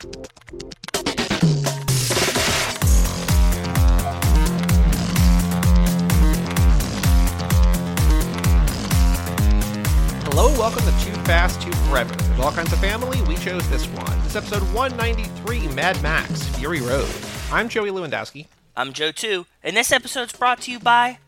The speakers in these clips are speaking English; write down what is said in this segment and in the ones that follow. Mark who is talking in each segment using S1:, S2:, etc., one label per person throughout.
S1: Hello, welcome to Too Fast, Too Forever. There's all kinds of family. We chose this one. This is episode 193, Mad Max, Fury Road. I'm Joey Lewandowski.
S2: I'm Joe too, and this episode's brought to you by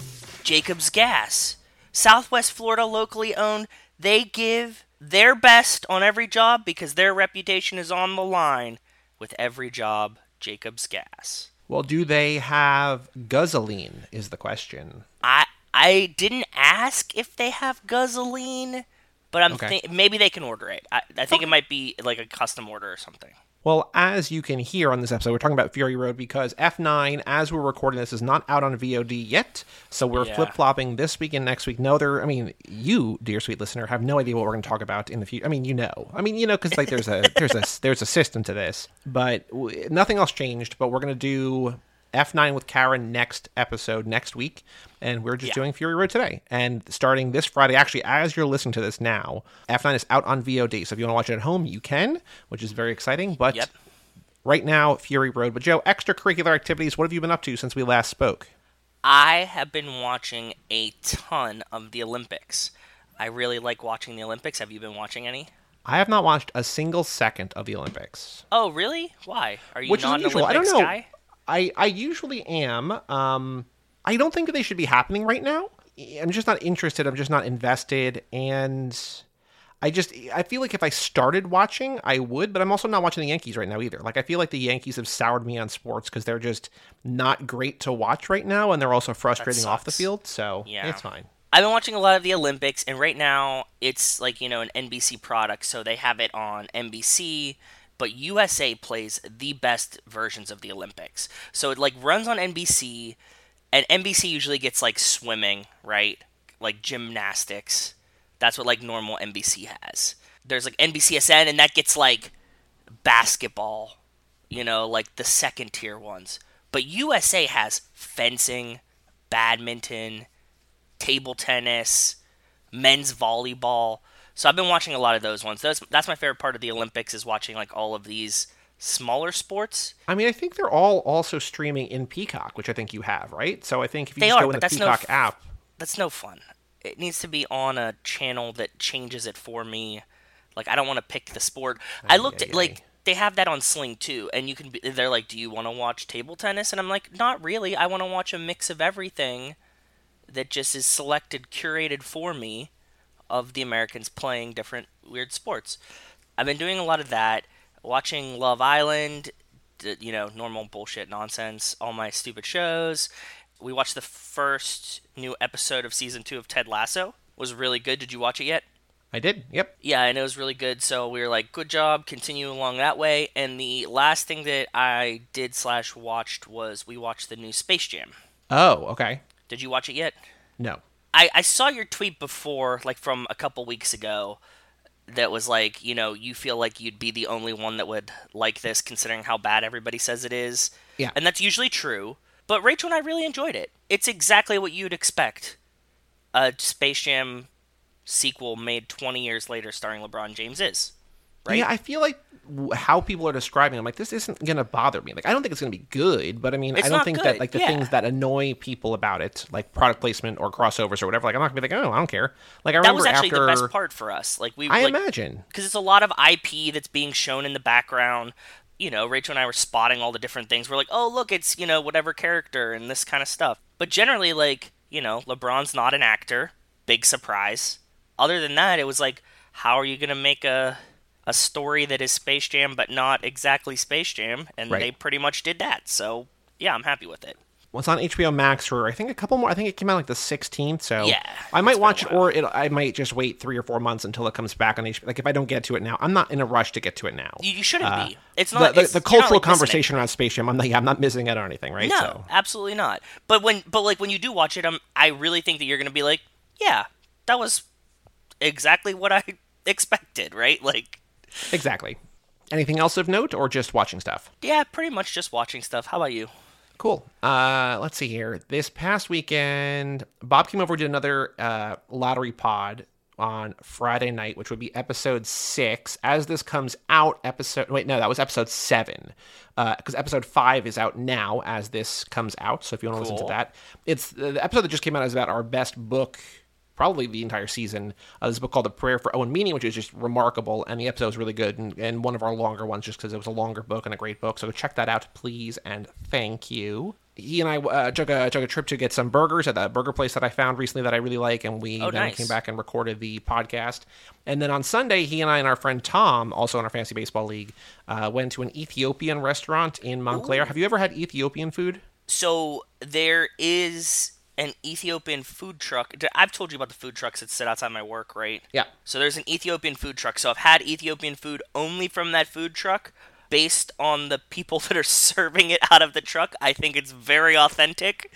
S2: Jacobs Gas. Southwest Florida, locally owned. They give their best on every job because their reputation is on the line with every job. Jacobs Gas.
S1: Well, do they have gasoline? Is the question.
S2: I I didn't ask if they have gasoline, but I'm
S1: Okay.
S2: thi- maybe they can order it. I, I think it might be like a custom order or something.
S1: Well, as you can hear on this episode, we're talking about Fury Road because F9, as we're recording this, is not out on VOD yet. So we're
S2: Yeah.
S1: flip flopping this week and next week. No, there. I mean, you, dear sweet listener, have no idea what we're going to talk about in the future. I mean, you know. I mean, you know, because like there's a there's a there's a system to this, but w- nothing else changed. But we're going to do F9 with Karen next episode next week, and we're just
S2: Yeah.
S1: doing Fury Road today. And starting this Friday, actually, as you're listening to this now, F9 is out on VOD. So if you want to watch it at home, you can, which is very exciting. But
S2: Yep.
S1: right now, Fury Road. But Joe, extracurricular activities. What have you been up to since we last spoke?
S2: I have been watching a ton of the Olympics. I really like watching the Olympics. Have you been watching any?
S1: I have not watched a single second of the Olympics,
S2: Oh, really? Why? Are you
S1: which is
S2: not an
S1: unusual. I don't know.
S2: guy?
S1: I I usually am. Um, I don't think they should be happening right now. I'm just not interested. I'm just not invested, and I just I feel like if I started watching, I would. But I'm also not watching the Yankees right now either. Like I feel like the Yankees have soured me on sports because they're just not great to watch right now, and they're also frustrating off the field. So
S2: Yeah.
S1: it's fine.
S2: I've been watching a lot of the Olympics, and right now it's like you know an NBC product, so they have it on NBC. But USA plays the best versions of the Olympics, so it like runs on NBC, and NBC usually gets like swimming, right? Like gymnastics. That's what like normal NBC has. There's like NBCSN, and that gets like basketball, you know, like the second tier ones. But USA has fencing, badminton, table tennis, men's volleyball. So I've been watching a lot of those ones. That's that's my favorite part of the Olympics is watching like all of these smaller sports.
S1: I mean, I think they're all also streaming in Peacock, which I think you have, right? So I think if you
S2: They
S1: just
S2: are,
S1: go in the
S2: that's no
S1: Peacock
S2: f-
S1: app,
S2: That's no fun. It needs to be on a channel that changes it for me. Like I don't want to pick the sport. I looked
S1: ay,
S2: at like they have that on Sling too, and you can. Be, they're like, "Do you want to watch table tennis?" And I'm like, "Not really. I want to watch a mix of everything that just is selected, curated for me, of the Americans playing different weird sports." I've been doing a lot of that, watching Love Island, you know, normal bullshit nonsense, all my stupid shows. We watched the first new episode of season two of Ted Lasso. Was really good. Did you watch it yet?
S1: I did. Yep.
S2: Yeah, and it was really good. So we were like, good job, continue along that way. And the last thing that I did slash watched was we watched the new Space Jam.
S1: Oh, okay.
S2: Did you watch it yet?
S1: No.
S2: I, I saw your tweet before, like from a couple weeks ago, that was like, you know, you feel like you'd be the only one that would like this considering how bad everybody says it is.
S1: Yeah.
S2: And that's usually true. But Rachel and I really enjoyed it. It's exactly what you'd expect. A Space Jam sequel made 20 years later starring LeBron James is. Right?
S1: Yeah, I feel like how people are describing. it, I'm like, this isn't gonna bother me. Like, I don't think it's gonna be good, but I mean,
S2: It's
S1: I don't think
S2: good,
S1: that like the
S2: yeah.
S1: things that annoy people about it, like product placement or crossovers or whatever. Like, I'm not gonna be like, oh, I don't care. Like, I
S2: that
S1: remember
S2: was actually
S1: after
S2: the best part for us. Like we
S1: I
S2: like,
S1: imagine.
S2: because it's a lot of IP that's being shown in the background. You know, Rachel and I were spotting all the different things. We're like, oh, look, it's, you know, whatever character and this kind of stuff. But generally, like, you know, LeBron's not an actor. Big surprise. Other than that, it was like, how are you going to make a, a story that is Space Jam but not exactly Space Jam? And
S1: Right.
S2: they pretty much did that. So, yeah, I'm happy with it.
S1: Well, it's on HBO Max for I think a couple more. I think it came out like the 16th. So
S2: Yeah,
S1: I might
S2: it's been a
S1: watch it, or it, I might just wait three or four months until it comes back on HBO. Like, if I don't get to it now, I'm not in a rush to get to it now.
S2: You, you shouldn't
S1: Uh,
S2: be. It's not
S1: the, the
S2: not,
S1: cultural
S2: like,
S1: conversation around Space Jam. I'm like, yeah, I'm not missing out on anything, right?
S2: No,
S1: So
S2: absolutely not. But when, but like when you do watch it, um, I really think that you're gonna be like, yeah, that was exactly what I expected, right? Like,
S1: exactly. Anything else of note, or just watching stuff?
S2: yeah, pretty much just watching stuff. How about you?
S1: Cool. Uh, let's see here. This past weekend, Bob came over did another uh, lottery pod on Friday night, which would be episode six. As this comes out, episode wait, no, that was episode seven, because uh, episode five is out now as this comes out. So if you want to cool. listen to that, it's the episode that just came out is about our best book probably the entire season. Uh, this book called The Prayer for Owen Meany, which is just remarkable, and the episode was really good, and, and one of our longer ones just because it was a longer book and a great book. So check that out, please, and thank you. He and I uh, took a took a trip to get some burgers at that burger place that I found recently that I really like, and we
S2: oh,
S1: then
S2: nice.
S1: came back and recorded the podcast. And then on Sunday, he and I and our friend Tom, also in our fantasy baseball league, uh, went to an Ethiopian restaurant in Montclair. Ooh. Have you ever had Ethiopian food?
S2: So there is an Ethiopian food truck. I've told you about the food trucks that sit outside my work, right?
S1: Yeah.
S2: So there's an Ethiopian food truck. So I've had Ethiopian food only from that food truck. Based on the people that are serving it out of the truck, I think it's very authentic,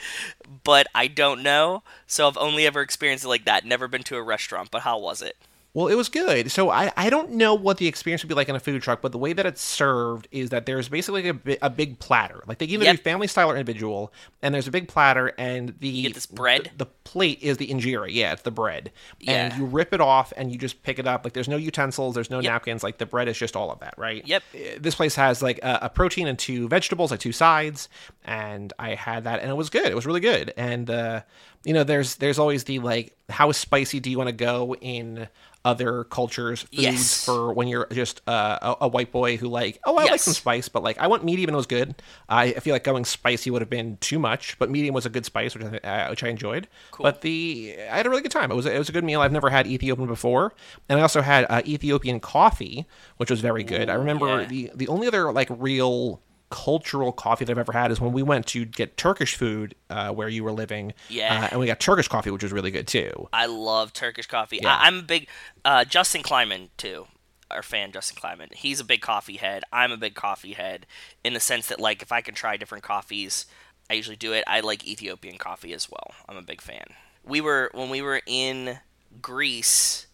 S2: but I don't know. So I've only ever experienced it like that. Never been to a restaurant, but how was it?
S1: Well, it was good. So I, I don't know what the experience would be like in a food truck, but the way that it's served is that there's basically a, a big platter. Like they either yep. be family style or individual, and there's a big platter, and the
S2: you get this bread.
S1: The, the, plate is the injera. Yeah, it's the bread,
S2: yeah.
S1: and you rip it off and you just pick it up. Like there's no utensils, there's no yep. napkins. Like the bread is just all of that, right?
S2: Yep.
S1: Uh, this place has like a, a, protein and two vegetables, like two sides, and I had that, and it was good. It was really good, and uh, you know, there's there's always the like, how spicy do you want to go in other cultures foods
S2: yes.
S1: for when you're just uh, a, a, white boy who like oh I yes. like some spice but like I want medium and it was good I, I feel like going spicy would have been too much but medium was a good spice which I uh, which I enjoyed
S2: cool.
S1: but the I had a really good time it was it was a good meal I've never had Ethiopian before and I also had uh, Ethiopian coffee which was very good Ooh, I remember
S2: yeah.
S1: the the only other like real cultural coffee that I've ever had is when we went to get Turkish food uh, where you were living.
S2: Yeah.
S1: Uh, and we got Turkish coffee, which was really good too.
S2: I love Turkish coffee.
S1: Yeah.
S2: I- am a big uh, Justin Kleiman too. Our fan Justin Kleiman. He's a big coffee head. I'm a big coffee head in the sense that like if I can try different coffees, I usually do it. I like Ethiopian coffee as well. I'm a big fan. We were when we were in Greece,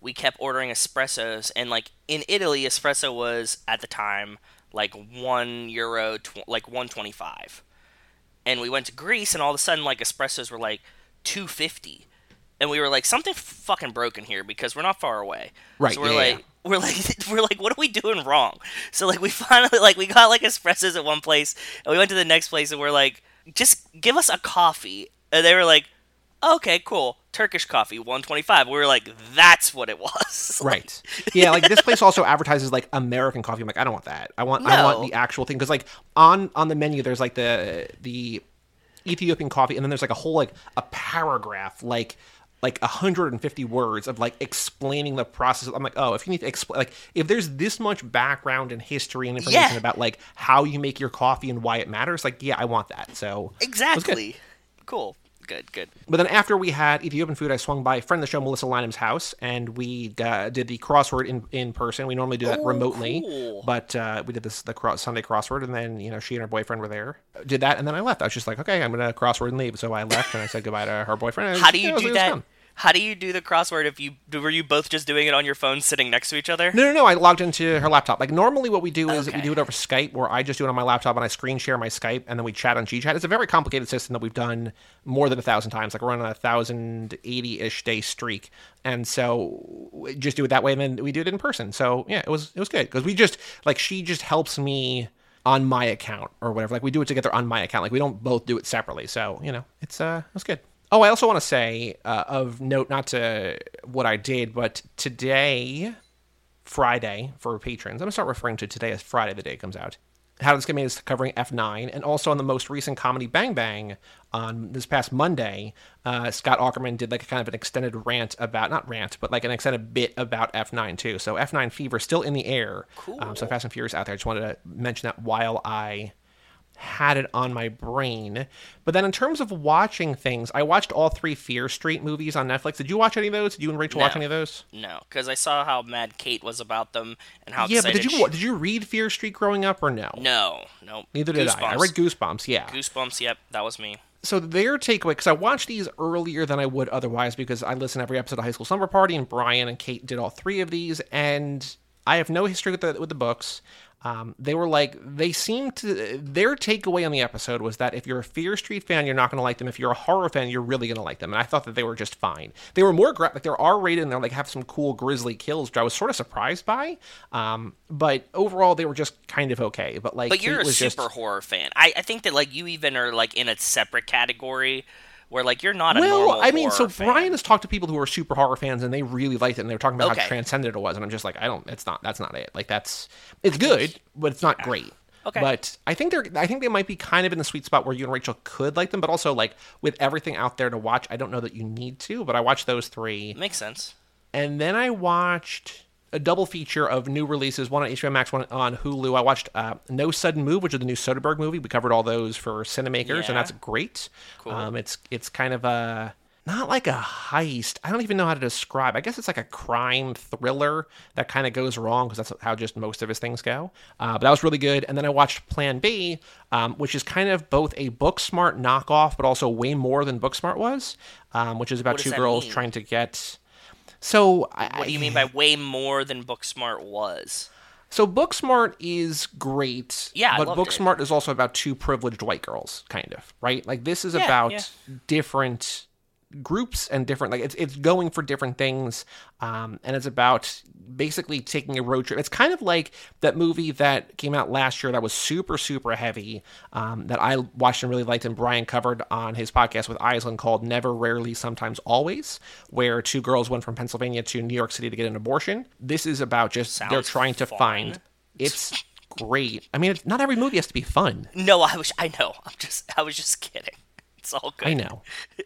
S2: we kept ordering espressos and like in Italy espresso was at the time like one euro, tw- like one twenty five, and we went to Greece, and all of a sudden, like espressos were like two fifty, and we were like, something fucking broken here because we're not far away.
S1: Right.
S2: So we're
S1: yeah,
S2: like,
S1: yeah.
S2: we're like, we're like, what are we doing wrong? So like, we finally like we got like espressos at one place, and we went to the next place, and we're like, just give us a coffee, and they were like, okay, cool. Turkish coffee, 125. We were like, that's what it was.
S1: right. Yeah, like this place also advertises like American coffee. I'm like, I don't want that. I want
S2: no.
S1: I want the actual thing because like on on the menu there's like the the Ethiopian coffee and then there's like a whole like a paragraph like like 150 words of like explaining the process. I'm like, oh, if you need to explain, like, if there's this much background and history and information
S2: Yeah.
S1: about like how you make your coffee and why it matters, like, yeah, I want that. So it was good.
S2: Exactly. Cool. Good. Good.
S1: But then after we had Ethiopian food, I swung by a friend of the show, Melissa Lynham's house, and we uh, did the crossword in, in person. We normally do that
S2: Oh,
S1: remotely,
S2: cool.
S1: but uh, we did this the cross, Sunday crossword, and then you know she and her boyfriend were there. Did that, and then I left. I was just like, okay, I'm gonna crossword and leave. So I left, and I said goodbye to her boyfriend.
S2: How do you
S1: it was-
S2: do that?
S1: fun.
S2: How do you do the crossword if you were you both just doing it on your phone sitting next to each other?
S1: No, no, no. I logged into her laptop. Like normally, what we do is we do it over Skype, where I just do it on my laptop and I screen share my Skype, and then we chat on GChat. It's a very complicated system that we've done more than a thousand times. Like we're on a thousand eighty ish day streak, and so we just do it that way, and then we do it in person. So yeah, it was it was good because we just like she just helps me on my account or whatever. Like we do it together on my account. Like we don't both do it separately. So you know, it's uh, it's good. Oh, I also want to say uh, of note, not to what I did, but today, Friday for patrons. I'm gonna start referring to today as Friday, the day it comes out. How This Get Made is covering F9, and also on the most recent comedy Bang Bang on this past Monday, uh, Scott Aukerman did like a kind of an extended rant about not rant, but like an extended bit about F9 too. So F9 Fever still in the air.
S2: Cool.
S1: Um, so Fast and Furious out there. I just wanted to mention that while I had it on my brain. But then in terms of watching things, I watched all three Fear Street movies on Netflix. Did you watch any of those? Did you and Rachel
S2: No.
S1: watch any of those?
S2: No, because I saw how mad Kate was about them and how
S1: yeah, but did you
S2: she-
S1: did you read Fear Street growing up or no?
S2: No, no.
S1: Neither did I. I read Goosebumps. Yeah.
S2: Goosebumps. Yep, that was me.
S1: so their takeaway because I watched these earlier than I would otherwise because I listen to every episode of High School Slumber Party and Brian and Kate did all three of these and I have no history with the with the books. Um, they were like they seemed to their takeaway on the episode was that if you're a Fear Street fan, you're not going to like them. If you're a horror fan, you're really going to like them. And I thought that they were just fine. They were more gra- like they're R rated and they're like have some cool grisly kills, which I was sort of surprised by. Um, but overall, they were just kind of okay. But like,
S2: But you're a
S1: was
S2: super
S1: just,
S2: horror fan. I, I think that like you even are like in a separate category where like you're not a
S1: Well,
S2: normal
S1: I mean, so
S2: fan.
S1: Brian has talked to people who are super horror fans, and they really liked it, and they were talking about
S2: Okay.
S1: how transcendent it was, and I'm just like, I don't, it's not, that's not it. Like that's, it's good, but it's not great.
S2: Okay.
S1: But I think they're, I think they might be kind of in the sweet spot where you and Rachel could like them, but also like with everything out there to watch, I don't know that you need to. But I watched those three,
S2: Makes sense.
S1: and then I watched a double feature of new releases, one on HBO Max, one on Hulu. I watched uh, No Sudden Move, which is the new Soderbergh movie. We covered all those for Cinemakers,
S2: Yeah.
S1: and that's great.
S2: Cool.
S1: Um, it's it's kind of a not like a heist. I don't even know how to describe. I guess it's like a crime thriller that kind of goes wrong because that's how just most of his things go. Uh, but that was really good. And then I watched Plan B, um, which is kind of both a Booksmart knockoff, but also way more than Booksmart was, um, which is about
S2: What
S1: two girls
S2: mean?
S1: trying to get. So I,
S2: What do you mean by way more than Booksmart was?
S1: So Booksmart is great.
S2: Yeah,
S1: but. Booksmart is also about two privileged white girls, kind of, right? Like this is
S2: Yeah,
S1: about
S2: yeah.
S1: different groups and different like it's it's going for different things um and it's about basically taking a road trip it's kind of like that movie that came out last year that was super super heavy um that i watched and really liked and brian covered on his podcast with Island called never rarely sometimes always where two girls went from pennsylvania to new york city to get an abortion this is about just they're trying to
S2: fun.
S1: find it's great i mean it's, not every movie has to be fun
S2: No, I was I know. I'm just I was just kidding. It's all good.
S1: I know.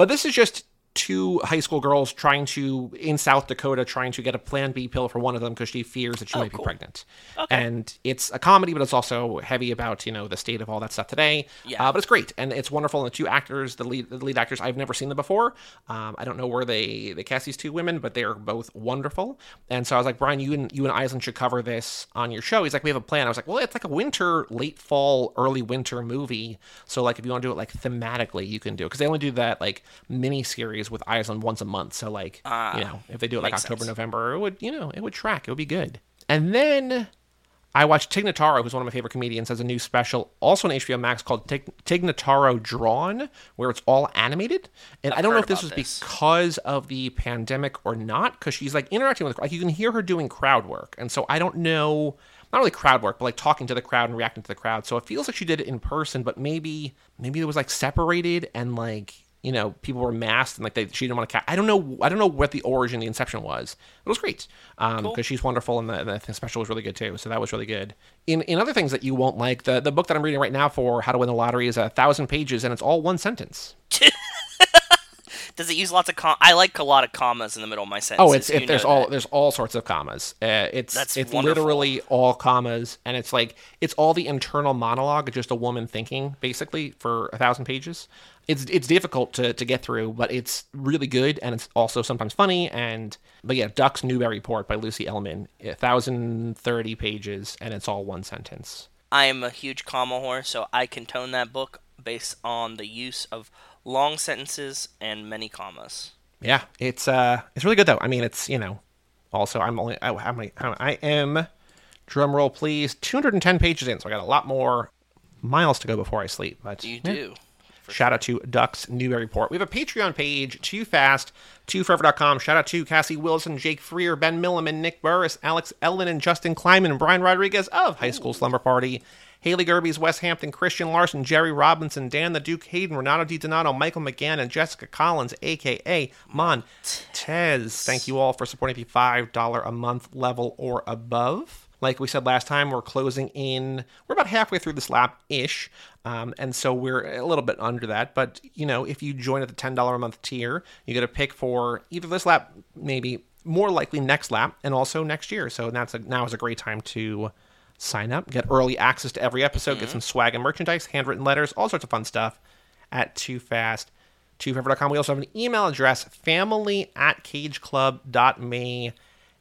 S1: but this is just two high school girls trying to in South Dakota trying to get a Plan B pill for one of them because she fears that she might
S2: Oh, cool.
S1: be pregnant.
S2: Okay.
S1: And it's a comedy, but it's also heavy about you know the state of all that stuff today.
S2: Yeah.
S1: Uh, but it's great and it's wonderful. And the two actors, the lead, the lead actors, I've never seen them before. Um, I don't know where they they cast these two women, but they're both wonderful. And so I was like, Brian, you and you and Island should cover this on your show. He's like, we have a plan. I was like, well, it's like a winter, late fall, early winter movie. So like, if you want to do it like thematically, you can do it because they only do that like mini series with Island once a month. So like, ah, you know, if they do it like October,
S2: sense.
S1: November, it would you know it would track. It would be good. And then I watched Tig Notaro, who's one of my favorite comedians, has a new special also on HBO Max called Tig, Tig Notaro Drawn, where it's all animated. And I don't know if this was
S2: this.
S1: because of the pandemic or not, because she's like interacting with like you can hear her doing crowd work, and so I don't know. Not really crowd work, but like talking to the crowd and reacting to the crowd. So it feels like she did it in person, but maybe maybe it was like separated and like you know people were masked and like they she didn't want to. Ca- I don't know. I don't know what the origin, the inception was. It was great um, because she's wonderful and the, the special was really good too. So that was really good. In in other things that you won't like, the the book that I'm reading right now for How to Win the Lottery is a thousand pages and it's all one sentence.
S2: Does it use lots of com? I like a lot of commas in the middle of my sentences.
S1: Oh, it's if there's all
S2: that.
S1: there's all sorts of commas. Uh, it's
S2: That's
S1: it's
S2: wonderful.
S1: literally all commas, and it's like it's all the internal monologue of just a woman thinking, basically, for a thousand pages. It's it's difficult to, to get through, but it's really good, and it's also sometimes funny. And but yeah, Ducks Newburyport by Lucy Ellmann, a thousand thirty pages, and it's all one sentence.
S2: I am a huge comma whore, so I can tone that book based on the use of long sentences and many commas.
S1: Yeah, it's uh, it's really good though. I mean, it's you know, also I'm only oh, how many? I am, drum roll please, 210 pages in, so I got a lot more miles to go before I sleep. But
S2: You
S1: yeah.
S2: do.
S1: Shout out to Ducks Newburyport. We have a Patreon page, Too Fast, TooForever.com. Shout out to Cassie Wilson, Jake Freer, Ben Milliman, Nick Burris, Alex Ellen, and Justin Kleiman, and Brian Rodriguez of High School Slumber Party. Haley Gerbies, West Hampton, Christian Larson, Jerry Robinson, Dan the Duke Hayden, Renato DiDonato, Michael McGann, and Jessica Collins, aka Montez. Thank you all for supporting the $5 a month level or above. Like we said last time, we're closing in, we're about halfway through this lap ish. Um, and so we're a little bit under that. But, you know, if you join at the $10 a month tier, you get a pick for either this lap, maybe more likely next lap, and also next year. So that's a, now is a great time to sign up, get early access to every episode, get some swag and merchandise, handwritten letters, all sorts of fun stuff at Too Fast. We also have an email address, family at cageclub.me.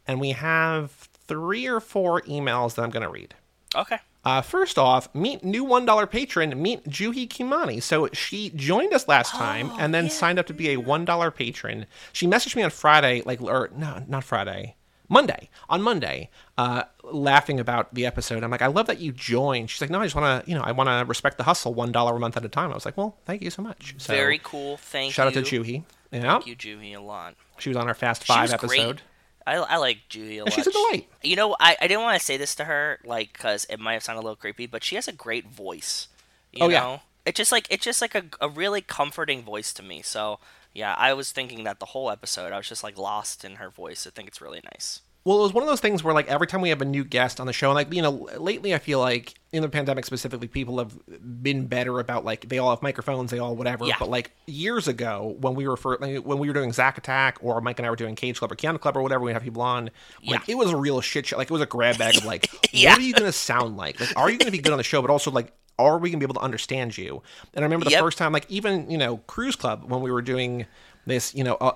S1: And we have three or four emails that I'm going to read.
S2: Okay.
S1: Uh, first off, meet new $1 patron, meet Juhi Kimani. So she joined us last time and then signed up to be a $1 patron. She messaged me on Friday, like, or no, not Friday. Monday on Monday, uh, laughing about the episode. I'm like, I love that you joined. She's like, No, I just want to, you know, I want to respect the hustle, one dollar a month at a time. I was like, Well, thank you so much. So,
S2: Very cool. Thank
S1: shout
S2: you.
S1: out to Juhi. Yeah,
S2: Thank you, Juhi, a lot.
S1: she was on our Fast Five episode.
S2: great. I, I like Juhi a lot.
S1: she's a delight.
S2: You know, I, I didn't want to say this to her, like, because it might have sounded a little creepy, but she has a great voice. You
S1: Oh,
S2: know?
S1: yeah.
S2: It's just like it's just like a, a really comforting voice to me. So yeah, I was thinking that the whole episode, I was just like lost in her voice. I think it's really nice.
S1: Well, it was one of those things where, like, every time we have a new guest on the show, and like, you know, lately I feel like in the pandemic specifically, people have been better about like they all have microphones, they all whatever.
S2: Yeah.
S1: But like years ago, when we were for like, when we were doing Zack Attack or Mike and I were doing Cage Club or Keanu Club or whatever, we have people on. Like,
S2: Yeah.
S1: it was a real shit show. Like, it was a grab bag of like,
S2: Yeah.
S1: what are you gonna sound like? Like, are you gonna be good on the show? But also like. Are we gonna be able to understand you? And I remember the
S2: Yep.
S1: first time, like even you know, Cruise Club when we were doing this, you know, uh,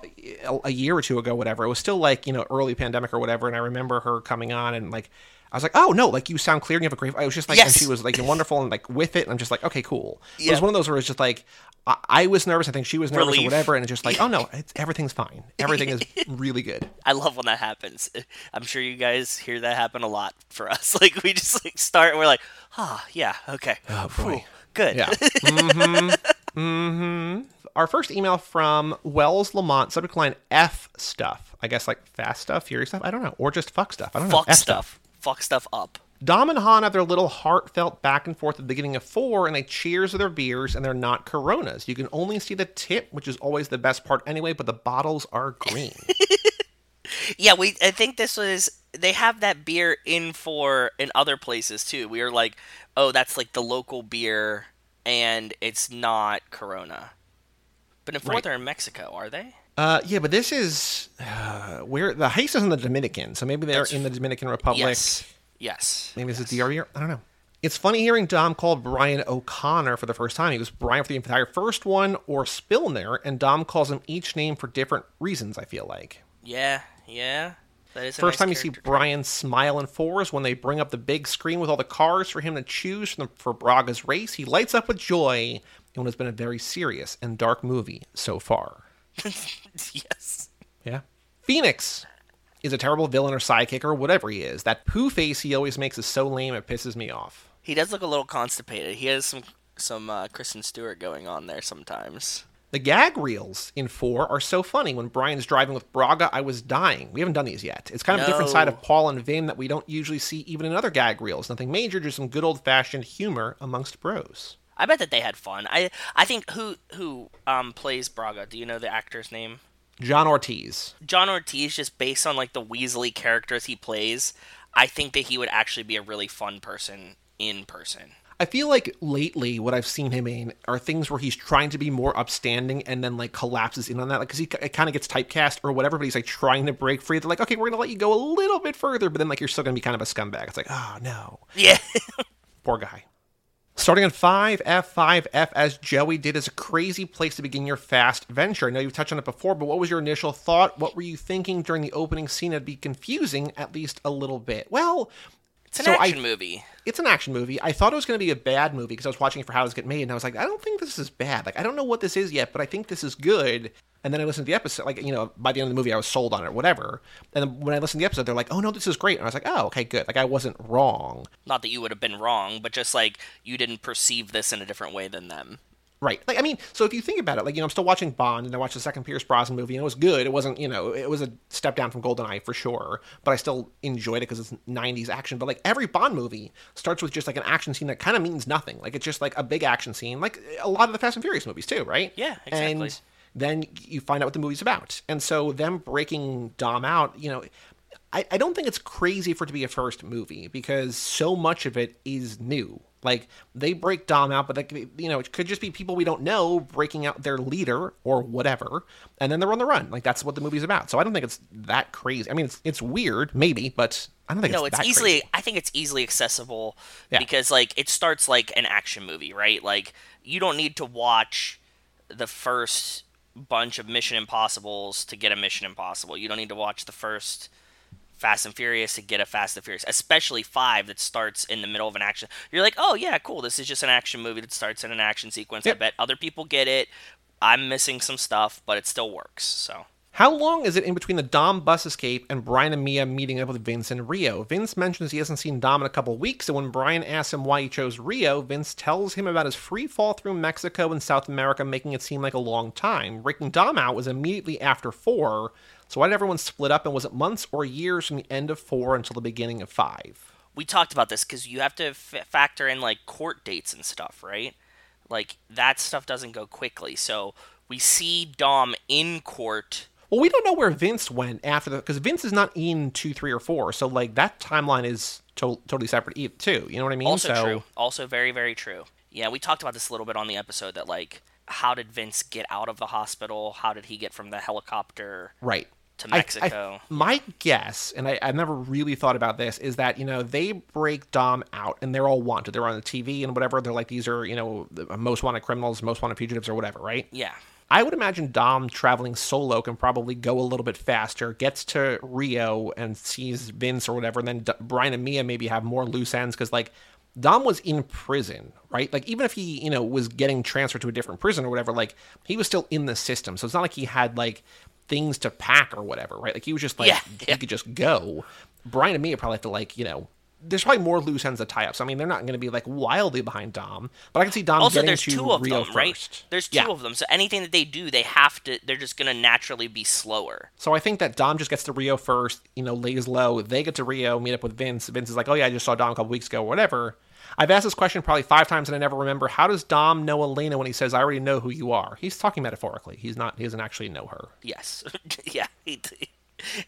S1: a, a year or two ago, whatever. It was still like, you know, early pandemic or whatever. And I remember her coming on and like, I was like, oh no, like you sound clear and you have a great. I was just like, and
S2: Yes.
S1: she was like wonderful and like with it. And I'm just like, okay, cool. It was one of those where it's just like, I, I was nervous. I think she was nervous
S2: Relief.
S1: or whatever. And it's just like, oh no, it's, everything's fine. Everything is really good.
S2: I love when that happens. I'm sure you guys hear that happen a lot for us. Like we just like start and we're like, ah, yeah, okay, oh
S1: boy.
S2: good.
S1: Yeah. mm-hmm. Mm-hmm. Our first email from Wells Lamont, subject line F stuff. I guess like fast stuff, furious stuff. I don't know, or just fuck stuff. I don't know.
S2: Fuck stuff. Fuck stuff up.
S1: Dom and Han have their little heartfelt back and forth at the beginning of four, and they cheers with their beers, and they're not Coronas. You can only see the tip, which is always the best part anyway, but the bottles are green.
S2: Yeah, we. I think this was. They have that beer in for in other places too. We were like, oh, that's like the local beer, and it's not Corona. But in fourth,
S1: Right.
S2: they're in Mexico, are they?
S1: Uh, yeah, but this is uh, where the heist is in the Dominican, so maybe they're
S2: That's-
S1: in the Dominican Republic.
S2: Yes. Yes.
S1: Maybe this is DR year. I don't know. It's funny hearing Dom call Brian O'Connor for the first time. He was Brian for the entire first one, or Spilner, and Dom calls him each name for different reasons. I feel like.
S2: Yeah. Yeah. That is a
S1: First
S2: nice
S1: time you see. Brian smile in fours when they bring up the big screen with all the cars for him to choose from for Braga's race. He lights up with joy in what has been a very serious and dark movie so far.
S2: yes.
S1: Yeah. Fenix is a terrible villain or sidekick or whatever he is. That poo face he always makes is so lame it pisses me off.
S2: He does look a little constipated. He has some some uh, Kristen Stewart going on there sometimes.
S1: The gag reels in four are so funny. When Brian's driving with Braga, I was dying. We haven't done these yet. It's kind of a different side of Paul and Vin that we don't usually see even in other gag reels. Nothing major, just some good old fashioned humor amongst bros.
S2: I bet that they had fun. I I think who who um plays Braga? Do you know the actor's name?
S1: John Ortiz.
S2: John Ortiz, just based on like the Weasley characters he plays, I think that he would actually be a really fun person in person.
S1: I feel like lately what I've seen him in are things where he's trying to be more upstanding and then like collapses in on that, like because he kind of gets typecast or whatever. But he's like trying to break free. They're like, okay, we're gonna let you go a little bit further, but then like you're still gonna be kind of a scumbag. It's like, oh no,
S2: Yeah.
S1: poor guy. Starting on 5F5F as Joey did is a crazy place to begin your fast venture. I know you've touched on it before, but what was your initial thought? What were you thinking during the opening scene? It'd be confusing, at least a little bit. Well,
S2: It's an
S1: so I
S2: action movie.
S1: it's an action movie. I thought it was going to be a bad movie because I was watching it for how it was get made, and I was like, I don't think this is bad. Like, I don't know what this is yet, but I think this is good. And then I listened to the episode, like, you know, by the end of the movie, I was sold on it, whatever. And then when I listened to the episode, they're like, oh no, this is great. And I was like, oh, okay, good. Like, I wasn't wrong.
S2: Not that you would have been wrong, but just like you didn't perceive this in a different way than them.
S1: Right. Like, I mean, so if you think about it, like, you know, I'm still watching Bond, and I watched the second Pierce Brosnan movie, and it was good. It wasn't, you know, it was a step down from GoldenEye for sure, but I still enjoyed it because it's 90s action. But, like, every Bond movie starts with just, like, an action scene that kind of means nothing. Like, it's just, like, a big action scene, like a lot of the Fast and Furious movies, too, right?
S2: Yeah, exactly.
S1: And then you find out what the movie's about. And so, them breaking Dom out, you know, I, I don't think it's crazy for it to be a first movie because so much of it is new. Like they break Dom out, but like you know, it could just be people we don't know breaking out their leader or whatever, and then they're on the run. Like that's what the movie's about. So I don't think it's that crazy. I mean, it's it's weird, maybe, but I don't think
S2: No,
S1: it's,
S2: it's
S1: that
S2: easily.
S1: crazy.
S2: I think it's easily accessible
S1: Yeah.
S2: because like it starts like an action movie, right? Like you don't need to watch the first bunch of Mission Impossibles to get a Mission Impossible. You don't need to watch the first Fast and Furious to get a Fast and Furious, especially five that starts in the middle of an action. You're like, oh yeah, cool. This is just an action movie that starts in an action sequence. I bet other people get it. I'm missing some stuff, but it still works. So
S1: How long is it in between the Dom bus escape and Brian and Mia meeting up with Vince in Rio? Vince mentions he hasn't seen Dom in a couple weeks, and when Brian asks him why he chose Rio, Vince tells him about his free fall through Mexico and South America, making it seem like a long time. Breaking Dom out was immediately after four, so why did everyone split up, and was it months or years from the end of four until the beginning of five?
S2: We talked about this because you have to f- factor in like court dates and stuff, right? Like that stuff doesn't go quickly. So we see Dom in court
S1: well, we don't know where Vince went after the because Vince is not in two, three, or four. So like that timeline is to- totally separate too. You know what I mean?
S2: Also
S1: so,
S2: true. Also very very true. Yeah, we talked about this a little bit on the episode that like how did Vince get out of the hospital? How did he get from the helicopter?
S1: Right.
S2: To Mexico.
S1: I, I, my guess, and I, I've never really thought about this, is that you know they break Dom out and they're all wanted. They're on the TV and whatever. They're like these are you know the most wanted criminals, most wanted fugitives, or whatever, right?
S2: Yeah.
S1: I would imagine Dom traveling solo can probably go a little bit faster, gets to Rio and sees Vince or whatever, and then D- Brian and Mia maybe have more loose ends because like Dom was in prison, right? Like even if he, you know, was getting transferred to a different prison or whatever, like he was still in the system. So it's not like he had like things to pack or whatever, right? Like he was just like
S2: yeah,
S1: he
S2: yeah.
S1: could just go. Brian and me probably have to like, you know, there's probably more loose ends to tie up. So I mean, they're not going to be like wildly behind Dom, but I can see Dom
S2: also,
S1: getting
S2: there's
S1: to
S2: two of
S1: Rio
S2: them,
S1: first.
S2: right? There's two
S1: Yeah.
S2: of them, so anything that they do, they have to. They're just gonna naturally be slower.
S1: So I think that Dom just gets to Rio first, you know, lays low. They get to Rio, meet up with Vince. Vince is like, oh yeah, I just saw Dom a couple weeks ago, or whatever. I've asked this question probably five times and I never remember. How does Dom know Elena when he says, I already know who you are? He's talking metaphorically. He's not, he doesn't actually know her.
S2: Yes, yeah. He,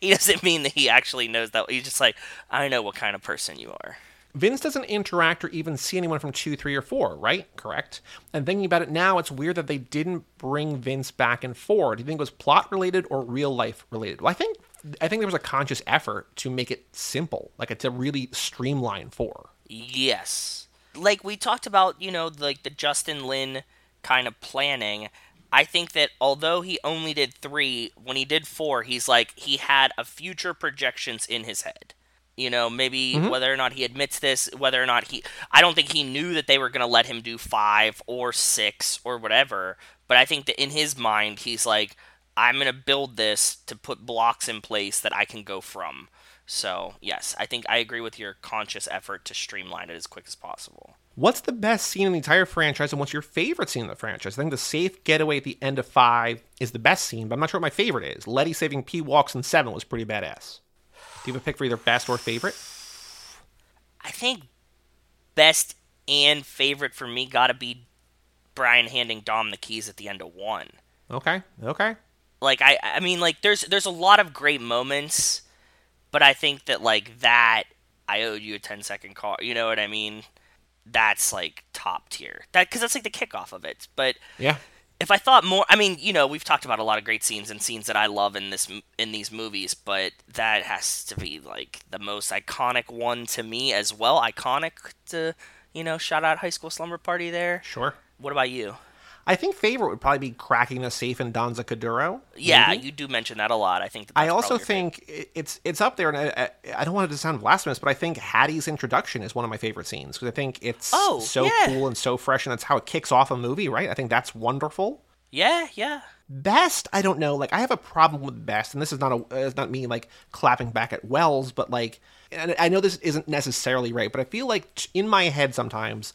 S2: he doesn't mean that he actually knows that. He's just like, I know what kind of person you are.
S1: Vince doesn't interact or even see anyone from two, three, or four, right? Correct. And thinking about it now, it's weird that they didn't bring Vince back and four. Do you think it was plot related or real life related? Well, I think I think there was a conscious effort to make it simple, like to really streamline four.
S2: Yes. Like we talked about, you know, like the Justin Lin kind of planning. I think that although he only did three, when he did four, he's like he had a future projections in his head. You know, maybe mm-hmm. whether or not he admits this, whether or not he I don't think he knew that they were gonna let him do five or six or whatever. But I think that in his mind he's like, I'm gonna build this to put blocks in place that I can go from. So yes, I think I agree with your conscious effort to streamline it as quick as possible.
S1: What's the best scene in the entire franchise, and what's your favorite scene in the franchise? I think the safe getaway at the end of five is the best scene, but I'm not sure what my favorite is. Letty saving P Walks in seven was pretty badass. Do you have a pick for either best or favorite?
S2: I think best and favorite for me gotta be Brian handing Dom the keys at the end of one.
S1: Okay, okay.
S2: Like I I mean like there's there's a lot of great moments, but I think that like that I owed you a 10 second call. You know what I mean? That's like top tier. That cuz that's like the kickoff of it. But
S1: Yeah.
S2: if I thought more, I mean, you know, we've talked about a lot of great scenes and scenes that I love in this in these movies, but that has to be like the most iconic one to me as well. Iconic to you know, shout out High School Slumber Party there.
S1: Sure.
S2: What about you?
S1: I think favorite would probably be cracking the safe in Danza Kuduro.
S2: Yeah,
S1: maybe.
S2: you do mention that a lot. I think. That
S1: I also
S2: your favorite.
S1: think it's it's up there, and I, I, I don't want it to sound blasphemous, but I think Hattie's introduction is one of my favorite scenes because I think it's
S2: Oh,
S1: so
S2: yeah.
S1: cool and so fresh, and that's how it kicks off a movie, right? I think that's wonderful.
S2: Yeah, yeah.
S1: Best, I don't know. Like I have a problem with best, and this is not a uh, it's not me like clapping back at Wells, but like, and I know this isn't necessarily right, but I feel like in my head sometimes,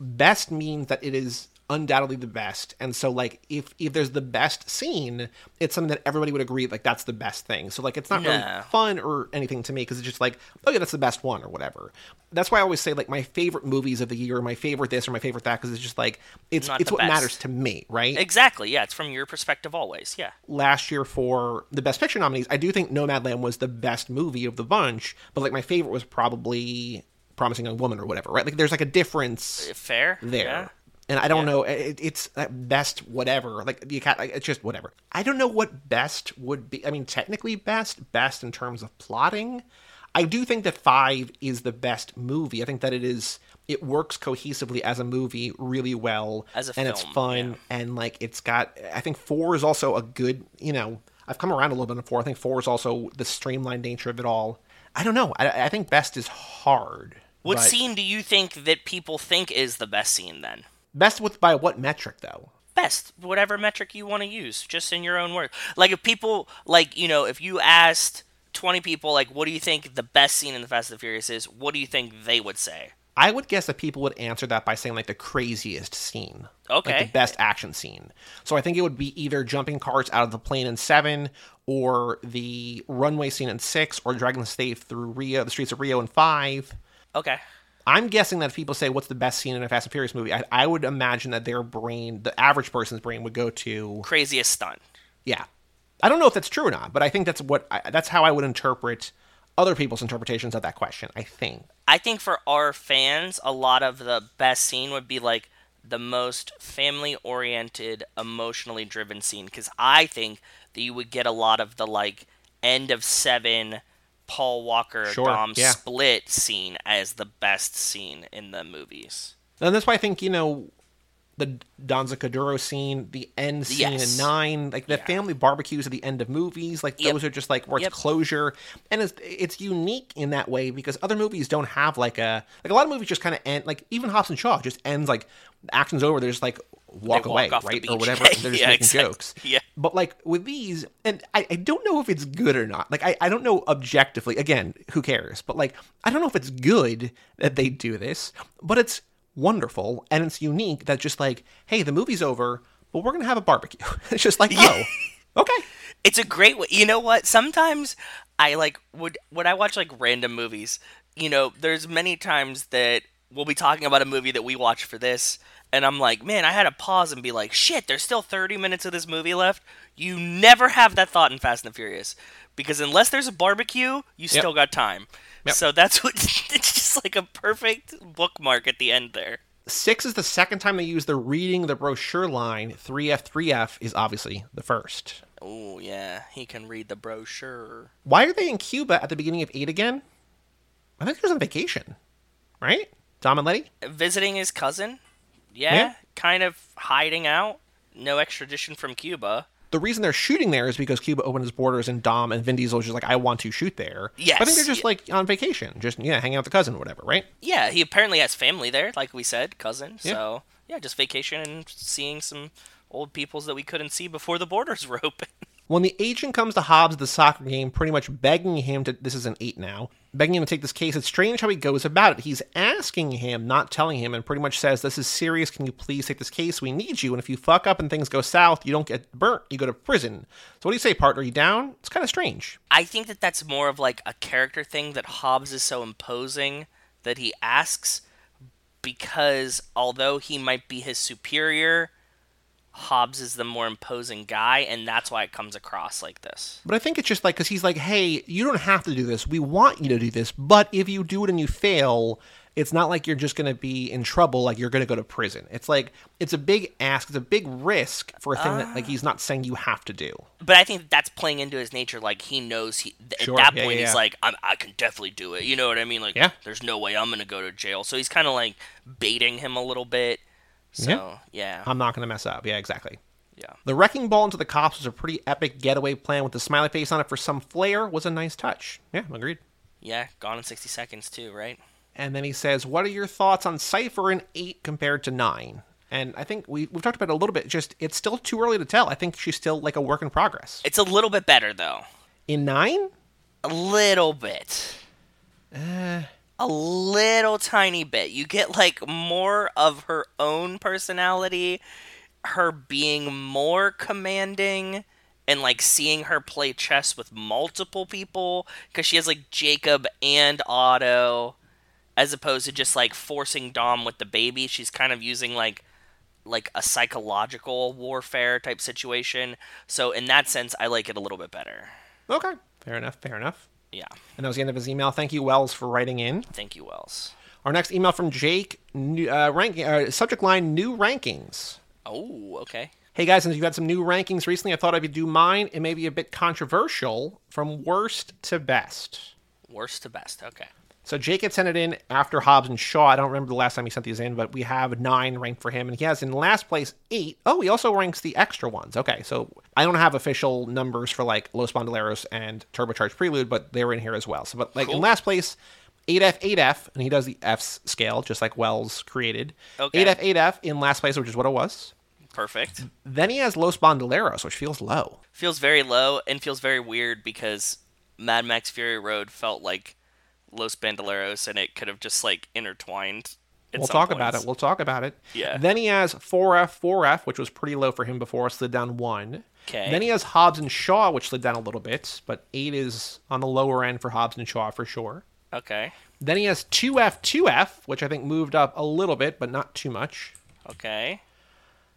S1: best means that it is undoubtedly the best, and so like if if there's the best scene, it's something that everybody would agree like that's the best thing. So like it's not really fun or anything to me because it's just like oh yeah that's the best one or whatever. That's why I always say like my favorite movies of the year, my favorite this or my favorite that because it's just like it's
S2: Not
S1: it's what
S2: best.
S1: matters to me, right?
S2: Exactly. Yeah, it's from your perspective always. Yeah.
S1: last year for the best picture nominees, I do think Nomadland was the best movie of the bunch, but like my favorite was probably Promising Young Woman or whatever, right? Like there's like a difference
S2: Fair.
S1: there.
S2: Yeah.
S1: And I don't know, it, it's at best whatever. Like you can't, like, it's just whatever. I don't know what best would be. I mean, technically best, best in terms of plotting. I do think that five is the best movie. I think that it is. It works cohesively as a movie really well,
S2: As a
S1: and it's fun,
S2: yeah.
S1: and like it's got. I think four is also a good. You know, I've come around a little bit on four. I think four is also the streamlined nature of it all. I don't know. I, I think best is hard.
S2: What
S1: but-
S2: scene do you think that people think is the best scene then?
S1: Best with by what metric though?
S2: best whatever metric you want to use just in your own words like if people like you know if you asked 20 people like what do you think the best scene in the fast and the furious is what do you think they would say
S1: I would guess that people would answer that by saying like the craziest scene.
S2: Okay.
S1: Like the best action scene. So I think it would be either jumping cars out of the plane in seven, or the runway scene in six, or dragging the safe through Rio, the streets of Rio in five.
S2: okay
S1: I'm guessing that if people say what's the best scene in a Fast and Furious movie, I, I would imagine that their brain, the average person's brain, would go to
S2: craziest stunt
S1: yeah. I don't know if that's true or not, but I think that's what I, that's how I would interpret other people's interpretations of that question. I think.
S2: I think for our fans, a lot of the best scene would be like the most family oriented, emotionally driven scene. Because I think that you would get a lot of the like end of seven, Paul Walker
S1: Sure,
S2: Dom
S1: yeah.
S2: split scene as the best scene in the movies.
S1: And that's why I think you know the Danza Kuduro scene, the end scene
S2: Yes.
S1: in nine, like the
S2: Yeah.
S1: family barbecues at the end of movies, like
S2: Yep.
S1: those are just like where it's
S2: Yep.
S1: closure, and it's it's unique in that way because other movies don't have like a like a lot of movies just kind of end like even Hobbs and Shaw just ends like action's over, they're just like walk
S2: walk
S1: away, right or whatever, they're just
S2: Yeah,
S1: making
S2: exactly.
S1: jokes.
S2: Yeah.
S1: But like with these, and I, I don't know if it's good or not. Like I, I don't know objectively. Again, who cares? But like I don't know if it's good that they do this, but it's wonderful and it's unique that just like, hey, the movie's over, but we're gonna have a barbecue. it's just like, oh, okay.
S2: It's a great way. You know what? Sometimes I like would when I watch like random movies. You know, there's many times that we'll be talking about a movie that we watch for this, and I'm like, man, I had to pause and be like, shit, there's still 30 minutes of this movie left. You never have that thought in Fast and the Furious because unless there's a barbecue, you still got time.
S1: Yep.
S2: So that's what it's just like a perfect bookmark at the end there.
S1: Six is the second time they use the reading the brochure line. 3F, 3F is obviously the first.
S2: Oh yeah, he can read the brochure.
S1: Why are they in Cuba at the beginning of 8 again? I think he was on vacation, right? Dom and Letty?
S2: visiting his cousin. Yeah,
S1: Yeah.
S2: kind of hiding out. No extradition from Cuba.
S1: the reason they're shooting there is because Cuba opened its borders and Dom and Vin Diesel is just like, I want to shoot there.
S2: Yes.
S1: I think they're just
S2: Yeah.
S1: like on vacation, just yeah, hanging out with the cousin or whatever, right?
S2: Yeah, he apparently has family there, like we said, cousin. Yeah. So yeah, just vacation and seeing some old peoples that we couldn't see before the borders were open.
S1: When the agent comes to Hobbs at the soccer game, pretty much begging him to this is an eight now, begging him to take this case, it's strange how he goes about it. He's asking him, not telling him, and pretty much says, This is serious, can you please take this case? We need you, and if you fuck up and things go south, you don't get burnt, you go to prison. So what do you say, partner? Are you down? It's kind of strange.
S2: I think that that's more of like a character thing that Hobbs is so imposing that he asks because although he might be his superior, Hobbs is the more imposing guy, and that's why it comes across like this.
S1: But I think it's just like because he's like, hey, you don't have to do this. We want you to do this, but if you do it and you fail, it's not like you're just going to be in trouble. Like you're going to go to prison. It's like it's a big ask. It's a big risk for a thing that like he's not saying you have to do.
S2: But I think that's playing into his nature. Like he knows he th-
S1: Sure,
S2: at that
S1: yeah,
S2: point
S1: yeah,
S2: he's like, I'm, I can definitely do it. You know what I mean? Like,
S1: Yeah.
S2: there's no way I'm gonna go to jail. So he's kind of like baiting him a little bit. So
S1: Yeah.
S2: yeah,
S1: I'm not going to mess up. Yeah, exactly.
S2: yeah.
S1: The wrecking ball into the cops was a pretty epic getaway plan with the smiley face on it for some flair. Was a nice touch. Yeah, agreed.
S2: Yeah, gone in 60 seconds too, right?
S1: And then he says, "What are your thoughts on Cipher in eight compared to nine? And I think we we've talked about it a little bit. Just it's still too early to tell. I think she's still like a work in progress.
S2: It's a little bit better though.
S1: In nine,
S2: A little bit. Uh, a little tiny bit. You get like more of her own personality, her being more commanding, and like seeing her play chess with multiple people because she has like Jacob and Otto, as opposed to just like forcing Dom with the baby. She's kind of using like like a psychological warfare type situation. So in that sense, I like it a little bit better.
S1: Okay. Fair enough. Fair enough.
S2: Yeah.
S1: And that was the end of his email. Thank you, Wells, for writing in.
S2: Thank you, Wells.
S1: Our next email from Jake. New, uh, ranking, uh, subject line: New rankings.
S2: Oh, okay.
S1: Hey guys, since you've had some new rankings recently, I thought I would do mine. It may be a bit controversial, from worst to best.
S2: Worst to best. Okay.
S1: So Jake had sent it in after Hobbs and Shaw. I don't remember the last time he sent these in, but we have nine ranked for him, and he has in last place eight. Oh, he also ranks the extra ones. Okay, so I don't have official numbers for like Los Bandoleros and Turbocharged Prelude, but they were in here as well. So, but like in last place, 8F, 8F, and he does the F's scale just like Wells created.
S2: Okay.
S1: 8F, 8F in last place, which is what it was.
S2: Perfect.
S1: Then he has Los Bandoleros, which feels low.
S2: Feels very low and feels very weird because Mad Max Fury Road felt like Los Bandoleros and it could have just like intertwined.
S1: We'll talk about it. We'll talk about it.
S2: Yeah.
S1: Then he has 4F, 4F, which was pretty low for him before, slid down one.
S2: 'Kay.
S1: Then he has Hobbs and Shaw, which slid down a little bit, but eight is on the lower end for Hobbs and Shaw for sure.
S2: Okay.
S1: Then he has 2F, 2F, which I think moved up a little bit, but not too much.
S2: Okay.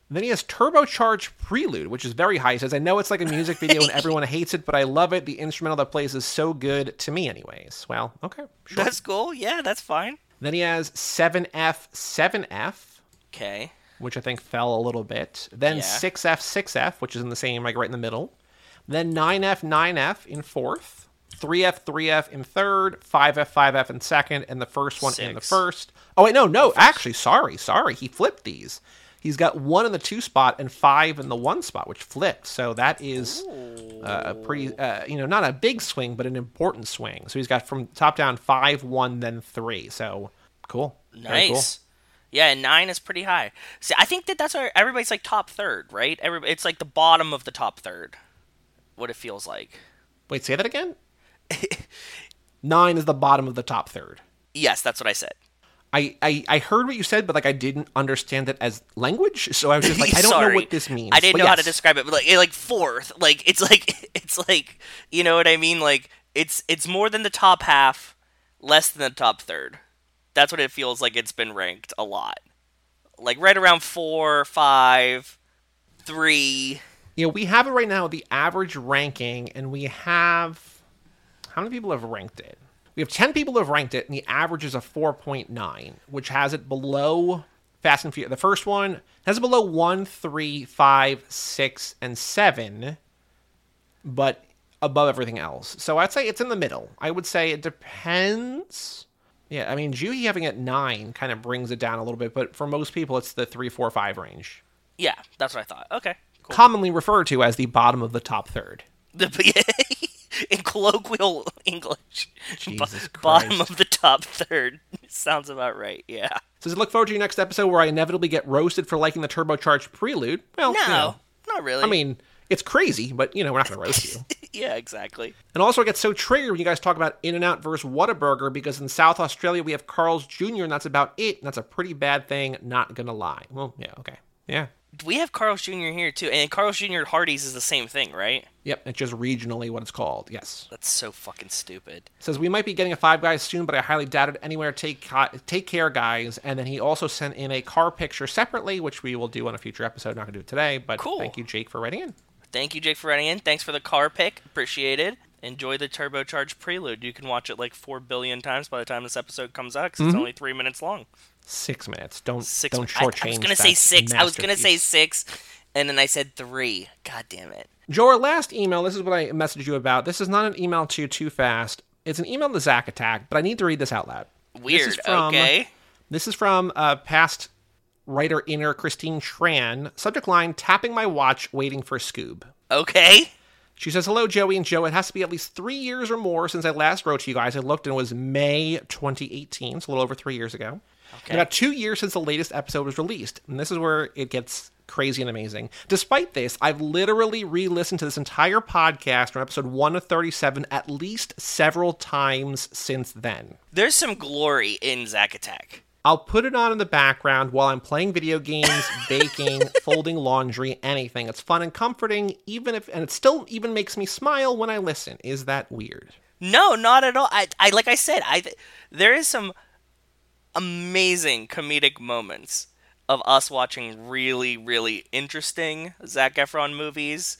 S1: Then he has Turbocharged Prelude, which is very high. He says, I know it's like a music video and everyone hates it, but I love it. The instrumental that plays is so good to me, anyways. Well, okay, sure.
S2: That's cool. Yeah, that's fine.
S1: Then he has 7F, 7F,
S2: Okay.
S1: which I think fell a little bit. Then
S2: Yeah.
S1: 6F, 6F, which is in the same, like right in the middle. Then 9F, 9F in fourth. 3F, 3F in third. 5F, 5F in second. And the first one in the first. Oh, wait, no, no. Actually, sorry, sorry. He flipped these. He's got one in the two spot and five in the one spot, which flipped. So that is uh, a pretty, uh, you know, not a big swing, but an important swing. So he's got from top down five, one, then three. So cool. Very cool.
S2: Nice. Yeah, and nine is pretty high. See, I think that that's where everybody's like top third, right? Every it's like the bottom of the top third. What it feels like.
S1: Wait, say that again? Nine is the bottom of the top third.
S2: Yes, that's what I said.
S1: I, I, I heard what you said, but like I didn't understand it as language, so I was just like, I don't know what this means.
S2: I didn't
S1: But
S2: know how to describe it, but like, like fourth, like it's like it's like you know what I mean. Like it's it's more than the top half, less than the top third. That's what it feels like. It's been ranked a lot, like right around four, five, three.
S1: Yeah, we have it right now, the average ranking, and we have how many people have ranked it? We have ten people who have ranked it, and the average is a four point nine, which has it below Fast and Furious. The first one has it below one, three, five, six, and seven, but above everything else. So I'd say it's in the middle. I would say it depends. Yeah, I mean, Juhi having it nine kind of brings it down a little bit, but for most people, it's the three, four, five range,
S2: Yeah, that's what I thought. Okay, cool.
S1: commonly referred to as the bottom of the top third.
S2: in colloquial English, bottom of the top third sounds about right. Yeah.
S1: Says, look forward to your next episode where I inevitably get roasted for liking the turbocharged prelude. Well,
S2: No,
S1: you know,
S2: not really.
S1: I mean, it's crazy, but you know, we're not going to roast you.
S2: yeah, exactly.
S1: And also, I get so triggered when you guys talk about In and Out versus Whataburger because in South Australia we have Carl's Jr. and that's about it. And that's a pretty bad thing. Not gonna lie. Well, yeah, okay, yeah,
S2: We have Carl's Jr. here too, and Carl's Jr. at Hardee's is the same thing, right?
S1: yep. It's just regionally what it's called. Yes.
S2: That's so fucking stupid.
S1: Says we might be getting a Five Guys soon, but I highly doubt it. Anywhere, take take care, guys. And then he also sent in a car picture separately, which we will do on a future episode. Not gonna do it today, but
S2: Cool.
S1: thank you, Jake, for writing in.
S2: Thank you, Jake, for writing in. Thanks for the car pick. Appreciated. Enjoy the turbocharged prelude. You can watch it like four billion times by the time this episode comes out because it's mm-hmm. only three minutes long.
S1: Six minutes. Don't
S2: Six.
S1: don't
S2: I,
S1: shortchange.
S2: I was gonna say six. I was gonna say six, and then I said three. God damn it.
S1: Joe, our last email. This is what I messaged you about. This is not an email to you too fast. It's an email to Zach Attack, but I need to read this out loud.
S2: Weird.
S1: This is from,
S2: okay.
S1: This is from uh, past writer inner Christine Tran. Subject line: Tapping my watch, waiting for Scoob.
S2: Okay.
S1: She says, Hello, Joey and Joe. It has to be at least three years or more since I last wrote to you guys. I looked and it was May 2018, so a little over three years ago.
S2: Okay.
S1: About two years since the latest episode was released. And this is where it gets crazy and amazing. Despite this, I've literally re listened to this entire podcast from episode 1 to 37 at least several times since then.
S2: There's some glory in Zack Attack.
S1: I'll put it on in the background while I'm playing video games, baking, folding laundry, anything. It's fun and comforting, even if, and it still even makes me smile when I listen. Is that weird?
S2: No, not at all. I, I like I said, I th- there is some amazing comedic moments of us watching really, really interesting Zac Efron movies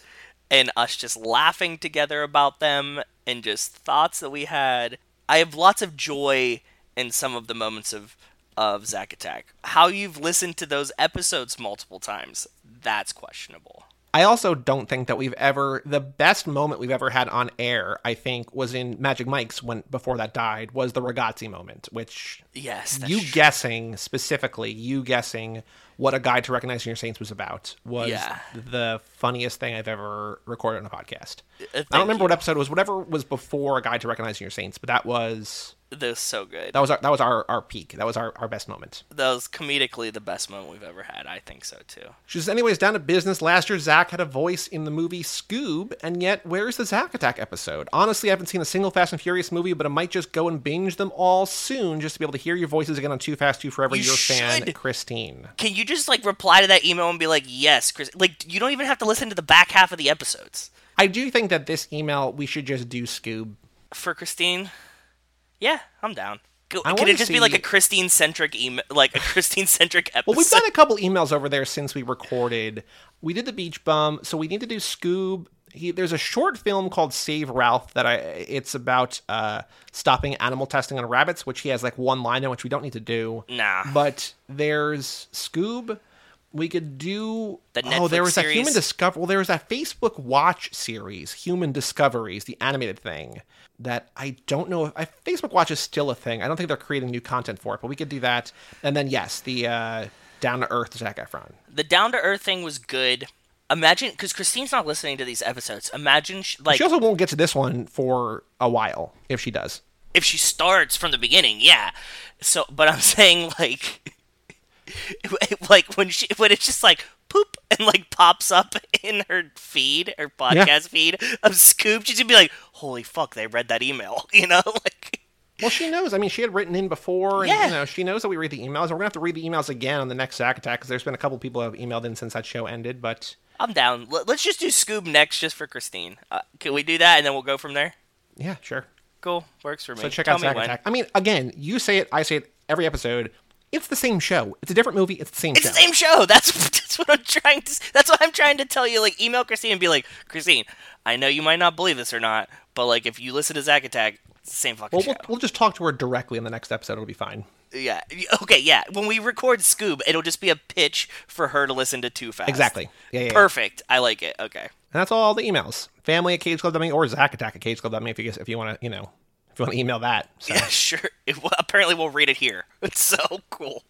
S2: and us just laughing together about them and just thoughts that we had. I have lots of joy in some of the moments of of Zack Attack. How you've listened to those episodes multiple times, that's questionable.
S1: I also don't think that we've ever the best moment we've ever had on air. I think was in Magic Mike's when before that died was the Ragazzi moment, which
S2: Yes,
S1: you
S2: true.
S1: guessing specifically, you guessing what a guide to recognizing your saints was about was
S2: Yeah.
S1: the funniest thing I've ever recorded on a podcast. Uh,
S2: I
S1: don't remember
S2: you.
S1: what episode it was. Whatever was before a guide to recognizing your saints, but that was
S2: That was so good.
S1: that was our, that was our, our peak. That was our, our best moment.
S2: That was comedically the best moment we've ever had. I think so too.
S1: She says, anyways, down to business. Last year, Zach had a voice in the movie Scoob, and yet, where's the Zach Attack episode? Honestly, I haven't seen a single Fast and Furious movie, but I might just go and binge them all soon just to be able to hear your voices again on Too Fast, Too Forever.
S2: You
S1: your fan,
S2: should.
S1: Christine.
S2: Can you just like reply to that email and be like, "Yes, Chris"? Like you don't even have to listen to the back half of the episodes
S1: I do think that this email, we should just do Scoob.
S2: for Christine. Yeah, I'm down. Go,
S1: I
S2: can it just be like a Christine centric email, like a Christine centric episode?
S1: Well, we've done a couple emails over there since we recorded. We did the Beach Bum, so we need to do Scoob. He, there's a short film called Save Ralph that I. It's about uh, stopping animal testing on rabbits, which he has like one line in, which we don't need to do.
S2: Nah.
S1: But there's Scoob. We could do.
S2: The Netflix
S1: oh, there was that Human
S2: series?
S1: Discover. Well, there was that Facebook Watch series, Human Discoveries, the animated thing. That I don't know if I, Facebook Watch is still a thing. I don't think they're creating new content for it, but we could do that. And then yes, the uh, Down to Earth Zac Efron.
S2: the down to earth thing was good. Imagine because Christine's not listening to these episodes. Imagine sh- like
S1: She also won't get to this one for a while if she does.
S2: if she starts from the beginning, yeah. So, but I'm saying like, like when she when it's just like poop and like pops up in her feed, her podcast feed of Scoob, she's gonna be like, "Holy fuck, they read that email," you know, like.
S1: Well, she knows. I mean, she had written in before, and
S2: Yeah.
S1: you know, she knows that we read the emails. We're gonna have to read the emails again on the next Zack Attack because there's been a couple people who have emailed in since that show ended. But
S2: I'm down. Let- Let's just do Scoob next, just for Christine. Uh, can we do that, and then we'll go from there?
S1: yeah, sure.
S2: Cool, works for me.
S1: So check
S2: Tell
S1: out
S2: when.
S1: Attack. I mean, again, you say it, I say it every episode. It's the same show. It's a different movie. It's the same
S2: It's
S1: show.
S2: the same show. That's that's what I'm trying to. That's what I'm trying to tell you. Like, email Christine and be like, Christine, I know you might not believe this or not, but like, if you listen to Zack Attack, it's the same fucking
S1: Well,
S2: show.
S1: we'll, we'll just talk to her directly in the next episode. It'll be fine.
S2: Yeah. Okay. Yeah. When we record Scoob, it'll just be a pitch for her to listen to Too Fast.
S1: Exactly. Yeah, yeah, yeah.
S2: Perfect. I like it. Okay.
S1: And that's all the emails. Family at cageclub.me or Zack Attack at cageclub.me if you guess, if you want to, you know, if you want to email that. So.
S2: Yeah. Sure. It, well, apparently, we'll read it here. It's so cool.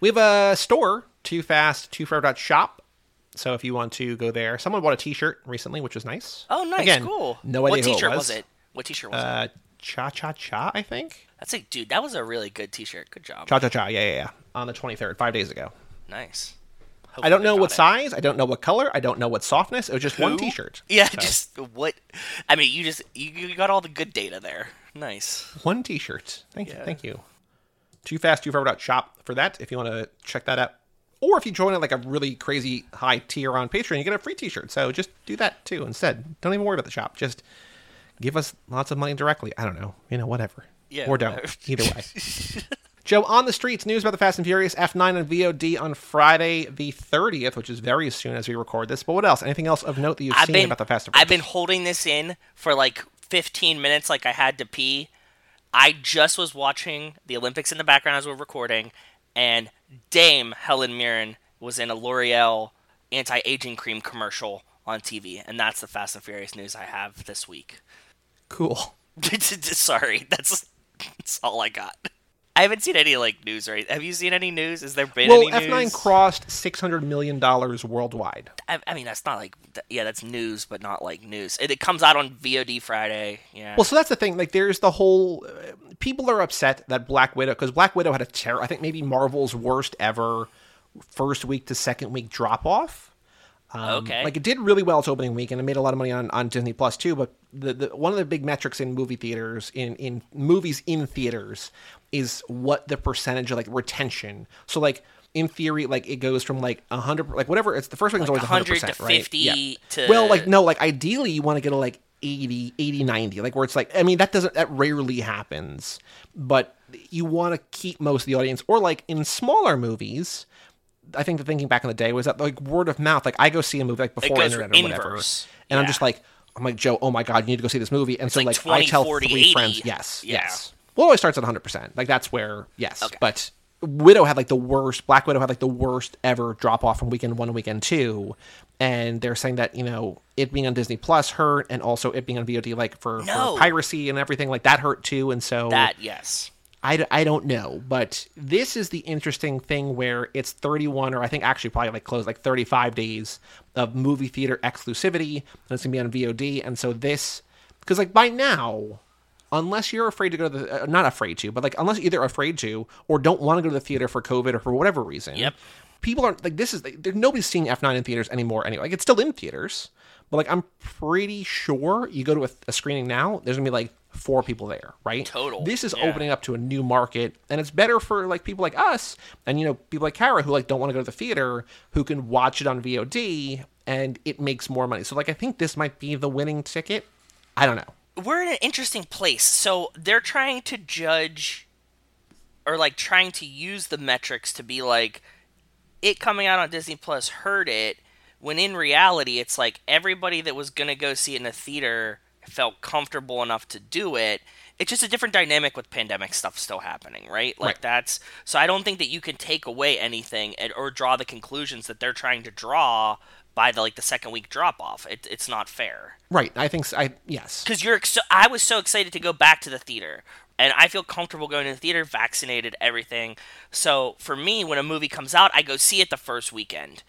S1: We have a store, Too Fast, Too shop. So if you want to go there, someone bought a T-shirt recently, which was nice.
S2: Oh, nice.
S1: Again,
S2: cool.
S1: No
S2: what
S1: idea who
S2: T-shirt
S1: it was.
S2: it? What T-shirt was it?
S1: Uh, cha cha cha, I think.
S2: That's a dude. That was a really good T-shirt. Good job.
S1: Cha cha cha, yeah, yeah, yeah. On the twenty third, five days ago.
S2: Nice.
S1: I don't know what
S2: it.
S1: size. I don't know what color. I don't know what softness. It was just one T-shirt.
S2: Yeah,
S1: So,
S2: just what? I mean, you just you, you got all the good data there. Nice.
S1: one T-shirt. Thank you, thank you. Too fast, too forever shop for that. If you want to check that out, or if you join at like a really crazy high tier on Patreon, you get a free T-shirt. So just do that too instead. Don't even worry about the shop. Just give us lots of money directly. I don't know, you know, whatever.
S2: Yeah,
S1: or don't. Either way. Joe, on the streets, news about the Fast and Furious F9 on VOD on Friday the 30th, which is very soon as we record this. But what else? Anything else of note that you've
S2: I've
S1: seen
S2: been
S1: about the Fast and Furious?
S2: I've been holding this in for like 15 minutes, like I had to pee. I just was watching the Olympics in the background as we're recording, and Dame Helen Mirren was in a L'Oreal anti-aging cream commercial on TV, and that's the Fast and Furious news I have this week.
S1: Cool.
S2: Sorry, that's that's all I got. I haven't seen any like news right. Have you seen any news? Has there been
S1: Well,
S2: any
S1: F9
S2: news?
S1: crossed $600 million worldwide.
S2: I, I mean, that's not like yeah, that's news, but not like news. It, it comes out on VOD Friday. Yeah.
S1: Well, so that's the thing. Like, there's the whole. Uh, people are upset that Black Widow, because Black Widow had a terror. I think maybe Marvel's worst ever first week to second week drop off. Um,
S2: okay.
S1: Like it did really well its opening week, and it made a lot of money on, on Disney Plus too. But the, the one of the big metrics in movie theaters, in in movies in theaters, is what the percentage of like retention. So like in theory, like it goes from like hundred, like whatever. It's the first week is
S2: Like
S1: always hundred
S2: 100 to
S1: percent, right?
S2: 50 to-
S1: well, like no, like ideally you want to get a like 80, 80, 90, like where it's like I mean that doesn't that rarely happens, but you want to keep most of the audience, or like in smaller movies. I think the thinking back in the day was that like word of mouth. Like I go see a movie like before internet or whatever,
S2: inverse.
S1: and I'm just like, I'm like Joe. Oh my god, you need to go see this movie. And so
S2: like
S1: like, I
S2: 20,
S1: tell
S2: 40,
S1: three
S2: 80.
S1: friends, yes,
S2: Yeah.
S1: yes. Well, it always starts at 100. percent Like that's where yes,
S2: Okay.
S1: but. Widow had like the worst. Black Widow had like the worst ever drop off from weekend one to weekend two, and they're saying that you know it being on Disney Plus hurt, and also it being on VOD like for,
S2: No.
S1: for piracy and everything like that hurt too. And so
S2: that yes.
S1: I, I don't know, but this is the interesting thing where it's 31 or I think actually probably like close like 35 days of movie theater exclusivity and it's gonna be on VOD. And so this, because like by now, unless you're afraid to go to the, uh, not afraid to, but like unless you're either afraid to or don't want to go to the theater for COVID or for whatever reason.
S2: Yep.
S1: People aren't like this is like, nobody's seeing F9 in theaters anymore anyway. Like it's still in theaters, but like I'm pretty sure you go to a, a screening now, there's gonna be like four people there, right?
S2: Total,
S1: This is
S2: yeah.
S1: opening up to a new market, and it's better for like people like us, and you know people like Kara who like don't want to go to the theater, who can watch it on VOD, and it makes more money. So like I think this might be the winning ticket. I don't know.
S2: we're in an interesting place. So they're trying to judge or like trying to use the metrics to be like it coming out on Disney Plus hurt it when in reality it's like everybody that was going to go see it in a theater felt comfortable enough to do it. It's just a different dynamic with pandemic stuff still happening, right? Like
S1: Right.
S2: that's so I don't think that you can take away anything and, or draw the conclusions that they're trying to draw by the like the second week drop off. It, it's not fair
S1: Right. I think so. I yes.
S2: because you're ex- I was so excited to go back to the theater and I feel comfortable going to the theater vaccinated everything so for me when a movie comes out I go see it the first weekend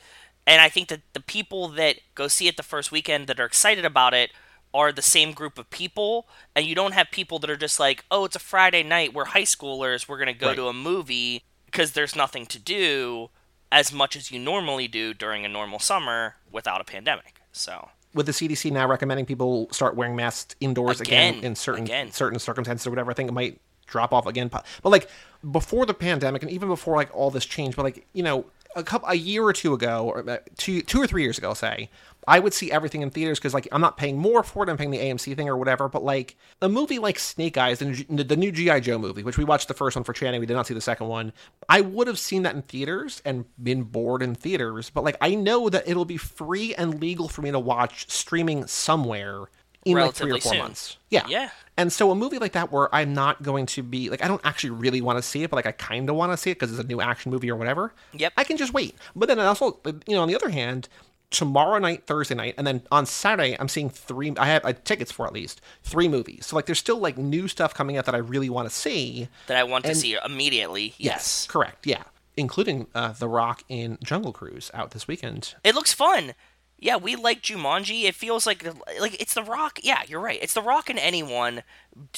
S2: and I think that the people that go see it the first weekend that are excited about it are the same group of people and you don't have people that are just like oh it's a Friday night we're high schoolers we're going to go
S1: Right.
S2: to a movie because there's nothing to do as much as you normally do during a normal summer without a pandemic so
S1: with the CDC now recommending people start wearing masks indoors again,
S2: Again,
S1: in certain
S2: again.
S1: certain circumstances or whatever, I think it might drop off again. But like before the pandemic and even before like all this change, but like you know a couple a year or two ago or uh, two two or three years ago, say. I would see everything in theaters because like I'm not paying more for it. I'm paying the AMC thing or whatever. But like a movie like Snake Eyes, the, the new GI Joe movie, which we watched the first one for Channing, we did not see the second one. I would have seen that in theaters and been bored in theaters. But like I know that it'll be free and legal for me to watch streaming somewhere in like three or four
S2: soon.
S1: months. Yeah.
S2: Yeah.
S1: And so a movie like that where I'm not going to be like I don't actually really want to see it, but like I kind of want to see it because it's a new action movie or whatever.
S2: Yep.
S1: I can just wait. But then also, you know, on the other hand, tomorrow night, Thursday night, and then on Saturday, I'm seeing three. I have uh, tickets for at least three movies. So like, there's still like new stuff coming out that I really want to see.
S2: that I want to see immediately. Yes.
S1: correct. Yeah, including uh, The Rock in Jungle Cruise out this weekend.
S2: It looks fun. Yeah, we like Jumanji. It feels like like it's The Rock. Yeah, you're right. It's The Rock and anyone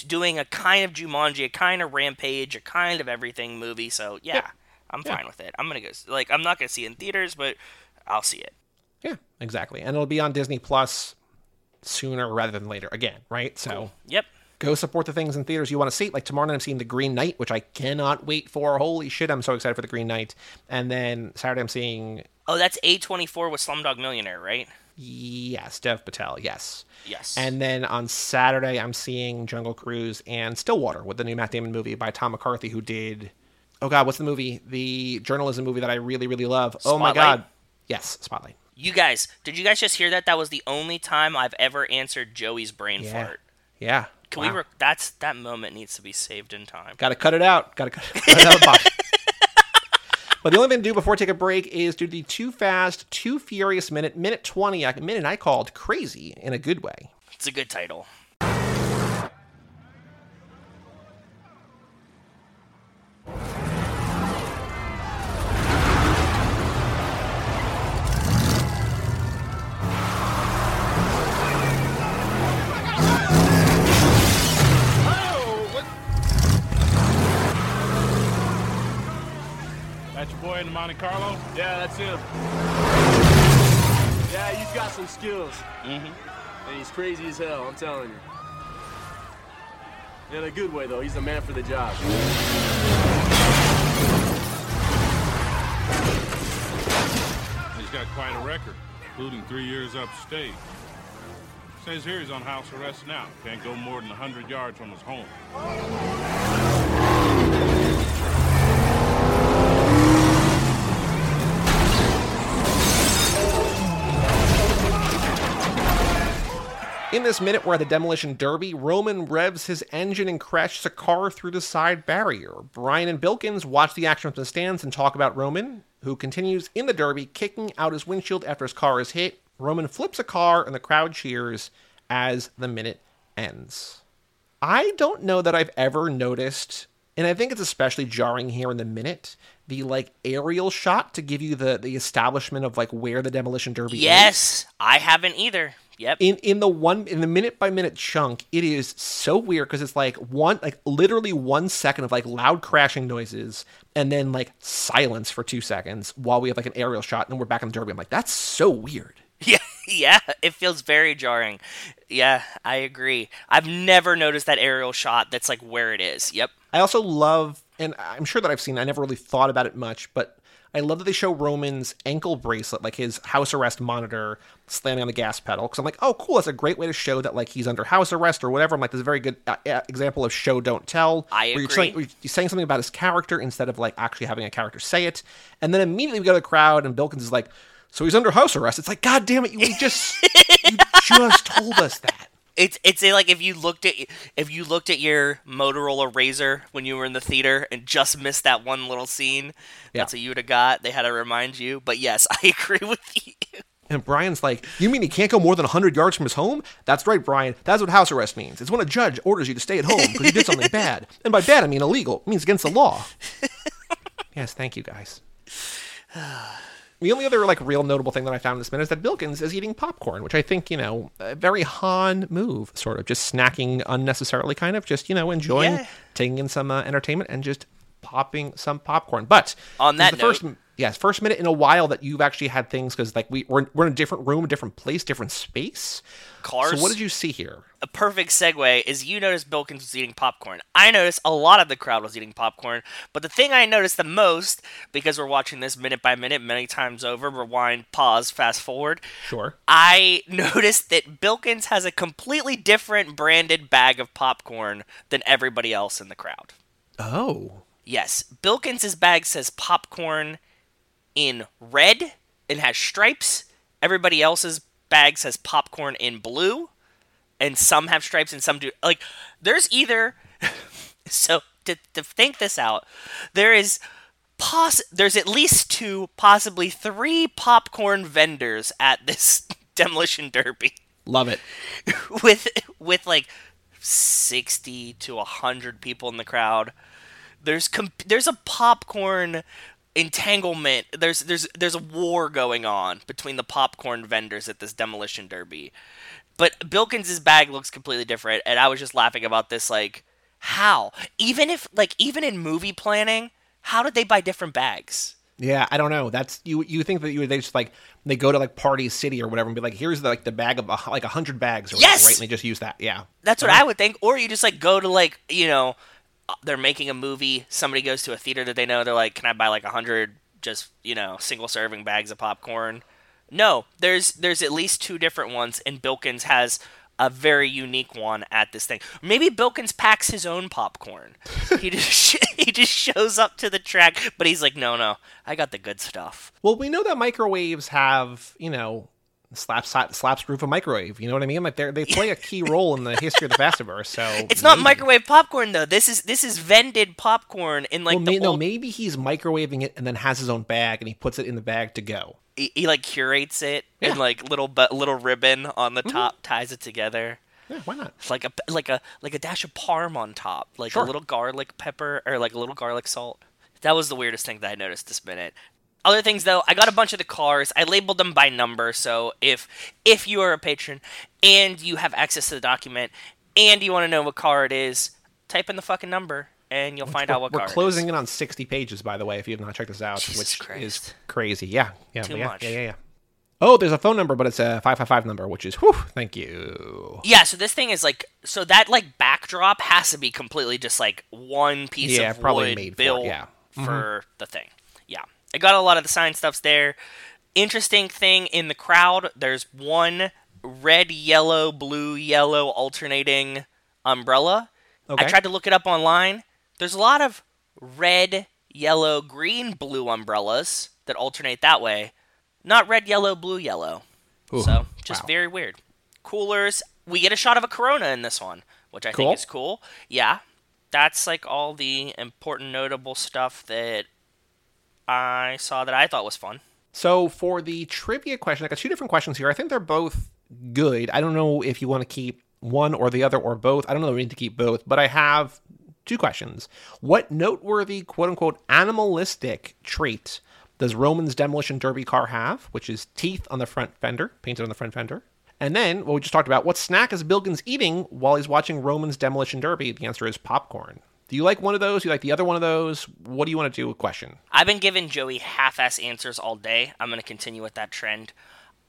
S2: doing a kind of Jumanji, a kind of Rampage, a kind of everything movie. So yeah,
S1: Yeah.
S2: I'm
S1: Yeah.
S2: fine with it. I'm gonna go. Like I'm not gonna see it in theaters, but I'll see it.
S1: Yeah, exactly. And it'll be on Disney Plus sooner rather than later. Again, right? So.
S2: Yep.
S1: Go support the things in theaters you want to see. Like tomorrow night, I'm seeing The Green Knight, which I cannot wait for. Holy shit, I'm so excited for The Green Knight. And then Saturday, I'm seeing
S2: Oh, that's A24 with Slumdog Millionaire, right?
S1: yes, Dev Patel, yes.
S2: Yes.
S1: And then on Saturday, I'm seeing Jungle Cruise and Stillwater with the new Matt Damon movie by Tom McCarthy, who did oh god, what's the movie? The journalism movie that I really really love. Oh my god, yes, Spotlight.
S2: you guys, did you guys just hear that? That was the only time I've ever answered Joey's brain
S1: Yeah,
S2: fart.
S1: yeah.
S2: Can
S1: Wow.
S2: we? Rec- that's that moment needs to be saved in time.
S1: Got to cut it out. Got to cut, cut it out of the box. But the only thing to do before we take a break is do the too fast, too furious minute, minute 20, a minute I called crazy in a good way.
S2: It's a good title.
S3: That's your boy in the Monte Carlo?
S4: Yeah, that's him. Yeah, he's got some skills.
S2: Mm-hmm.
S4: And he's crazy as hell, I'm telling you. In a good way, though. He's the man for the job.
S3: He's got quite a record, including three years upstate. Says here he's on house arrest now. Can't go more than 100 yards from his home.
S1: In this minute, we're at the demolition derby. Roman revs his engine and crashes a car through the side barrier. Brian and Bilkins watch the action from the stands and talk about Roman, who continues in the derby, kicking out his windshield after his car is hit. Roman flips a car, and the crowd cheers as the minute ends. I don't know that I've ever noticed And I think it's especially jarring here in the minute the like aerial shot to give you the the establishment of like where the demolition derby is.
S2: Yes, I haven't either. Yep.
S1: in in the one in the minute by minute chunk it is so weird because it's like one like literally one second of like loud crashing noises and then like silence for two seconds while we have like an aerial shot and then we're back in the derby i'm like that's so weird
S2: Yeah, yeah, it feels very jarring. Yeah, I agree. I've never noticed that aerial shot that's like where it is. Yep.
S1: i also love and i'm sure that i've seen i never really thought about it much but I love that they show Roman's ankle bracelet, like his house arrest monitor, slamming on the gas pedal. Because I'm like, oh, cool. That's a great way to show that like he's under house arrest or whatever. I'm like, this is a very good uh, example of show don't tell.
S2: I
S1: where You're
S2: agree.
S1: saying, you're saying something about his character instead of like actually having a character say it. And then immediately we go to the crowd, and Bilkins is like, so he's under house arrest. It's like, God damn it, you just you just told us that.
S2: It's it's like if you looked at if you looked at your Motorola RAZR when you were in the theater and just missed that one little scene.
S1: yeah.
S2: That's what you would have got. They had to remind you. But yes, I agree with you.
S1: And Brian's like, You mean he can't go more than 100 yards from his home? That's right, Brian. That's what house arrest means. It's when a judge orders you to stay at home because you did something bad. And by bad, I mean illegal. It means against the law. yes, thank you, guys. The only other like real notable thing that I found in this minute is that Bilkins is eating popcorn, which I think you know a very Han move, sort of just snacking unnecessarily, kind of just you know enjoying
S2: Yeah.
S1: taking in some uh, entertainment and just popping some popcorn. But
S2: On that
S1: the first, yes, first minute in a while that you've actually had things because like we we're, we're in a different room, a different place, different space.
S2: Cars.
S1: So what did you see here?
S2: a perfect segue is you noticed Bilkins was eating popcorn. I noticed a lot of the crowd was eating popcorn, but the thing I noticed the most, because we're watching this minute by minute many times over, rewind, pause, fast forward,
S1: Sure.
S2: I noticed that Bilkins has a completely different branded bag of popcorn than everybody else in the crowd.
S1: Oh,
S2: Yes, Bilkins' bag says popcorn in red and has stripes. Everybody else's bag says popcorn in blue, and some have stripes and some do. Like, there's either. so to to think this out, there is. Poss- there's at least two, possibly three popcorn vendors at this demolition derby
S1: love it.
S2: with with like 60 to 100 people in the crowd there's comp- there's a popcorn entanglement there's there's there's a war going on between the popcorn vendors at this demolition derby but Bilkins' bag looks completely different and I was just laughing about this like how even if like even in movie planning how did they buy different bags
S1: Yeah, I don't know. That's you. You think that you they just like they go to like Party City or whatever and be like, here's the, like the bag of like a hundred bags or whatever,
S2: Yes!
S1: right? And they just use that. Yeah.
S2: That's what uh-huh. I would think. Or you just like go to like you know, they're making a movie. Somebody goes to a theater that they know. They're like, can I buy like a hundred just you know single serving bags of popcorn? No, there's there's at least two different ones, and Bilkins has a very unique one at this thing. Maybe Bilkins packs his own popcorn. he just he just shows up to the track, but he's like, no, no, I got the good stuff.
S1: Well, we know that microwaves have you know slaps slaps proof of microwave. You know what I mean? Like they they play a key role in the history of the Fastiverse. So
S2: It's not
S1: maybe-
S2: microwave popcorn though. This is this is vended popcorn in like
S1: Well,
S2: the
S1: may, no, maybe he's microwaving it and then has his own bag and he puts it in the bag to go.
S2: he, he like curates it
S1: Yeah.
S2: and like little but little ribbon on the mm-hmm. top ties it together.
S1: Yeah, why not?
S2: It's like a like a like a dash of parm on top, like
S1: Sure.
S2: a little garlic pepper or like a little garlic salt. That was the weirdest thing that I noticed this minute. Other things though, I got a bunch of the cars. I labeled them by number, so if if you are a patron and you have access to the document and you want to know what car it is, type in the fucking number and you'll find out what
S1: We're
S2: car. it is.
S1: closing in on 60 pages, by the way, if you have not checked this out,
S2: Jesus
S1: which is crazy. Yeah, yeah,
S2: Too
S1: yeah,
S2: much.
S1: yeah, yeah, yeah. Oh, there's a phone number, but it's a 555 number, which is, whew, thank you.
S2: Yeah, so this thing is like so that like backdrop has to be completely just like one piece
S1: Yeah,
S2: of
S1: probably
S2: wood
S1: made for it,
S2: built.
S1: Mm-hmm.
S2: for the thing. Yeah, I got a lot of the sign stuffs there. Interesting thing in the crowd, there's one red, yellow, blue, yellow alternating umbrella.
S1: Okay.
S2: I tried to look it up online. There's a lot of red, yellow, green, blue umbrellas that alternate that way. Not red, yellow, blue, yellow.
S1: Ooh,
S2: So just
S1: wow.
S2: very weird. Coolers. We get a shot of a Corona in this one, which I
S1: Cool.
S2: think is cool. Yeah, that's like all the important, notable stuff that I saw that I thought was fun.
S1: So for the trivia question, I got two different questions here. I think they're both good. I don't know if you want to keep one or the other or both. I don't know if we need to keep both, but I have Two questions. What noteworthy, quote unquote, animalistic trait does Roman's demolition derby car have, which is teeth on the front fender, painted on the front fender? And then, what we just talked about, what snack is Bilkins eating while he's watching Roman's demolition derby? The answer is popcorn. Do you like one of those? Do you like the other one of those? What do you want to do? With question.
S2: I've been giving Joey half-ass answers all day. I'm going to continue with that trend.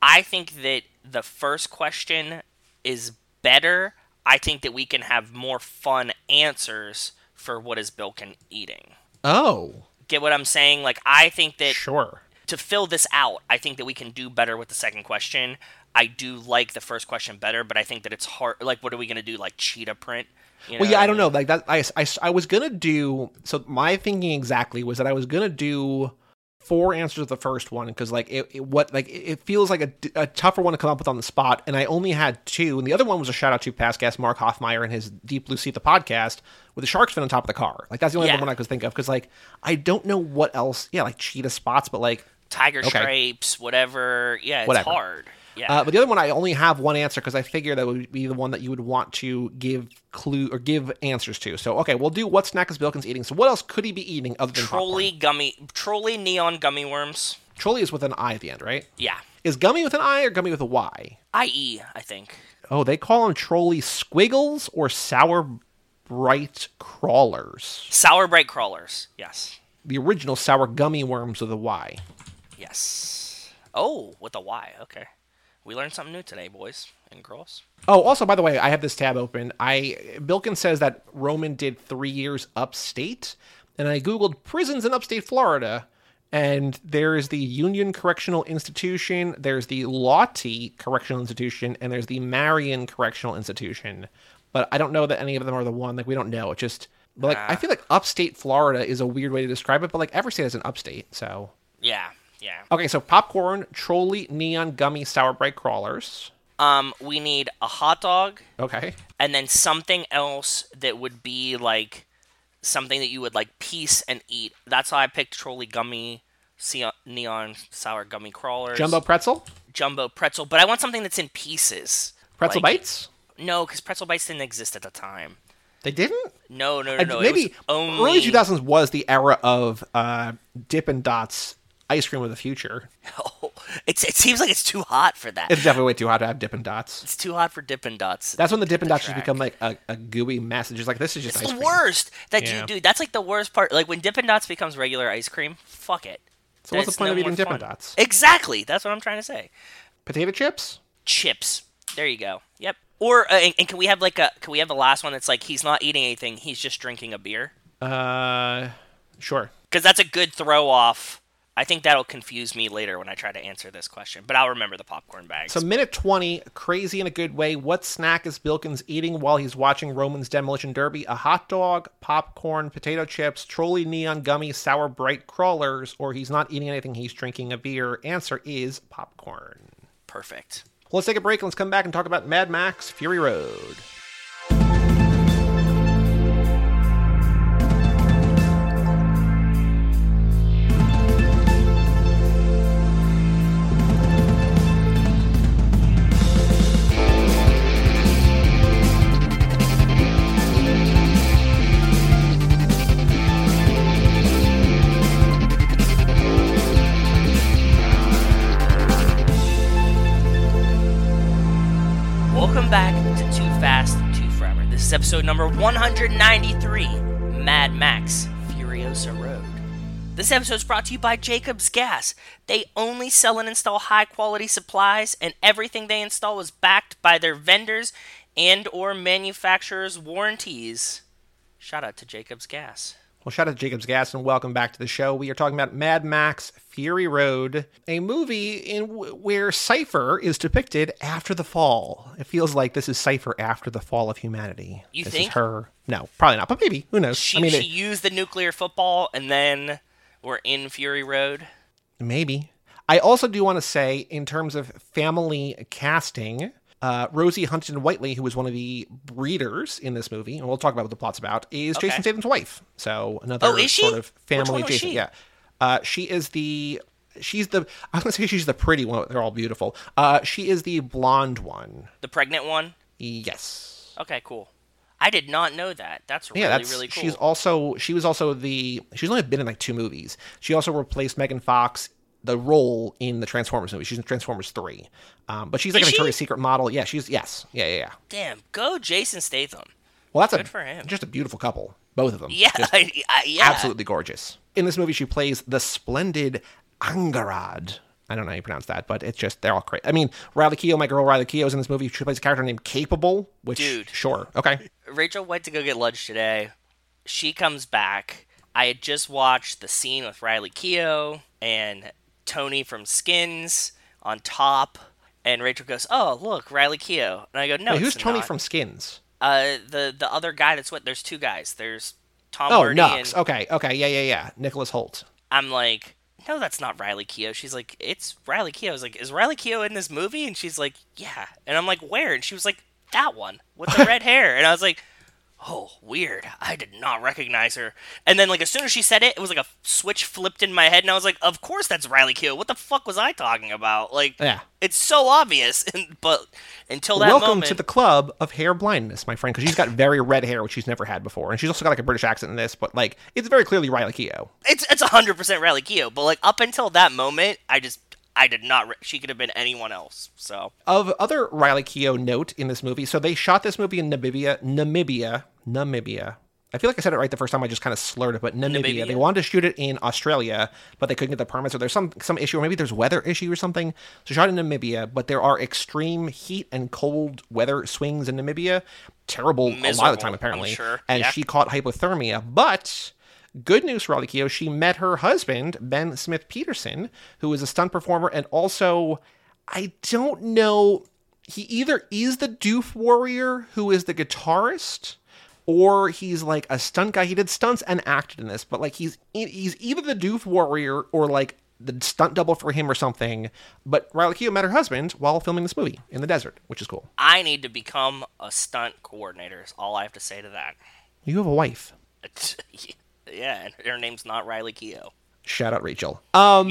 S2: I think that the first question is better. I think that we can have more fun answers for what is Bilkin eating.
S1: Oh,
S2: Get what I'm saying? Like I think that
S1: sure.
S2: to fill this out, I think that we can do better with the second question. I do like the first question better, but I think that it's hard. Like, what are we gonna do? Like cheetah print? You
S1: Well, yeah, I don't
S2: mean?
S1: know. Like that, I, I, I was gonna do. So my thinking exactly was that I was gonna do four answers to the first one because like it, it what like it it feels like a, a tougher one to come up with on the spot, and I only had two, and the other one was a shout out to past guest Mark Hoffmeyer and his Deep Blue Sea the podcast with the shark's fin on top of the car. Like that's the only
S2: Yeah.
S1: one I could think of because like I don't know what else. Yeah, like cheetah spots, but like
S2: tiger
S1: Okay.
S2: stripes, whatever. Yeah, it's
S1: Whatever.
S2: hard. Yeah.
S1: Uh, but the other one, I only have one answer because I figured that would be the one that you would want to give clue or give answers to. So, okay, we'll do what snack is Bilkins eating. So, what else could he be eating other than
S2: Trolli gummy, Trolli neon gummy worms.
S1: Trolli is with an I at the end, right?
S2: Yeah.
S1: Is gummy with an I or gummy with a Y?
S2: I.e., I think.
S1: Oh, they call them Trolli squiggles or sour Brite crawlers.
S2: Sour Brite crawlers. Yes.
S1: The original sour gummy worms with a Y.
S2: Yes. Oh, with a Y. Okay. We learned something new today, boys and girls.
S1: Oh, also, by the way, I have this tab open. I Bilkin says that Roman did three years upstate, and I googled prisons in upstate Florida, and there's the Union Correctional Institution, there's the Lawtey Correctional Institution, and there's the Marion Correctional Institution. But I don't know that any of them are the one. Like we don't know. It just but like I feel like upstate Florida is a weird way to describe it, but like every state has an upstate, so
S2: Yeah. Yeah.
S1: okay. So popcorn, Trolli, neon, gummy, sour Brite crawlers.
S2: Um, we need a hot dog
S1: Okay.
S2: and then something else that would be like something that you would like piece and eat. That's why I picked Trolli gummy, neon sour gummy crawlers,
S1: Jumbo pretzel,
S2: jumbo pretzel. But I want something that's in pieces.
S1: pretzel
S2: Like-
S1: bites.
S2: No, because pretzel bites didn't exist at the time.
S1: They didn't.
S2: No, no, no, no.
S1: maybe
S2: it was only
S1: early 2000s was the era of uh, Dippin' Dots ice cream of the future.
S2: It's, it seems like it's too hot for that.
S1: It's definitely way too hot to have Dippin' Dots.
S2: It's too hot for Dippin' Dots.
S1: That's when the Dippin' Dots just become like a, a gooey mess. It's just like this is just
S2: It's
S1: ice
S2: the
S1: cream.
S2: worst. That
S1: Yeah.
S2: you do. that's like the worst part. Like when Dippin' Dots becomes regular ice cream, fuck it.
S1: So what's the point
S2: no
S1: of eating Dippin' Dots?
S2: Exactly. That's what I'm trying to say.
S1: Potato chips.
S2: Chips. There you go. Yep. Or uh, and, and can we have like a can we have the last one that's like he's not eating anything, he's just drinking a beer?
S1: Uh, sure.
S2: Because that's a good throw off. I think that'll confuse me later when I try to answer this question, but I'll remember the popcorn bags.
S1: So minute 20, crazy in a good way. What snack is Bilkins eating while he's watching Roman's Demolition Derby? A hot dog, popcorn, potato chips, Trolli neon gummy, sour Brite crawlers, or he's not eating anything, he's drinking a beer. Answer is popcorn.
S2: Perfect.
S1: Let's take a break and let's come back and talk about Mad Max Fury Road.
S2: Episode number 193 Mad Max Furiosa Road. This episode is brought to you by Jacobs Gas. They only sell and install high quality supplies, and everything they install is backed by their vendors and or manufacturers' warranties. Shout out to Jacobs Gas.
S1: Well, shout out to Jacob's Gas and welcome back to the show. We are talking about Mad Max Fury Road, a movie in w- where Cipher is depicted after the fall. It feels like this is Cipher after the fall of humanity.
S2: You
S1: this
S2: think?
S1: is her? No, probably not. But maybe who knows?
S2: She,
S1: I mean,
S2: she
S1: it-
S2: used the nuclear football, and then we're in Fury Road.
S1: Maybe. I also do want to say, in terms of family casting, uh, Rosie Huntington Whiteley, who was one of the breeders in this movie, and we'll talk about what the plot's about, is
S2: Okay.
S1: Jason Statham's wife. So another
S2: Oh,
S1: sort of family Jason.
S2: she?
S1: Yeah. Uh, she is the. She's the. I was gonna say she's the pretty one. They're all beautiful. Uh, she is the blonde one.
S2: The pregnant one?
S1: Yes.
S2: Okay, cool. I did not know that. That's really
S1: Yeah, that's
S2: really cool.
S1: she's also she was also the she's only been in like two movies. She also replaced Megan Fox the role in the Transformers movie. She's in Transformers three, um, but she's like
S2: Is
S1: a
S2: she?
S1: Victoria's Secret model. Yeah, she's yes, yeah, yeah, yeah.
S2: Damn, go Jason Statham.
S1: Well, that's
S2: Good
S1: a
S2: for him.
S1: just a beautiful couple, both of them.
S2: Yeah, I, I- yeah.
S1: absolutely gorgeous. In this movie, she plays the splendid Angharad. I don't know how you pronounce that, but it's just they're all great. I mean, Riley Keough, my girl Riley Keough, is in this movie. She plays a character named Capable, which
S2: Dude.
S1: sure, okay.
S2: Rachel went to go get lunch today. She comes back. I had just watched the scene with Riley Keough and Tony from Skins on top. And Rachel goes, "Oh, look, Riley Keough." And I go, "No,
S1: Wait, who's Tony
S2: not."
S1: from Skins?
S2: Uh, the the other guy that's what? There's two guys. There's Tom
S1: Oh,
S2: Hardy
S1: Nux.
S2: and
S1: Okay, okay, yeah, yeah, yeah. Nicholas Hoult.
S2: I'm like, "No, that's not Riley Keough." She's like, "It's Riley Keough." I was like, "Is Riley Keough in this movie?" And she's like, "Yeah." And I'm like, "Where?" And she was like, "That one with the red hair." And I was like, "Oh, weird. I did not recognize her." And then like as soon as she said it, it was like a switch flipped in my head, and I was like, "Of course that's Riley Keough. What the fuck was I talking about?" Like,
S1: Yeah.
S2: it's so obvious. but until that
S1: Welcome
S2: moment,
S1: to the club of hair blindness, my friend, because she's got very red hair, which she's never had before, and she's also got like a British accent in this, but like it's very clearly Riley Keough.
S2: it's it's hundred percent Riley Keough. But like up until that moment, I just I did not. Re- she could have been anyone else. So
S1: Of other Riley Keough note in this movie, so they shot this movie in Namibia, Namibia, Namibia. I feel like I said it right the first time. I just kind of slurred it, but Namibia.
S2: Namibia.
S1: They wanted to shoot it in Australia, but they couldn't get the permits, or there's some some issue, or maybe there's weather issue or something. So shot in Namibia, but there are extreme heat and cold weather swings in Namibia. Terrible a lot of the
S2: Miserable,
S1: time,
S2: I'm
S1: apparently.
S2: sure.
S1: And
S2: Yeah.
S1: she caught hypothermia, but. Good news for Riley Keough. She met her husband, Ben Smith Petersen, who is a stunt performer and also, I don't know, he either is the Doof Warrior, who is the guitarist, or he's like a stunt guy. He did stunts and acted in this, but like he's he's either the Doof Warrior or like the stunt double for him or something. But Riley Keough met her husband while filming this movie in the desert, which is cool.
S2: I need to become a stunt coordinator. Is all I have to say to that.
S1: You have a wife.
S2: yeah, and her name's not Riley Keough,
S1: Shout out Rachel. Um,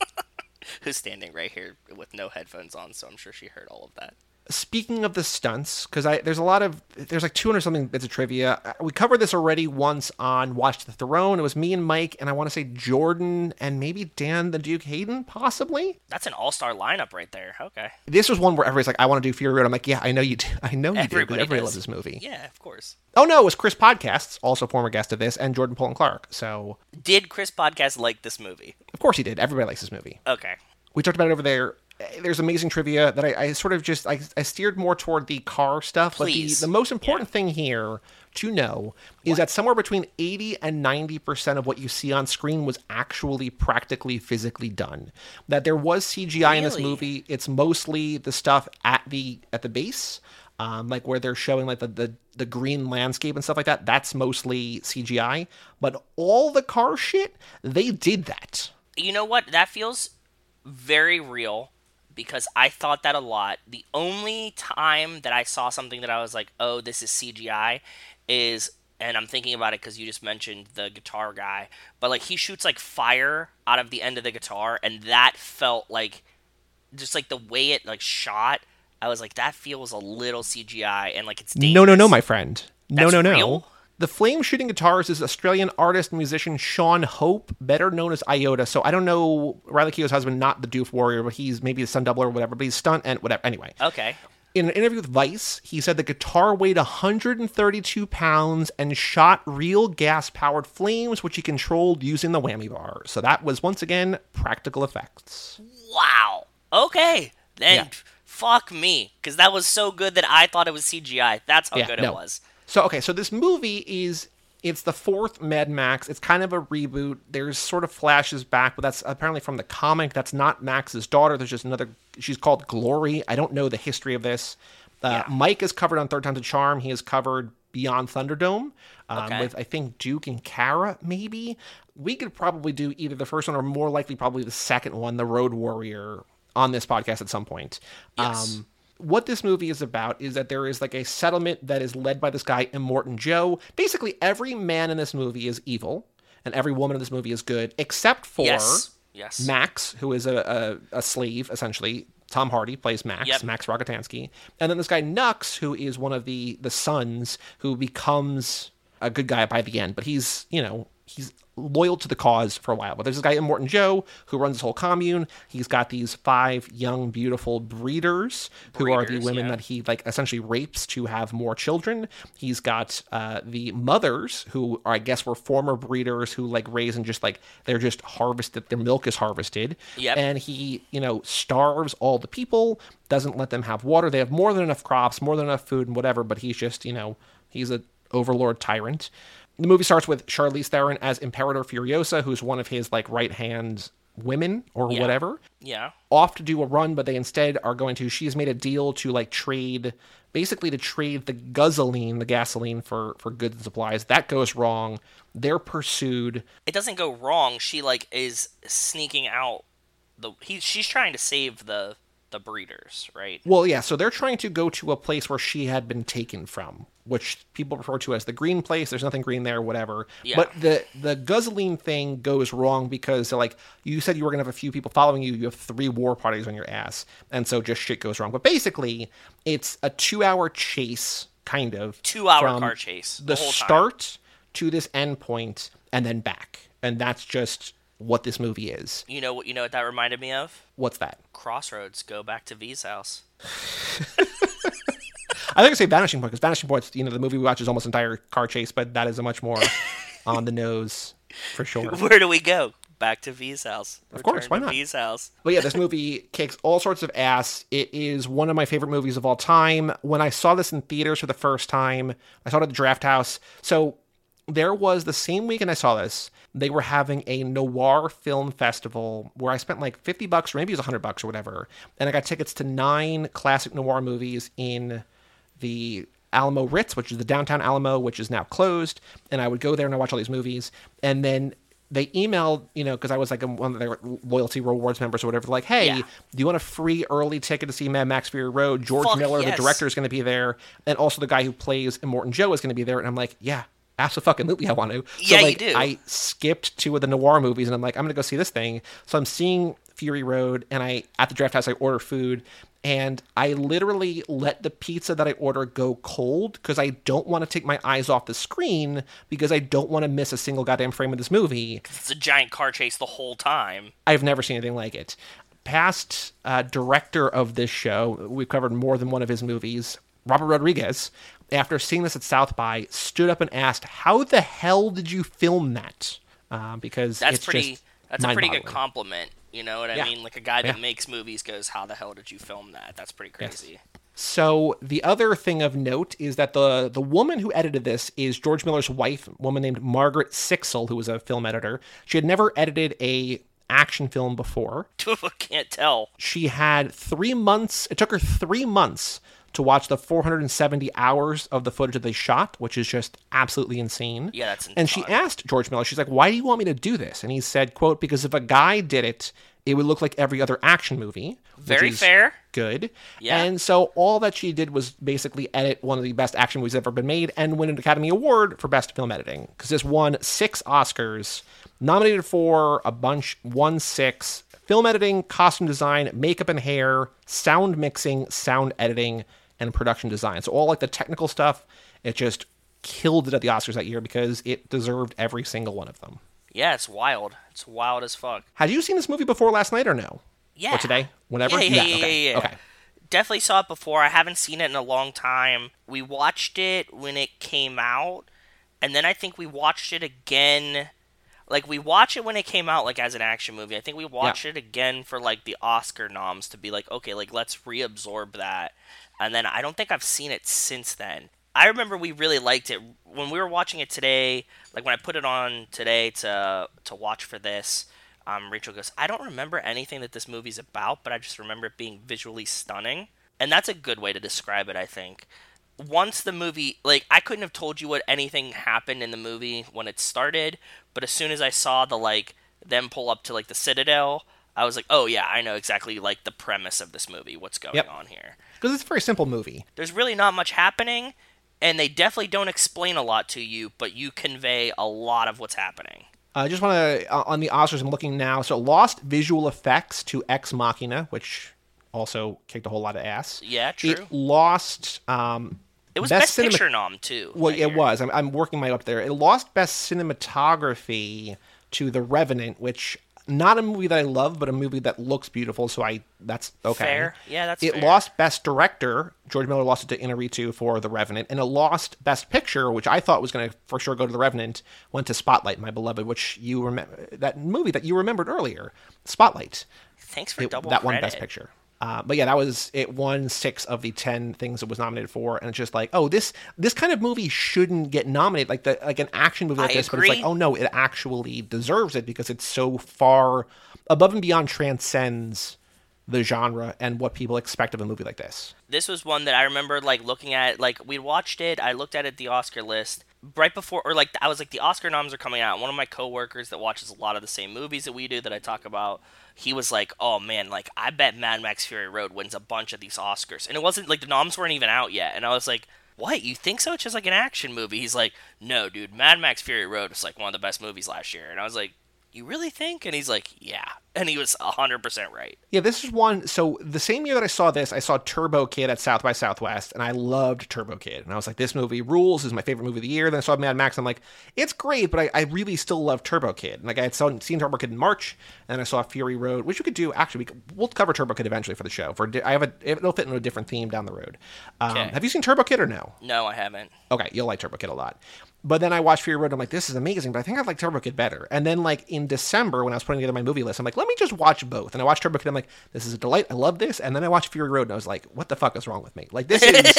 S2: who's standing right here with no headphones on. So I'm sure she heard all of that.
S1: Speaking of the stunts, because I there's a lot of there's like 200 something bits of trivia. Uh, We covered this already once on Watch the Throne. It was me and Mike, and I want to say Jordan and maybe Dan the Duke Hayden, possibly.
S2: That's an all-star lineup right there. Okay.
S1: This was one where everybody's like, "I want to do Fury Road." I'm like, "Yeah, I know you do. I know you do. 'cause
S2: Everybody
S1: Everybody
S2: does.
S1: loves this movie."
S2: Yeah, of course.
S1: Oh no, it was Chris Podcasts, also former guest of this, and Jordan Pullen Clark. So
S2: Did Chris Podcast like this movie?
S1: of course he did. Everybody likes this movie.
S2: Okay.
S1: we talked about it over there. There's amazing trivia that I, I sort of just I, I steered more toward the car stuff.
S2: Please.
S1: But the, the most important thing here to know is that somewhere between 80 and 90 percent of what you see on screen was actually practically physically done. That there was CGI in this movie. It's mostly the stuff at the at the base. Um, like where they're showing like the, the the green landscape and stuff like that, that's mostly CGI. But all the car shit, they did that.
S2: You know what? That feels very real because I thought that a lot. The only time that I saw something that I was like, "Oh, this is CGI," is and I'm thinking about it because you just mentioned the guitar guy, but like he shoots like fire out of the end of the guitar, and that felt like just like the way it like shot. I was like, that feels a little CGI, and like it's dangerous.
S1: No, no, no, my friend. No,
S2: That's
S1: no, no.
S2: real?
S1: The flame shooting guitars is Australian artist and musician Sean Hape, better known as Iota. So I don't know Riley Keough's husband, not the Doof Warrior, but he's maybe the stunt double or whatever, but he's stunt and whatever. Anyway,
S2: Okay.
S1: in an interview with Vice, he said the guitar weighed 132 pounds and shot real gas powered flames, which he controlled using the whammy bar. So that was once again practical effects.
S2: Wow. Okay. Then
S1: Yeah.
S2: fuck me, because that was so good that I thought it was CGI. That's how good it was.
S1: So okay, so this movie is it's the fourth Mad Max. It's kind of a reboot. There's sort of flashes back, but that's apparently from the comic. That's not Max's daughter. There's just another. She's called Glory. I don't know the history of this. Uh, Mike is covered on Third Time's a Charm. He is covered Beyond Thunderdome um,
S2: Okay.
S1: with I think Duke and Kara. Maybe we could probably do either the first one or more likely probably the second one, the Road Warrior, on this podcast at some point.
S2: Yes.
S1: Um, what this movie is about is that there is like a settlement that is led by this guy Immortan Joe. Basically, every man in this movie is evil, and every woman in this movie is good, except for
S2: Yes. Yes.
S1: Max, who is a, a, a slave essentially. Tom Hardy plays Max,
S2: Yep.
S1: Max Rockatansky, and then this guy Nux, who is one of the the sons, who becomes a good guy by the end, but he's you know he's loyal to the cause for a while. But there's this guy Morton Joe who runs this whole commune. He's got these five young, beautiful breeders, who are the women
S2: yeah.
S1: that he like essentially rapes to have more children. He's got uh, the mothers who are, I guess, were former breeders who like raise and just like they're just harvested. Their milk is harvested.
S2: Yep.
S1: And he, you know, starves all the people. Doesn't let them have water. They have more than enough crops, more than enough food, and whatever. But he's just, you know, he's a overlord tyrant. The movie starts with Charlize Theron as Imperator Furiosa, who's one of his like right hand women or
S2: Yeah.
S1: whatever
S2: Yeah.
S1: off to do a run, but they instead are going to. She's made a deal to like trade, basically to trade the gasoline, the gasoline for for goods and supplies. That goes wrong. They're pursued.
S2: It doesn't go wrong. She like is sneaking out the he she's trying to save the the breeders, right?
S1: Well, yeah. So they're trying to go to a place where she had been taken from, which people refer to as the green place. There's nothing green there, whatever.
S2: Yeah.
S1: But the the gasoline thing goes wrong because they're like, you said you were gonna have a few people following you. You have three war parties on your ass, and so just shit goes wrong. But basically, it's a two hour chase, kind of
S2: Two hour car chase.
S1: the,
S2: The,
S1: start to this end point and then back, and that's just what this movie is.
S2: You know what you know what that reminded me of?
S1: What's that?
S2: Crossroads. Go back to V's house.
S1: I think I say Vanishing Point because Vanishing Point's you know the movie we watch is almost entire car chase, but that is a much more on the nose for sure.
S2: Where do we go? Back to V's house.
S1: Of course, why not?
S2: V's house.
S1: But yeah, this movie kicks all sorts of ass. It is one of my favorite movies of all time. When I saw this in theaters for the first time, I saw it at the Draft House. So there was the same weekend I saw this, they were having a noir film festival where I spent like 50 bucks or maybe it was 100 bucks or whatever. And I got tickets to nine classic noir movies in the Alamo Ritz, which is the downtown Alamo, which is now closed. And I would go there and I watch all these movies. And then they emailed, you know, because I was like one of their loyalty rewards members or whatever, like, hey,
S2: Yeah.
S1: do you want a free early ticket to see Mad Max Fury Road? George
S2: Fuck
S1: Miller,
S2: yes.
S1: the director, is going to be there. And also the guy who plays Immortan Joe is going to be there. And I'm like, yeah. Absolutely, I want to. So,
S2: Yeah, you do.
S1: I skipped two of the noir movies, and I'm like, I'm gonna go see this thing. So I'm seeing Fury Road, and I at the draft house I order food, and I literally let the pizza that I order go cold because I don't want to take my eyes off the screen because I don't want to miss a single goddamn frame of this movie.
S2: It's a giant car chase the whole time.
S1: I've never seen anything like it. Past uh, director of this show, we've covered more than one of his movies. Robert Rodriguez, after seeing this at South by, stood up and asked, "How the hell did you film that?" Uh, because
S2: That's
S1: it's
S2: pretty.
S1: just
S2: That's a pretty good compliment. You know what I
S1: Yeah.
S2: mean? Like a guy that
S1: Yeah.
S2: makes movies goes, "How the hell did you film that?" That's pretty crazy.
S1: So the other thing of note is that the the woman who edited this is George Miller's wife, a woman named Margaret Sixel, who was a film editor. She had never edited a action film before.
S2: Can't tell.
S1: She had three months. It took her three months to watch the 470 hours of the footage that they shot, which is just absolutely insane.
S2: Yeah, that's
S1: And she asked George Miller, she's like, "Why do you want me to do this?" And he said, "quote Because if a guy did it, it would look like every other action movie."
S2: Very fair.
S1: Good.
S2: Yeah.
S1: And so all that she did was basically edit one of the best action movies ever been made and win an Academy Award for Best Film Editing because this won six Oscars, nominated for a bunch, won six. Film editing, costume design, makeup and hair, sound mixing, sound editing, and production design. So all like the technical stuff, it just killed it at the Oscars that year because it deserved every single one of them.
S2: Yeah, it's wild. It's wild as fuck.
S1: Had you seen this movie before last night or no?
S2: Yeah.
S1: Or today? Whenever?
S2: Yeah, yeah, yeah,
S1: okay.
S2: yeah, yeah.
S1: Okay.
S2: Definitely saw it before. I haven't seen it in a long time. We watched it when it came out, and then I think we watched it again. Like we watched it when it came out, like as an action movie. I think we watched it again for like the Oscar noms to be like, okay, like let's reabsorb that. And then I don't think I've seen it since then. I remember we really liked it when we were watching it today. Like when I put it on today to to watch for this. Um, Rachel goes, I don't remember anything that this movie's about, but I just remember it being visually stunning. And that's a good way to describe it, I think. Once the movie, like, I couldn't have told you what anything happened in the movie when it started, but as soon as I saw the, like, them pull up to, like, the Citadel, I was like, oh, yeah, I know exactly, like, the premise of this movie, what's going
S1: Yep.
S2: on here.
S1: Because it's a very simple movie.
S2: There's really not much happening, and they definitely don't explain a lot to you, but you convey a lot of what's happening.
S1: I just want to uh, on the Oscars. I'm looking now. So lost visual effects to Ex Machina, which also kicked a whole lot of ass.
S2: Yeah, true.
S1: It lost. Um,
S2: It was best,
S1: cinema-
S2: picture nom too.
S1: Well, it was. I'm, I'm working my way up there. It lost best cinematography to The Revenant, which not a movie that I love, but a movie that looks beautiful. So I that's okay.
S2: Fair. Yeah, that's
S1: it
S2: fair.
S1: lost best director. George Miller lost it to Inarritu for The Revenant, and it lost best picture, which I thought was going to for sure go to The Revenant. Went to Spotlight, my beloved, which you remember that movie that you remembered earlier, Spotlight.
S2: Thanks for
S1: It-
S2: double
S1: that
S2: credit.
S1: won Best Picture. Uh, but yeah, that was it. Won six of the ten things it was nominated for, and it's just like, oh, this this kind of movie shouldn't get nominated. Like the like an action movie like
S2: I
S1: this, but it's like, oh no, it actually deserves it because it's so far above and beyond transcends the genre and what people expect of a movie like this.
S2: this was one that I remember like looking at like we watched it. I looked at it the Oscar list right before or like I was like the Oscar noms are coming out. One of my coworkers that watches a lot of the same movies that we do that I talk about, he was like, "Oh man, like I bet Mad Max Fury Road wins a bunch of these Oscars." And it wasn't like the noms weren't even out yet. And I was like, "What? You think so? It's just like an action movie." He's like, "No, dude, Mad Max Fury Road was like one of the best movies last year." And I was like, "You really think?" And he's like, "Yeah." And he was 100% right.
S1: Yeah, this is one. So the same year that I saw this, I saw Turbo Kid at South by Southwest, and I loved Turbo Kid. And I was like, this movie rules. This is my favorite movie of the year. Then I saw Mad Max. I'm like, it's great, but I, I really still love Turbo Kid. And like I had seen Turbo Kid in March, and I saw Fury Road, which we could do. Actually, we could, we'll cover Turbo Kid eventually for the show. For I have a it'll fit into a different theme down the road. Um,
S2: Okay.
S1: Have you seen Turbo Kid or no?
S2: No, I haven't.
S1: okay, you'll like Turbo Kid a lot. But then I watched Fury Road. I'm like, this is amazing, but I think I'd like Turbo Kid better. And then like in December when I was putting together my movie list, I'm like, let me just watch both. And I watched Turbo Kid. I'm like, this is a delight. I love this. And then I watched Fury Road, and I was like, what the fuck is wrong with me? Like this is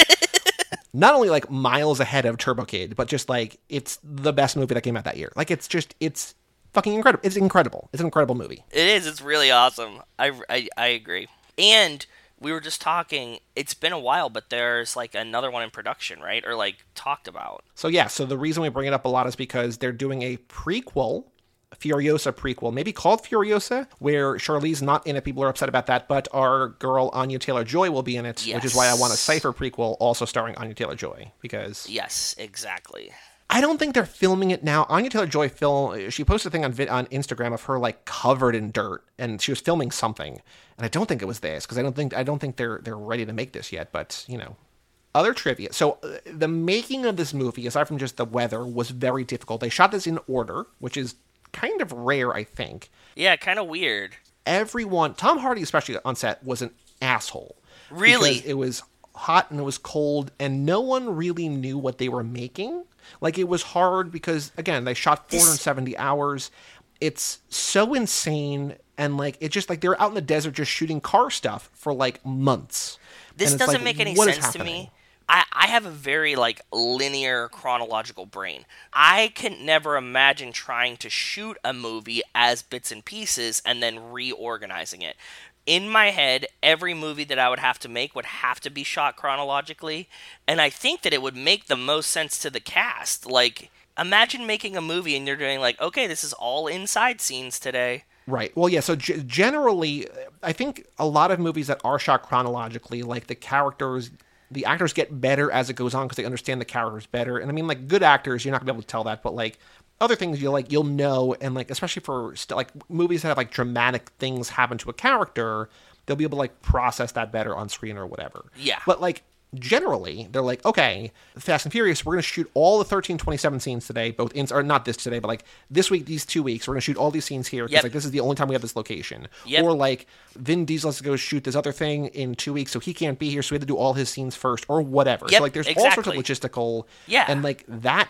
S1: not only like miles ahead of Turbo Kid, but just like it's the best movie that came out that year. Like it's just it's fucking incredible. It's incredible. It's an incredible movie.
S2: It is. It's really awesome. I, I, I agree. And we were just talking. It's been a while, but there's like another one in production, right? Or like talked about.
S1: So yeah, so the reason we bring it up a lot is because they're doing a prequel, a Furiosa prequel, maybe called Furiosa, where Charlize not in it. People are upset about that, but our girl Anya Taylor Joy will be in it, which is why I want a Cipher prequel also starring Anya Taylor Joy because
S2: Yes, exactly.
S1: I don't think they're filming it now. Anya Taylor Joy film. She posted a thing on on Instagram of her like covered in dirt, and she was filming something. And I don't think it was this because I don't think I don't think they're they're ready to make this yet. But you know, other trivia. So uh, the making of this movie, aside from just the weather, was very difficult. They shot this in order, which is kind of rare, I think.
S2: Yeah, kind of weird.
S1: Everyone, Tom Hardy especially on set, was an asshole.
S2: Really?
S1: It was hot and it was cold, and no one really knew what they were making. Like it was hard because again, they shot 470 hours. It's so insane, and like it's just like they're out in the desert just shooting car stuff for like months.
S2: This doesn't
S1: like,
S2: make any sense to me. I, I have a very like linear chronological brain. I can never imagine trying to shoot a movie as bits and pieces and then reorganizing it. In my head, every movie that I would have to make would have to be shot chronologically, and I think that it would make the most sense to the cast. Like, imagine making a movie and you're doing like, okay, this is all inside scenes today.
S1: Right. Well, yeah. So g- generally, I think a lot of movies that are shot chronologically, like the characters, the actors get better as it goes on because they understand the characters better. And I mean, like good actors, you're not gonna be able to tell that, but like other things, you'll like you'll know, and like especially for st- like movies that have like dramatic things happen to a character, they'll be able to like process that better on screen or whatever.
S2: Yeah.
S1: But like generally they're like okay fast and furious we're going to shoot all the 1327 scenes today both in or not this today but like this week these two weeks we're going to shoot all these scenes here because
S2: Yep.
S1: like this is the only time we have this location
S2: Yep.
S1: or like vin diesel has to go shoot this other thing in two weeks so he can't be here so we had to do all his scenes first or whatever
S2: Yep,
S1: so like there's all sorts of logistical
S2: Yeah.
S1: and like that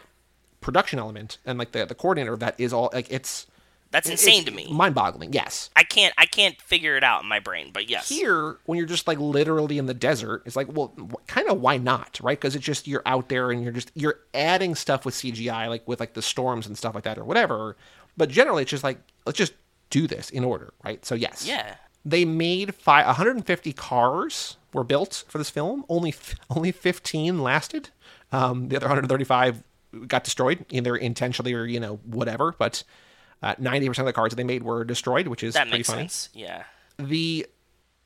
S1: production element and like the, the coordinator of that is all like it's
S2: That's
S1: it's
S2: insane to me.
S1: mind-boggling yes
S2: I can't I can't figure it out in my brain, but yes.
S1: here when you're just like literally in the desert it's like well kind of why not right because it's just you're out there and you're just you're adding stuff with cgi like with like the storms and stuff like that or whatever but generally it's just like let's just do this in order right so yes
S2: Yeah.
S1: they made fi 150 cars were built for this film only only 15 lasted um, the other 135 got destroyed either intentionally or you know whatever but uh, 90% of the cards that they made were destroyed which is
S2: That
S1: pretty
S2: makes
S1: funny
S2: sense. Yeah.
S1: the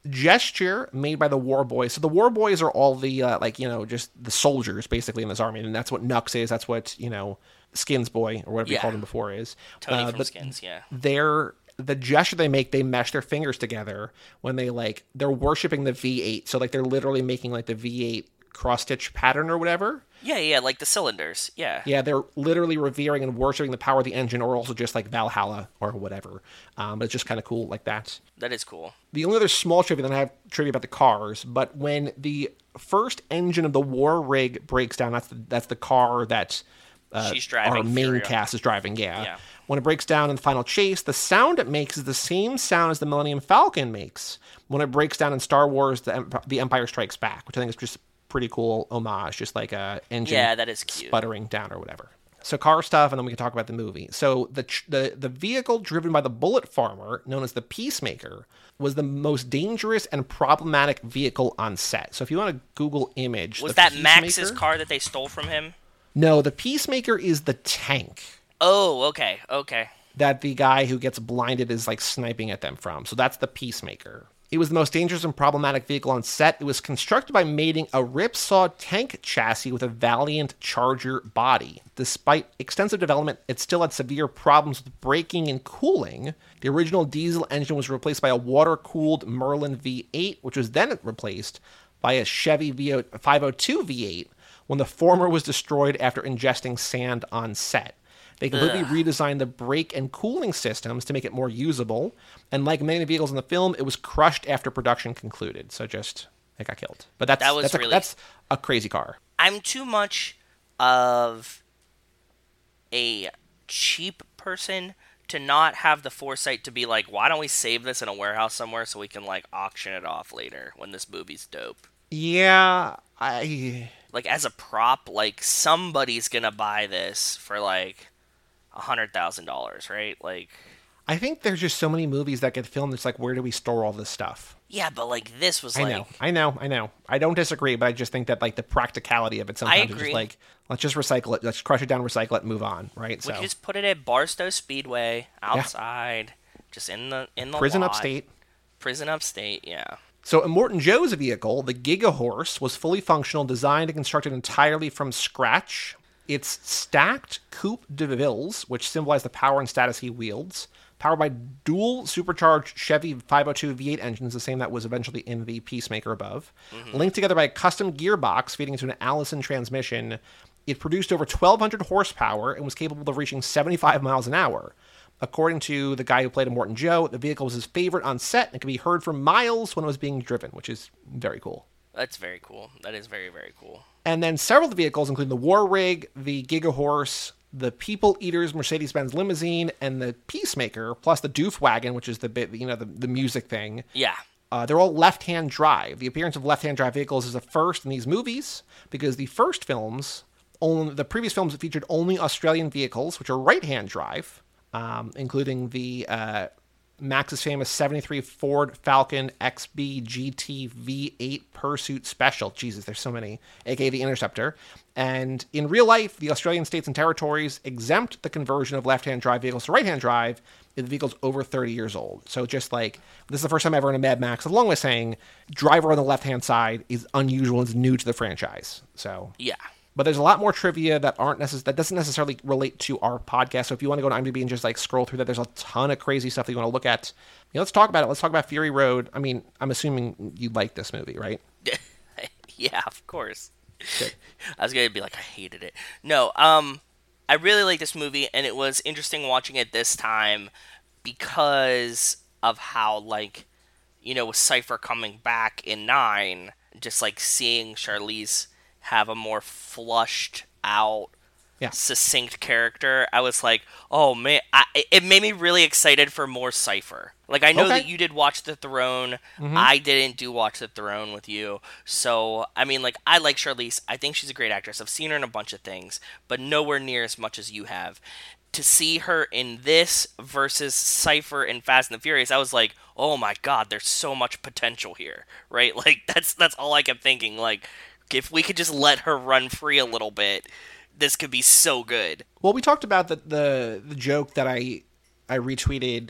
S1: gesture made by the war boys so the war boys are all the uh, like you know just the soldiers basically in this army and that's what nux is that's what you know skins boy or whatever you called him before is
S2: Tony
S1: Uh,
S2: from Skins, yeah.
S1: their the gesture they make, they mesh their fingers together when they like they're worshiping the V8. So like they're literally making like the V8 cross stitch pattern or whatever.
S2: Yeah, yeah, like the cylinders. Yeah.
S1: Yeah, they're literally revering and worshiping the power of the engine, or also just like Valhalla or whatever. Um, but it's just kind of cool like that.
S2: That is cool.
S1: The only other small trivia, then I have trivia about the cars, but when the first engine of the War Rig breaks down, that's the, that's the car that uh,
S2: She's driving
S1: our main cast is driving. Yeah.
S2: Yeah.
S1: When it breaks down in the final chase, the sound it makes is the same sound as the Millennium Falcon makes when it breaks down in Star Wars: the Empire Strikes Back, which I think is just pretty cool homage, just like a engine
S2: Yeah, that is cute.
S1: sputtering down or whatever. So car stuff, and then we can talk about the movie. So the the the vehicle driven by the bullet farmer, known as the Peacemaker, was the most dangerous and problematic vehicle on set. So if you want to Google image,
S2: Was that Max's car that they stole from him?
S1: No, the Peacemaker is the tank
S2: Oh, okay, okay.
S1: that the guy who gets blinded is like sniping at them from. So that's the Peacemaker. It was the most dangerous and problematic vehicle on set. It was constructed by mating a ripsaw tank chassis with a Valiant Charger body. Despite extensive development, it still had severe problems with braking and cooling. The original diesel engine was replaced by a water cooled Merlin V8, which was then replaced by a Chevy VO 502 V8 when the former was destroyed after ingesting sand on set. They completely redesigned the brake and cooling systems to make it more usable. And like many vehicles in the film, it was crushed after production concluded. So just it got killed. But that's
S2: That was
S1: that's, a, that's a crazy car.
S2: I'm too much of a cheap person to not have the foresight to be like, why don't we save this in a warehouse somewhere so we can like auction it off later when this movie's dope.
S1: Yeah, I
S2: Like as a prop, like somebody's gonna buy this for like hundred thousand dollars, right? Like
S1: I think there's just so many movies that get filmed. It's like, where do we store all this stuff?
S2: yeah, but like this was
S1: I
S2: like
S1: know, I know, I know. I don't disagree, but I just think that like the practicality of it sometimes is just like, let's just recycle it, let's crush it down, recycle it, and move on, right?
S2: we
S1: so
S2: just put it at Barstow Speedway outside, just in the in the
S1: prison
S2: lot.
S1: upstate.
S2: Prison upstate, yeah.
S1: So Immortan Joe's vehicle, the Giga Horse, was fully functional, designed and constructed entirely from scratch. Its stacked coupe de villes, which symbolize the power and status he wields, powered by dual supercharged Chevy 502 V8 engines, the same that was eventually in the Peacemaker above, mm-hmm. linked together by a custom gearbox feeding into an Allison transmission. It produced over 1,200 horsepower and was capable of reaching 75 miles an hour. According to the guy who played Immortan Joe, the vehicle was his favorite on set and could be heard for miles when it was being driven, which is very cool.
S2: That's very cool. That is very very cool.
S1: And then several of the vehicles, including the War Rig, the Giga Horse, the People Eaters Mercedes Benz limousine, and the Peacemaker, plus the Doof Wagon, which is the bit, you know, the, the music thing.
S2: Yeah.
S1: Uh, they're all left-hand drive. The appearance of left-hand drive vehicles is a first in these movies because the first films, only the previous films featured only Australian vehicles, which are right-hand drive, um, including the uh, Max's famous '73 Ford Falcon XB GT V8 Pursuit Special. Jesus, there's so many, aka the Interceptor. And in real life, the Australian states and territories exempt the conversion of left-hand drive vehicles to right-hand drive if the vehicle's over 30 years old. So just like this is the first time ever in a Mad Max, along with saying driver on the left-hand side is unusual is new to the franchise. So
S2: Yeah.
S1: But there's a lot more trivia that aren't necess- that doesn't necessarily relate to our podcast. So if you want to go to IMDb and just like scroll through that, there's a ton of crazy stuff that you want to look at. You know, let's talk about it. Let's talk about Fury Road. I mean, I'm assuming you like this movie, right?
S2: yeah, of course. I was gonna be like, I hated it. No, um, I really like this movie, and it was interesting watching it this time because of how, like, you know, with Cipher coming back in nine, just like seeing Charlize have a more flushed out,
S1: Yeah.
S2: succinct character. I was like, oh man, I, it made me really excited for more Cipher. Like I know
S1: Okay.
S2: that you did watch the Throne. Mm-hmm. I didn't do watch the Throne with you. So I mean, like I like Charlize. I think she's a great actress. I've seen her in a bunch of things, but nowhere near as much as you have. To see her in this versus Cipher in Fast and the Furious, I was like, oh my god, there's so much potential here, right? Like that's that's all I kept thinking. Like if we could just let her run free a little bit, this could be so good.
S1: Well, we talked about the the, the joke that I I retweeted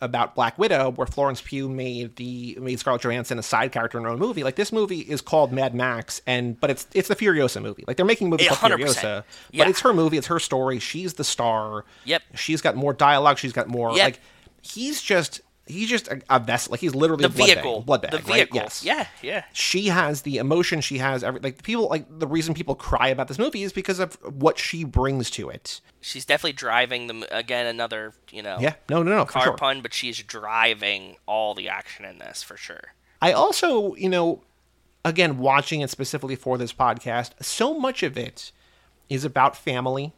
S1: about Black Widow, where Florence Pugh made the made Scarlett Johansson a side character in her own movie. Like this movie is called Mad Max, and but it's it's the Furiosa movie. Like they're making a movie called
S2: 100%.
S1: Furiosa,
S2: Yeah.
S1: but it's her movie. It's her story. She's the star.
S2: Yep.
S1: She's got more dialogue. She's got more
S2: Yep.
S1: like. he's just he's just a, a vessel. Like he's literally
S2: The
S1: a blood
S2: vehicle.
S1: bag, blood bag,
S2: the
S1: right? Yes.
S2: Yeah, yeah.
S1: She has the emotion. She has every like people like the reason people cry about this movie is because of what she brings to it.
S2: She's definitely driving them again. Another, you know,
S1: Yeah. No. No. No.
S2: Car
S1: sure.
S2: pun, but she's driving all the action in this for sure.
S1: I also, you know, again, watching it specifically for this podcast, so much of it is about family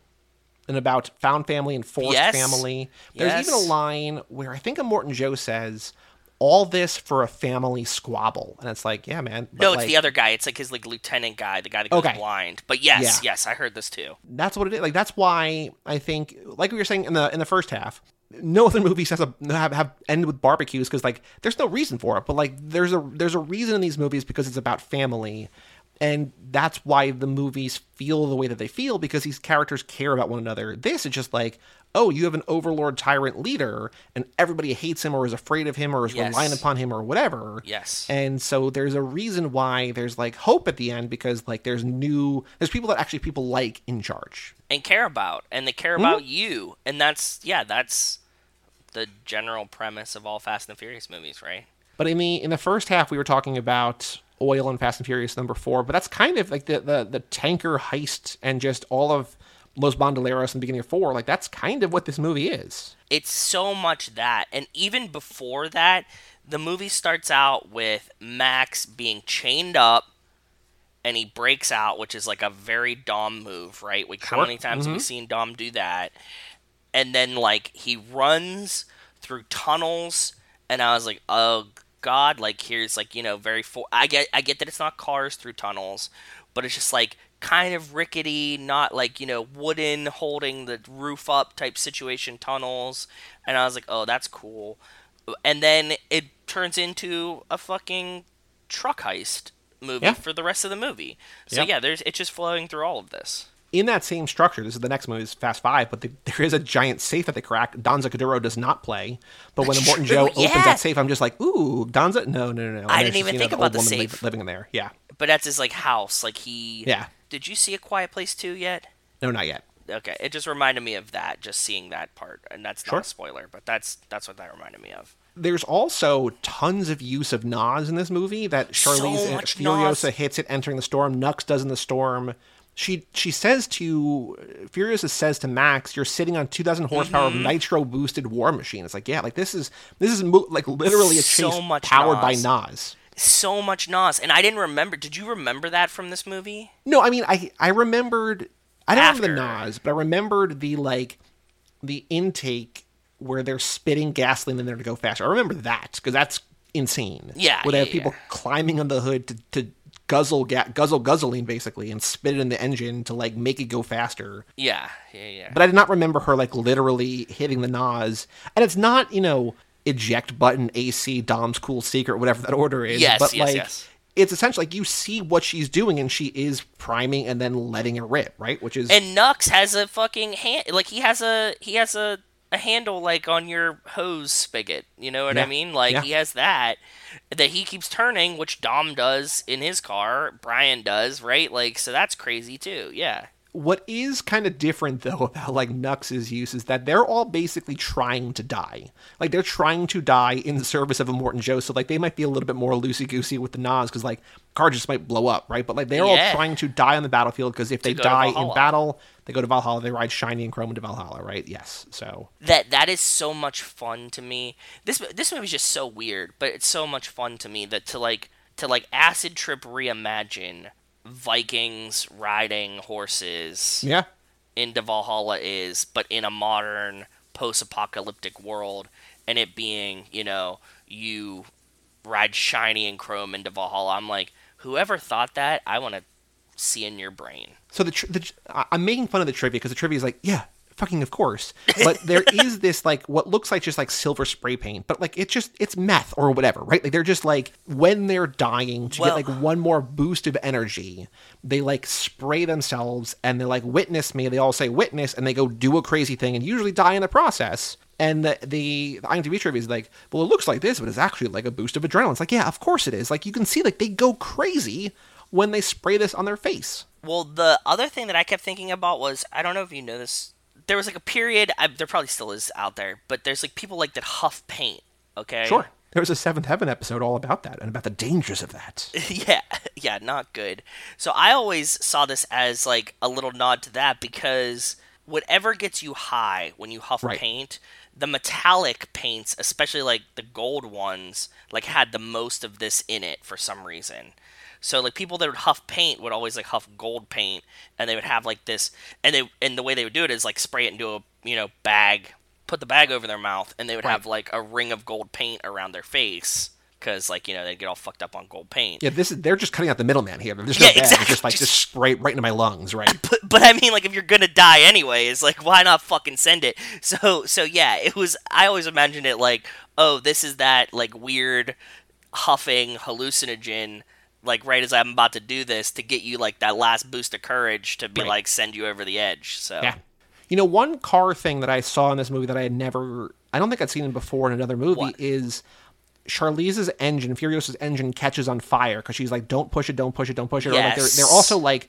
S1: and about found family and forced
S2: Yes.
S1: family. There's
S2: Yes.
S1: even a line where I think Immortan Joe says, all this for a family squabble. And it's like, yeah, man. but,
S2: no, it's
S1: like,
S2: the other guy. It's like his like lieutenant guy, the guy that goes
S1: Okay.
S2: blind. But yes,
S1: Yeah.
S2: yes, I heard this too.
S1: That's what it is. Like that's why I think, like we were saying in the in the first half, no other movies has a have, have end with barbecues because like there's no reason for it. But like there's a there's a reason in these movies because it's about family, and that's why the movies feel the way that they feel because these characters care about one another. This is just like. Oh, you have an overlord tyrant leader, and everybody hates him or is afraid of him or is
S2: Yes.
S1: relying upon him or whatever.
S2: Yes.
S1: And so there's a reason why there's like hope at the end because like there's new there's people that actually people like in charge.
S2: and care about and they care
S1: Hmm?
S2: about you and that's yeah that's the general premise of all fast and furious movies right
S1: But in the in the first half we were talking about oil and Fast and Furious number 4, but that's kind of like the the, the tanker heist and just all of Los Bandoleros in the beginning of 4, like that's kind of what this movie is.
S2: it's so much that and even before that the movie starts out with max being chained up and he breaks out which is like a very dom move right? Like how many times have we mm-hmm. seen dom do that. And then like he runs through tunnels and i was like oh god like here's like you know very for i get i get that it's not cars through tunnels but it's just like kind of rickety not like you know wooden holding the roof up type situation tunnels and i was like oh that's cool and then it turns into a fucking truck heist movie
S1: Yeah.
S2: for the rest of the movie so
S1: Yeah.
S2: yeah there's it's just flowing through all of this
S1: In that same structure, this is the next movie, is Fast Five, but the, there is a giant safe that they crack. Danza Kuduro does not play, but when
S2: That's Immortan
S1: Joe opens that safe, I'm just like, ooh, Danza? No, no, no, no.
S2: I didn't even
S1: know,
S2: think
S1: the
S2: about the
S1: woman
S2: safe.
S1: living in there. Yeah,
S2: but that's his like house like he
S1: yeah.
S2: did you see a quiet place 2 yet
S1: No, not yet.
S2: Okay, it just reminded me of that, just seeing that part, and that's
S1: Sure.
S2: not a spoiler, but that's that's what that reminded me of.
S1: There's also tons of use of NOS in this movie that
S2: So
S1: Charlize
S2: much
S1: Furiosa hits it entering the storm. Nux does in the storm. She she says to Furiosa says to Max, "You're sitting on 2,000 horsepower
S2: Mm-hmm.
S1: of nitro boosted war machine." It's like, yeah, like this is this is mo- like literally a
S2: So much
S1: powered
S2: NOS.
S1: by NOS.
S2: So much NOS, and I didn't remember. Did you remember that from this movie?
S1: No, I mean, I I remembered. I don't remember the NOS, but I remembered the like the intake where they're spitting gasoline in there to go faster. I remember that because that's insane.
S2: Yeah,
S1: where they have people
S2: yeah.
S1: climbing on the hood to, to guzzle ga- guzzle guzzling basically and spit it in the engine to like make it go faster.
S2: Yeah, yeah, yeah.
S1: But I did not remember her like literally hitting the NOS, and it's not you know eject button AC Dom's cool secret whatever that order is.
S2: Yes,
S1: but
S2: yes,
S1: like.
S2: yes.
S1: It's essentially like you see what she's doing and she is priming and then letting it rip, right? Which is
S2: and Nux has a fucking hand, like he has a he has a a handle like on your hose spigot. You know what I mean? Like
S1: yeah.
S2: he has that that he keeps turning, which Dom does in his car. Brian does, right? Like so that's crazy too. Yeah.
S1: What is kind of different though about like Nux's use is that they're all basically trying to die. Like they're trying to die in the service of Immortan Joe. So like they might be a little bit more loosey goosey with the NOS because like car just might blow up, right? But like they're
S2: Yeah.
S1: all trying to die on the battlefield because if they die in battle, they go to Valhalla. They ride shiny and chrome into Valhalla, right? Yes. So
S2: that that is so much fun to me. This this movie's just so weird, but it's so much fun to me that to like to like acid trip reimagine Vikings riding horses
S1: yeah,
S2: into Valhalla is, but in a modern post-apocalyptic world, and it being you know you ride shiny and chrome into Valhalla. I'm like, whoever thought that, I want to see in your brain.
S1: So the, tr- the tr- I'm making fun of the trivia because the trivia is like, yeah, fucking of course. But there is this like what looks like just like silver spray paint, but like it's just it's meth or whatever, right? Like they're just like when they're dying to
S2: Well-
S1: get like one more boost of energy, they like spray themselves and they're like witness me. They all say witness and they go do a crazy thing and usually die in the process. And the, the the IMDb trivia is like, well, it looks like this, but it's actually like a boost of adrenaline. It's like, yeah, of course it is. Like you can see, like they go crazy when they spray this on their face.
S2: Well, the other thing that I kept thinking about was I don't know if you know this. there was like a period. I, there probably still is out there, but there's like people like that huff paint. Okay.
S1: Sure. There was a Seventh Heaven episode all about that and about the dangers of that.
S2: yeah, yeah, not good. So I always saw this as like a little nod to that because whatever gets you high when you huff
S1: Right.
S2: paint, the metallic paints, especially like the gold ones, like had the most of this in it for some reason. So like people that would huff paint would always like huff gold paint, and they would have like this, and they and the way they would do it is like spray it into a you know bag, put the bag over their mouth, and they would
S1: Right.
S2: have like a ring of gold paint around their face because like you know they'd get all fucked up on gold paint.
S1: Yeah, this is they're just cutting out the middleman here. There's
S2: Yeah,
S1: no bag.
S2: exactly.
S1: It's just like just spray right into my lungs, right?
S2: but, but I mean, like, if you're gonna die anyways, like, why not fucking send it? So, so yeah, it was. I always imagined it like, oh, this is that like weird huffing hallucinogen, like right as I'm about to do this to get you like that last boost of courage to be
S1: Right.
S2: like send you over the edge. So
S1: Yeah. You know, one car thing that I saw in this movie that I had never, I don't think I'd seen it before in another movie
S2: What?
S1: is Charlize's engine, Furiosa's engine catches on fire because she's like, don't push it, don't push it, don't push it. Or like they're,
S2: Yes.
S1: they're also like,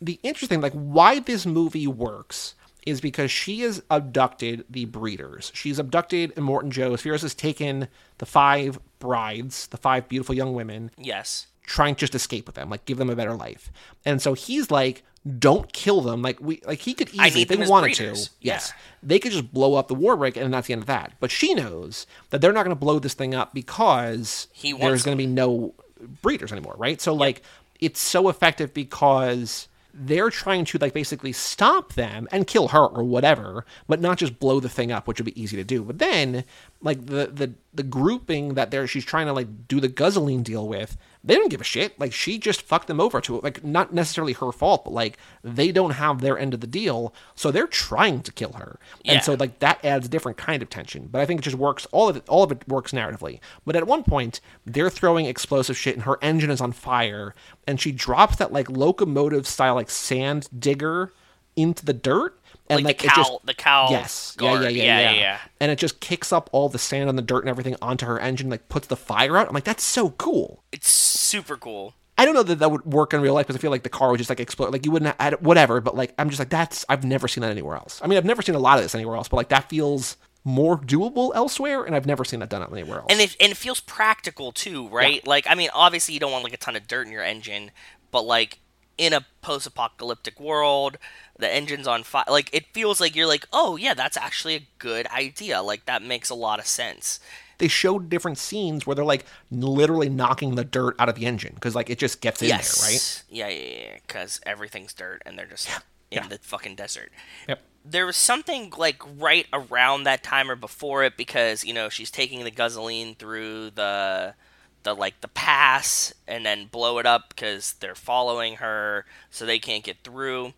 S1: the interesting, like, why this movie works is because she has abducted the breeders. She's abducted Immortan Joe. Furious has taken the five brides, the five beautiful young women,
S2: yes,
S1: trying to just escape with them, like give them a better life. And so he's like, "Don't kill them." Like we, like he could easily, if they wanted
S2: breeders.
S1: to,
S2: Yeah.
S1: yes, they could just blow up the War Rig, and that's the end of that. But she knows that they're not going to blow this thing up because there's going to be no breeders anymore, right? So like, it's so effective because they're trying to like basically stop them and kill her or whatever, but not just blow the thing up, which would be easy to do. But then, like the the the grouping that they're she's trying to like do the guzzling deal with, they don't give a shit. Like she just fucked them over to it. Like not necessarily her fault, but like they don't have their end of the deal, so they're trying to kill her.
S2: Yeah.
S1: And so like that adds a different kind of tension. But I think it just works. All of it, all of it works narratively. But at one point, they're throwing explosive shit, and her engine is on fire, and she drops that like locomotive style like sand digger into the dirt. And
S2: like,
S1: like,
S2: the cow,
S1: just
S2: the cow.
S1: yes,
S2: guard.
S1: yeah, yeah, yeah,
S2: yeah,
S1: yeah,
S2: yeah.
S1: And it just kicks up all the sand on the dirt and everything onto her engine, like puts the fire out. I'm like, that's so cool.
S2: It's super cool.
S1: I don't know that that would work in real life because I feel like the car would just like explode. Like you wouldn't add whatever, but like I'm just like that's I've never seen that anywhere else. I mean, I've never seen a lot of this anywhere else, but like that feels more doable elsewhere, and I've never seen that done anywhere else.
S2: and it and it feels practical too, right? Like I mean, obviously you don't want like a ton of dirt in your engine, but like in a post-apocalyptic world, the engine's on fire. Like it feels like you're like, oh yeah, that's actually a good idea. Like that makes a lot of sense.
S1: they showed different scenes where they're like literally knocking the dirt out of the engine because like it just gets in
S2: yes,
S1: there, right?
S2: Yeah, yeah, yeah. Because everything's dirt, and they're just in
S1: yeah.
S2: the fucking desert.
S1: Yep.
S2: there was something like right around that time or before it because you know she's taking the guzzling through the the like the pass and then blow it up because they're following her so they can't get through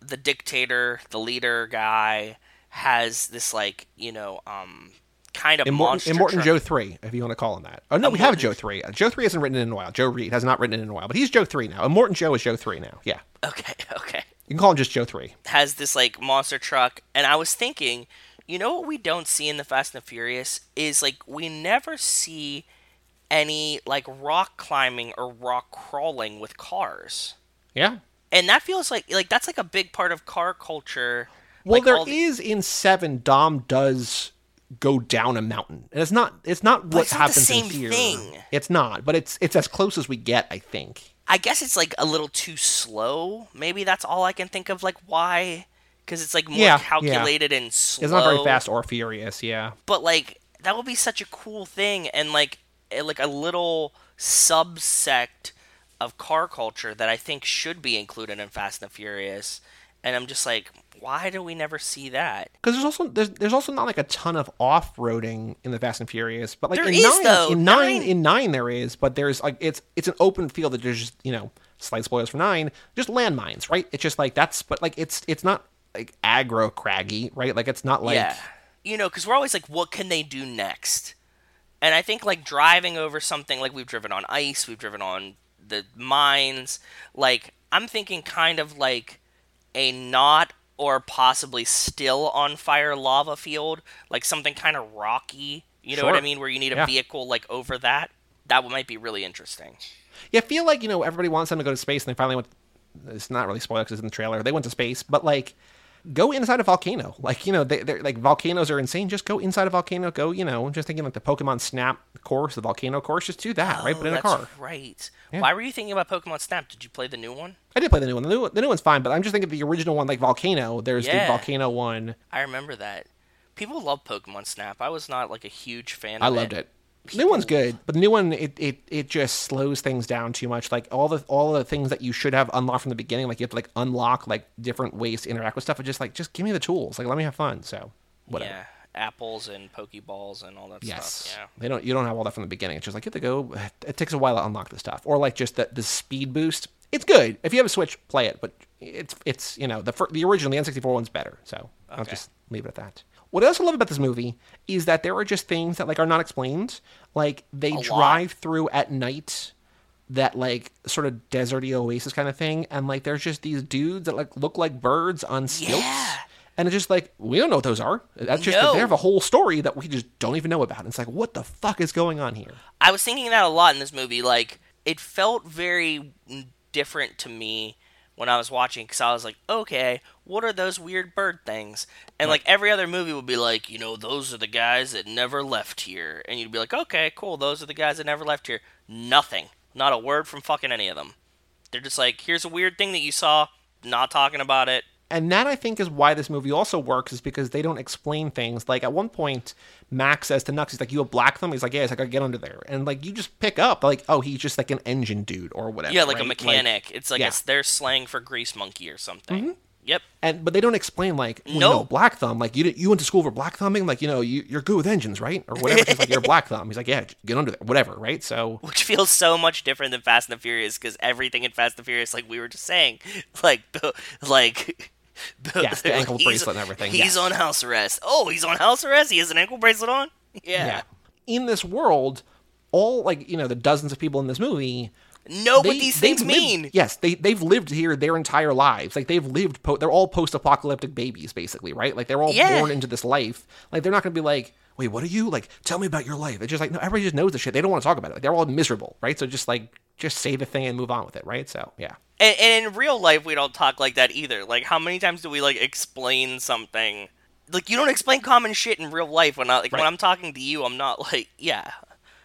S2: the dictator the leader guy has this like you know um kind of
S1: Immortan,
S2: monster
S1: Immortan Joe three, if you want to call him that. Oh no, we have Joe three. Uh, Joe three hasn't written in a while. Joe Reed has not written in a while, but he's Joe three now. Immortan Joe is Joe three now. Yeah,
S2: okay okay
S1: you can call him just Joe three.
S2: has this like monster truck and i was thinking you know what we don't see in the fast and the furious is like we never see any like rock climbing or rock crawling with cars
S1: Yeah.
S2: and that feels like like that's like a big part of car culture
S1: Well,
S2: like,
S1: there
S2: all
S1: is in seven. Dom does go down a mountain, and it's not. It's not what
S2: it's not the
S1: happens in here.
S2: thing.
S1: It's not, but it's it's as close as we get. I think.
S2: i guess it's like a little too slow maybe that's all i can think of like why because it's like more
S1: Yeah, yeah.
S2: calculated and slow
S1: It's not very fast or furious. Yeah.
S2: but like that would be such a cool thing and like like a little subsect of car culture that I think should be included in Fast and the Furious. And I'm just like, why do we never see that?
S1: Because there's also there's, there's also not like a ton of off roading in the Fast and Furious, but like
S2: There
S1: in
S2: is,
S1: nine,
S2: though.
S1: in nine,
S2: Nine-
S1: in nine there is, but there's like it's it's an open field that there's just you know slight spoilers for nine, just landmines, right? It's just like that's but like it's it's not like aggro craggy, right? Like it's not like
S2: yeah. You know, because we're always like, what can they do next? And I think like driving over something like we've driven on ice, we've driven on the mines. Like I'm thinking kind of like a not or possibly still on fire lava field, like something kind of rocky. You know what I mean? Where you need a
S1: Yeah.
S2: vehicle like over that. That might be really interesting.
S1: Yeah, I feel like you know everybody wants them to go to space, and they finally went. It's not really spoiler because it's in the trailer. They went to space, but like go inside a volcano. Like you know, they, they're like volcanoes are insane. Just go inside a volcano. Go, you know, I'm just thinking like the Pokemon Snap course, the volcano course. Just do that, right?
S2: Oh,
S1: But in a oh,
S2: that's
S1: car.
S2: Right. Why were you thinking about Pokemon Snap? Did you play the new one?
S1: I did play the new one. The new, the new one's fine, but I'm just thinking of the original one, like Volcano. There's
S2: Yeah.
S1: the Volcano one.
S2: I remember that. People love Pokemon Snap. I was not like a huge fan. Of I
S1: loved it. New one's good, but the new one it, it it just slows things down too much. Like all the all the things that you should have unlocked from the beginning, like you have to like unlock like different ways to interact with stuff. It's just like just give me the tools. Like let me have fun. So whatever.
S2: Yeah, apples and Pokeballs and all that
S1: Yes.
S2: stuff. Yeah.
S1: They don't. You don't have all that from the beginning. It's just like you have to go. It takes a while to unlock the stuff, or like just the the speed boost. It's good if you have a Switch, play it. But it's it's you know the the original the N64 one's better. So I'll just leave it at that. What I also love about this movie is that there are just things that like are not explained. Like they
S2: lot.
S1: drive through at night that like sort of deserty oasis kind of thing and like there's just these dudes that like look like birds on stilts
S2: Yeah.
S1: and it's just like we don't know what those are that's just
S2: No.
S1: they have a whole story that we just don't even know about and it's like what the fuck is going on here
S2: I was thinking that a lot in this movie. Like, it felt very different to me when I was watching because I was like, okay, what are those weird bird things? And like every other movie would be like, you know, those are the guys that never left here, and you'd be like, okay, cool, those are the guys that never left here. Nothing, not a word from fucking any of them. They're just like, here's a weird thing that you saw, not talking about it.
S1: And that I think is why this movie also works is because they don't explain things. Like at one point, Max says to Nux, he's like, "You have black thumb." He's like, "Yeah." He's like, "I get under there," and like you just pick up like, "Oh, he's just like an engine dude or whatever."
S2: Yeah, like a
S1: right?
S2: mechanic. it's like
S1: yeah.
S2: it's their slang for grease monkey or something. Mm-hmm. Yep.
S1: and but they don't explain like, well, you
S2: No.
S1: know, black thumb. Like you did, you went to school for black thumbing. Like you know, you you're good with engines, right? Or whatever. He's like, "You're a black thumb." He's like, "Yeah, get under there, whatever." Right? So
S2: which feels so much different than Fast and the Furious because everything in Fast and the Furious, like we were just saying, like like. The,
S1: Yes, the ankle bracelet and everything,
S2: He's
S1: yes.
S2: on house arrest. Oh, he's on house arrest. He has an ankle bracelet on. Yeah.
S1: yeah, in this world, all like you know, the dozens of people in this movie.
S2: Know what these things
S1: lived-
S2: mean.
S1: yes, they they've lived here their entire lives. Like they've lived. Po- they're all post-apocalyptic babies, basically, right? Like they're all
S2: Yeah.
S1: born into this life. Like they're not going to be like, wait, what are you? Like, tell me about your life. It's just like no, everybody just knows the shit. They don't want to talk about it. Like, they're all miserable, right? So just like just say the thing and move on with it, right? So yeah.
S2: And, and in real life, we don't talk like that either. Like, how many times do we like explain something? Like, you don't explain common shit in real life. When I like when
S1: Right.
S2: I'm talking to you, I'm not like, yeah,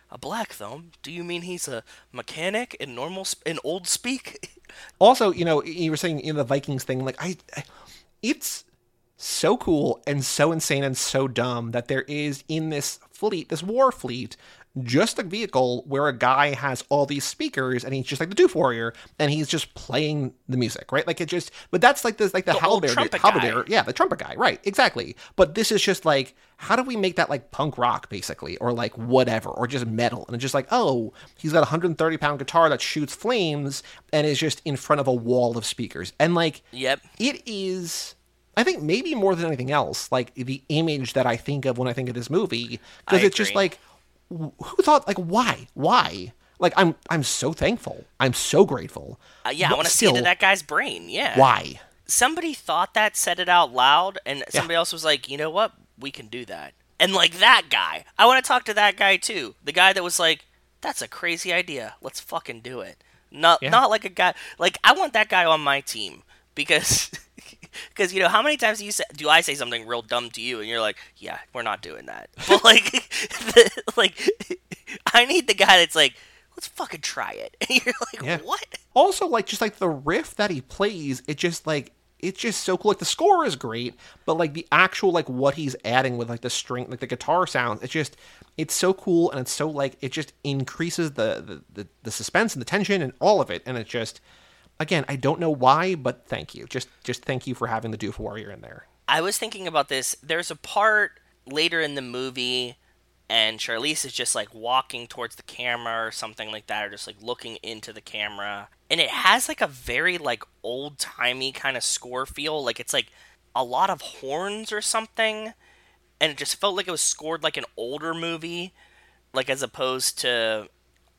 S2: a black thumb. Do you mean he's a mechanic in normal sp- in old speak?
S1: Also, you know, you were saying you know the Vikings thing. Like I, I it's so cool and so insane and so dumb that there is in this fleet, this war fleet, just a vehicle where a guy has all these speakers and he's just like the Doof Warrior and he's just playing the music, right? Like it just, but that's like this, like the,
S2: The
S1: halberd,
S2: guy.
S1: yeah, the trumpet guy, right? Exactly. But this is just like, how do we make that like punk rock, basically, or like whatever, or just metal? And it's just like, oh, he's got a 130 pound guitar that shoots flames and is just in front of a wall of speakers, and like,
S2: Yep.
S1: it is. I think maybe more than anything else, like the image that I think of when I think of this movie, because it's just like, who thought like why, why? Like I'm, I'm so thankful. I'm so grateful.
S2: Uh, yeah, I want to see into that guy's brain. Yeah.
S1: Why?
S2: Somebody thought that, said it out loud, and somebody else was like, you know what? We can do that. And like that guy, I want to talk to that guy too. The guy that was like, that's a crazy idea. Let's fucking do it. Not
S1: Yeah.
S2: not like a guy like I want that guy on my team because because you know how many times do you say, do I say something real dumb to you and you're like, yeah, we're not doing that. But like the, like I need the guy that's like, let's fucking try it. And you're like,
S1: Yeah.
S2: what?
S1: Also, like just like the riff that he plays, it just like it's just so cool. Like the score is great, but like the actual like what he's adding with like the string, like the guitar sounds, it's just it's so cool and it's so like it just increases the the the, the suspense and the tension and all of it, and it's just again I don't know why, but thank you, just just thank you for having the Doof Warrior in there.
S2: I was thinking about this. There's a part later in the movie, and Charlize is just like walking towards the camera or something like that, or just like looking into the camera. And it has like a very like old timey kind of score feel. Like it's like a lot of horns or something. And it just felt like it was scored like an older movie, like as opposed to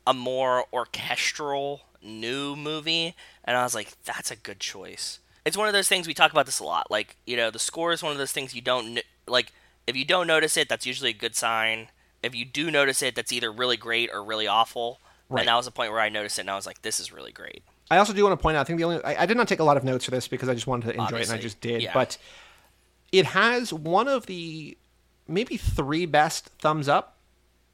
S2: a more orchestral new movie and i was like that's a good choice it's one of those things we talk about this a lot like you know the score is one of those things you don't like if you don't notice it that's usually a good sign if you do notice it that's either really great or really awful
S1: Right.
S2: and that was the point where i noticed it and i was like this is really great
S1: I also do want to point out. I think the only I, I did not take a lot of notes for this because I just wanted to enjoy it and I just did.
S2: yeah.
S1: But it has one of the maybe three best thumbs up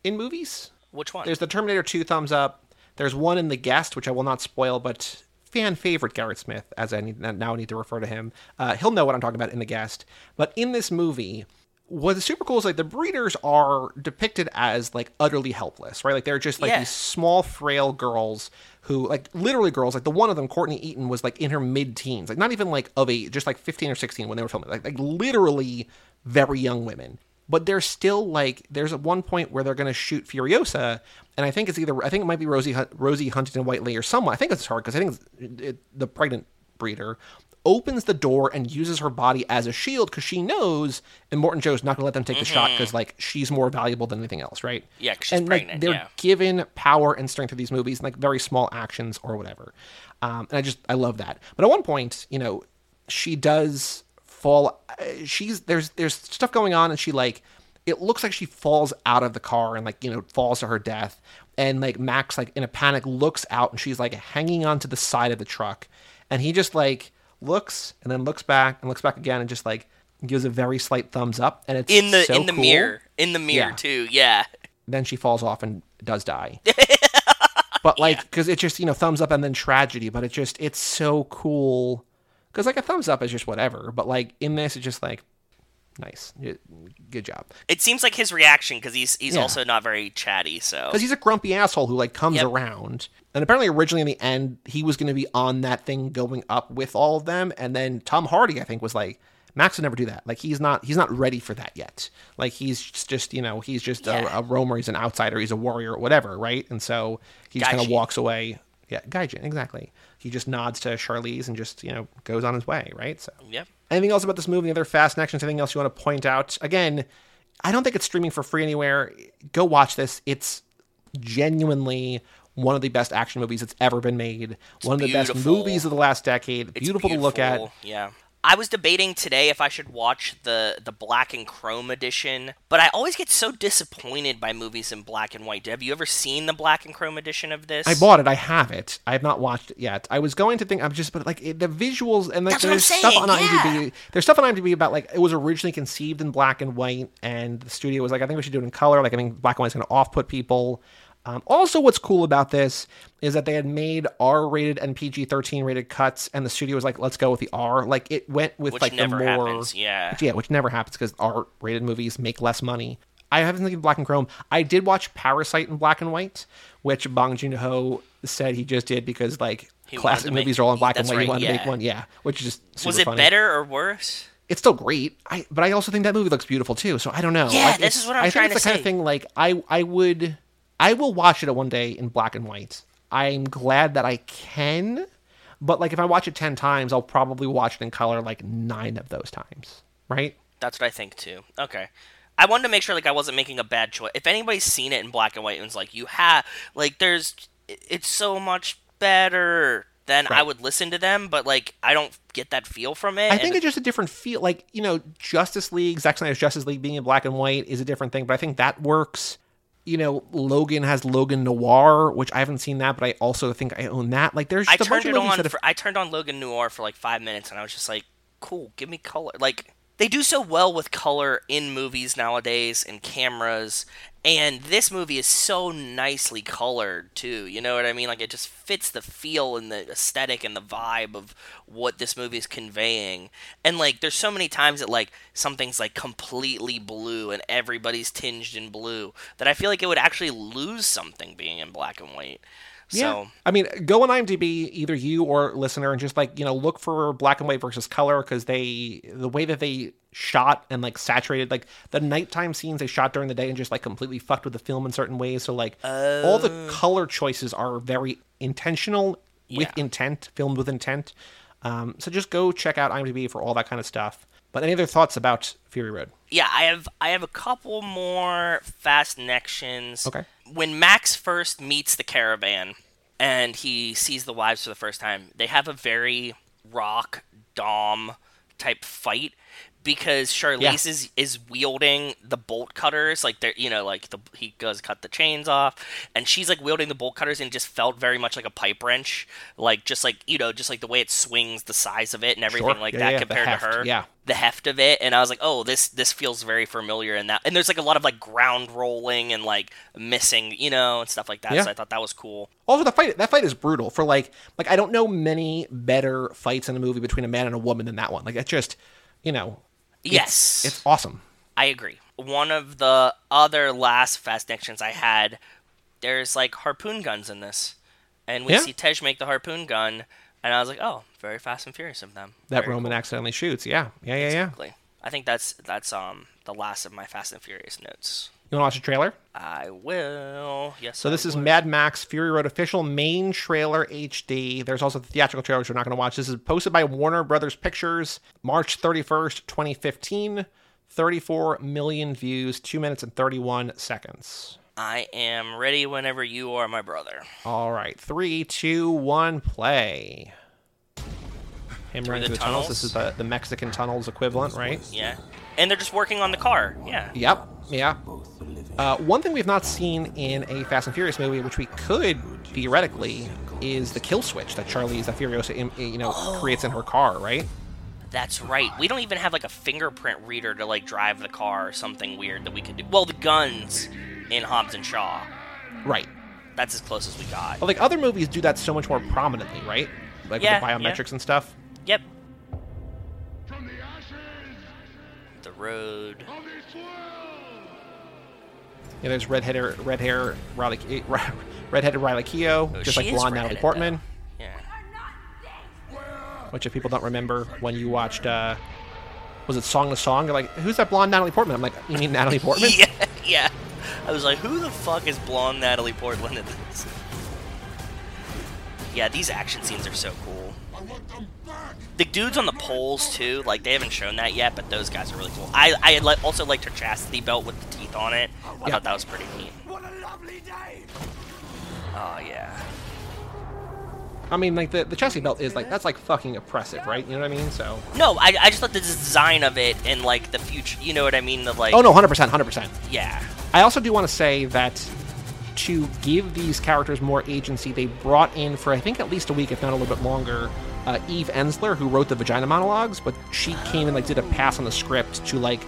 S1: in movies.
S2: Which one?
S1: There's the Terminator 2 thumbs up. There's one in The Guest, which I will not spoil, but fan favorite Garrett Smith, as I need, now need to refer to him. Uh, he'll know what I'm talking about in The Guest. But in this movie, what's super cool is like the breeders are depicted as like utterly helpless, right? Like they're just like
S2: Yeah.
S1: these small, frail girls who, like literally girls, like the one of them, Courtney Eaton, was like in her mid teens, like not even like of age, just like 15 or 16 when they were filming, like, like literally very young women. But they're still like, there's at one point where they're going to shoot Furiosa, and I think it's either, I think it might be Rosie, Rosie Huntington Whiteley or someone. I think it's her because I think it, it, the pregnant breeder opens the door and uses her body as a shield because she knows, and Immortan Joe's not going to let them take the shot because like she's more valuable than anything else, right?
S2: Mm-hmm. Yeah,
S1: and like
S2: pregnant,
S1: they're
S2: yeah.
S1: given power and strength of these movies, like very small actions or whatever. Um, and I just I love that. But at one point, you know, she does fall. uh, She's there's there's stuff going on, and she like it looks like she falls out of the car and like you know falls to her death. And like Max like in a panic looks out, and she's like hanging onto the side of the truck, and he just like looks and then looks back and looks back again and just like gives a very slight thumbs up and it's
S2: in the
S1: so
S2: in the
S1: cool.
S2: mirror. In the mirror
S1: Yeah.
S2: too. Yeah.
S1: then she falls off and does die. but like, because it's just you know thumbs up and then tragedy, but it just it's so cool. Because like a thumbs up is just whatever, but like in this it's just like nice, good job.
S2: It seems like his reaction because he's he's
S1: Yeah.
S2: also not very chatty. So
S1: Because he's a grumpy asshole who like comes
S2: Yep.
S1: around, and apparently originally in the end he was going to be on that thing going up with all of them, and then Tom Hardy I think was like. Max would never do that. Like he's not he's not ready for that yet. Like he's just you know he's just
S2: Yeah.
S1: a, a roamer. He's an outsider. He's a warrior, whatever, right? And so he just kind of walks away. Yeah, Gaijin, exactly. He just nods to Charlize and just you know goes on his way, right? So
S2: Yep.
S1: Anything else about this movie? The other fast actions? Anything else you want to point out? Again, I don't think it's streaming for free anywhere. Go watch this. It's genuinely one of the best action movies that's ever been made. one of the best movies of the last decade.
S2: It's
S1: Beautiful, to look at.
S2: Yeah. I was debating today if I should watch the the black and chrome edition, but I always get so disappointed by movies in black and white. Have you ever seen the black and chrome edition of this?
S1: I bought it. I have it. I have not watched it yet. I was going to think I'm just, but like it, the visuals and like
S2: That's
S1: there's stuff
S2: saying,
S1: on IMDb.
S2: yeah.
S1: There's stuff on IMDb about like it was originally conceived in black and white, and the studio was like, I think we should do it in color. Like I think black and white's going to off put people. Um, also, what's cool about this is that they had made R-rated and PG-13 rated cuts, and the studio was like, "Let's go with the R." Like it went with
S2: Which
S1: like the more
S2: happens, yeah.
S1: yeah, which never happens because R-rated movies make less money. I haven't seen Black and Chrome. I did watch Parasite in black and white, which Bong Joon Ho said he just did because like
S2: He
S1: classic
S2: to make-
S1: movies are all in black and white. he
S2: right,
S1: wanted to make one, yeah, which is just
S2: Was it
S1: funny.
S2: better or worse?
S1: It's still great. I but I also think that movie looks beautiful too. So I don't know.
S2: Yeah,
S1: Like,
S2: this is what I'm
S1: I
S2: trying
S1: think it's
S2: to
S1: the kind of thing like I I would I will watch it one day in black and white. I'm glad that I can, but like if I watch it ten times, I'll probably watch it in color like nine of those times. Right?
S2: That's what I think too. Okay. I wanted to make sure like I wasn't making a bad choice. If anybody's seen it in black and white and was like, you have like there's it's so much better, then I would listen to them, but like I don't get that feel from it.
S1: I think it's just a different feel. Like you know, Justice League, Zack Snyder's Justice League being in black and white is a different thing, but I think that works. You know, Logan has Logan Noir, which I haven't seen that, but I also think I own that. Like, there's
S2: I
S1: just a bunch
S2: turned
S1: of
S2: it
S1: movies
S2: on.
S1: have
S2: For, I turned on Logan Noir for like five minutes, and I was just like, "Cool, give me color." Like they do so well with color in movies nowadays and cameras, and this movie is so nicely colored too. You know what I mean? Like it just fits the feel and the aesthetic and the vibe of what this movie is conveying. And like, there's so many times that like something's like completely blue and everybody's tinged in blue that I feel like it would actually lose something being in black and white. So
S1: I mean, go on IMDb, either you or listener, and just like you know, look for black and white versus color because they the way that they shot and like saturated like the nighttime scenes they shot during the day and just like completely fucked with the film in certain ways. So like all the color choices are very intentional with intent, filmed with intent. Um, so just go check out IMDb for all that kind of stuff. But any other thoughts about Fury Road?
S2: yeah, I have I have a couple more fast connections.
S1: Okay.
S2: When Max first meets the caravan and he sees the wives for the first time, they have a very Rock Dom type fight because Charlize
S1: Yeah.
S2: is is wielding the bolt cutters like they're you know like the he goes cut the chains off and she's like wielding the bolt cutters and just felt very much like a pipe wrench like just like you know just like the way it swings the size of it and everything
S1: Sure.
S2: like
S1: Yeah,
S2: that
S1: yeah,
S2: compared to her
S1: yeah.
S2: the heft of it and I was like oh this this feels very familiar in that and there's like a lot of like ground rolling and like missing you know and stuff like that so I thought that was cool
S1: Also, the fight that fight is brutal. For like, like I don't know many better fights in a movie between a man and a woman than that one. Like it's just, you know,
S2: yes
S1: it's awesome.
S2: I agree. One of the other last Fast Actions I had, there's like harpoon guns in this, and we
S1: Yeah.
S2: see Tej make the harpoon gun, and I was like, oh, very Fast and Furious of them.
S1: That
S2: Very
S1: Roman
S2: cool.
S1: accidentally shoots. Yeah, yeah, yeah, yeah.
S2: I think that's that's um the last of my Fast and Furious notes.
S1: You want to watch a trailer?
S2: I will. Yes.
S1: So this is. Mad Max Fury Road official main trailer HD. There's also the theatrical trailer, which we're not going to watch. This is posted by Warner Brothers Pictures, March 31st, 2015. 34 million views, 2 minutes and 31 seconds.
S2: I am ready whenever you are, my brother.
S1: All right, three, two, one, play. Him running
S2: the
S1: through the tunnels. This is the, the Mexican tunnels equivalent, right?
S2: Yeah. And they're just working on the car. Yeah.
S1: Yep. Yeah. Uh, one thing we've not seen in a Fast and Furious movie, which we could theoretically, is the kill switch that Charlize the Furiosa, you know, creates in her car, right?
S2: That's right. We don't even have like a fingerprint reader to like drive the car or something weird that we could do. Well, the guns in Hobbs and Shaw.
S1: Right.
S2: That's as close as we got.
S1: But like other movies do that so much more prominently, right? Like
S2: Yeah,
S1: with the biometrics
S2: yeah.
S1: and stuff.
S2: Yep. Road.
S1: Yeah, there's red hair, red hair, Riley, redheaded Riley Keough,
S2: Oh,
S1: just like blonde Natalie Portman.
S2: though. Yeah.
S1: Which, if people don't remember, when you watched, uh, was it Song to Song? You're like, who's that blonde Natalie Portman? I'm like, you mean Natalie Portman?
S2: Yeah, yeah. I was like, who the fuck is blonde Natalie Portman in this? Yeah, these action scenes are so cool. The dudes on the poles too, like they haven't shown that yet, but those guys are really cool. I I li- also liked her chastity belt with the teeth on it. I
S1: Yeah.
S2: thought that was pretty neat. What a lovely day! Oh yeah.
S1: I mean, like the the chassis belt is like that's like fucking oppressive, right? You know what I mean? So.
S2: No, I, I just thought the design of it and like the future. You know what I mean? The like.
S1: Oh no, hundred percent, hundred percent.
S2: Yeah.
S1: I also do want to say that to give these characters more agency, they brought in for I think at least a week, if not a little bit longer, uh, Eve Ensler, who wrote the Vagina monologues, but she came and like did a pass on the script to like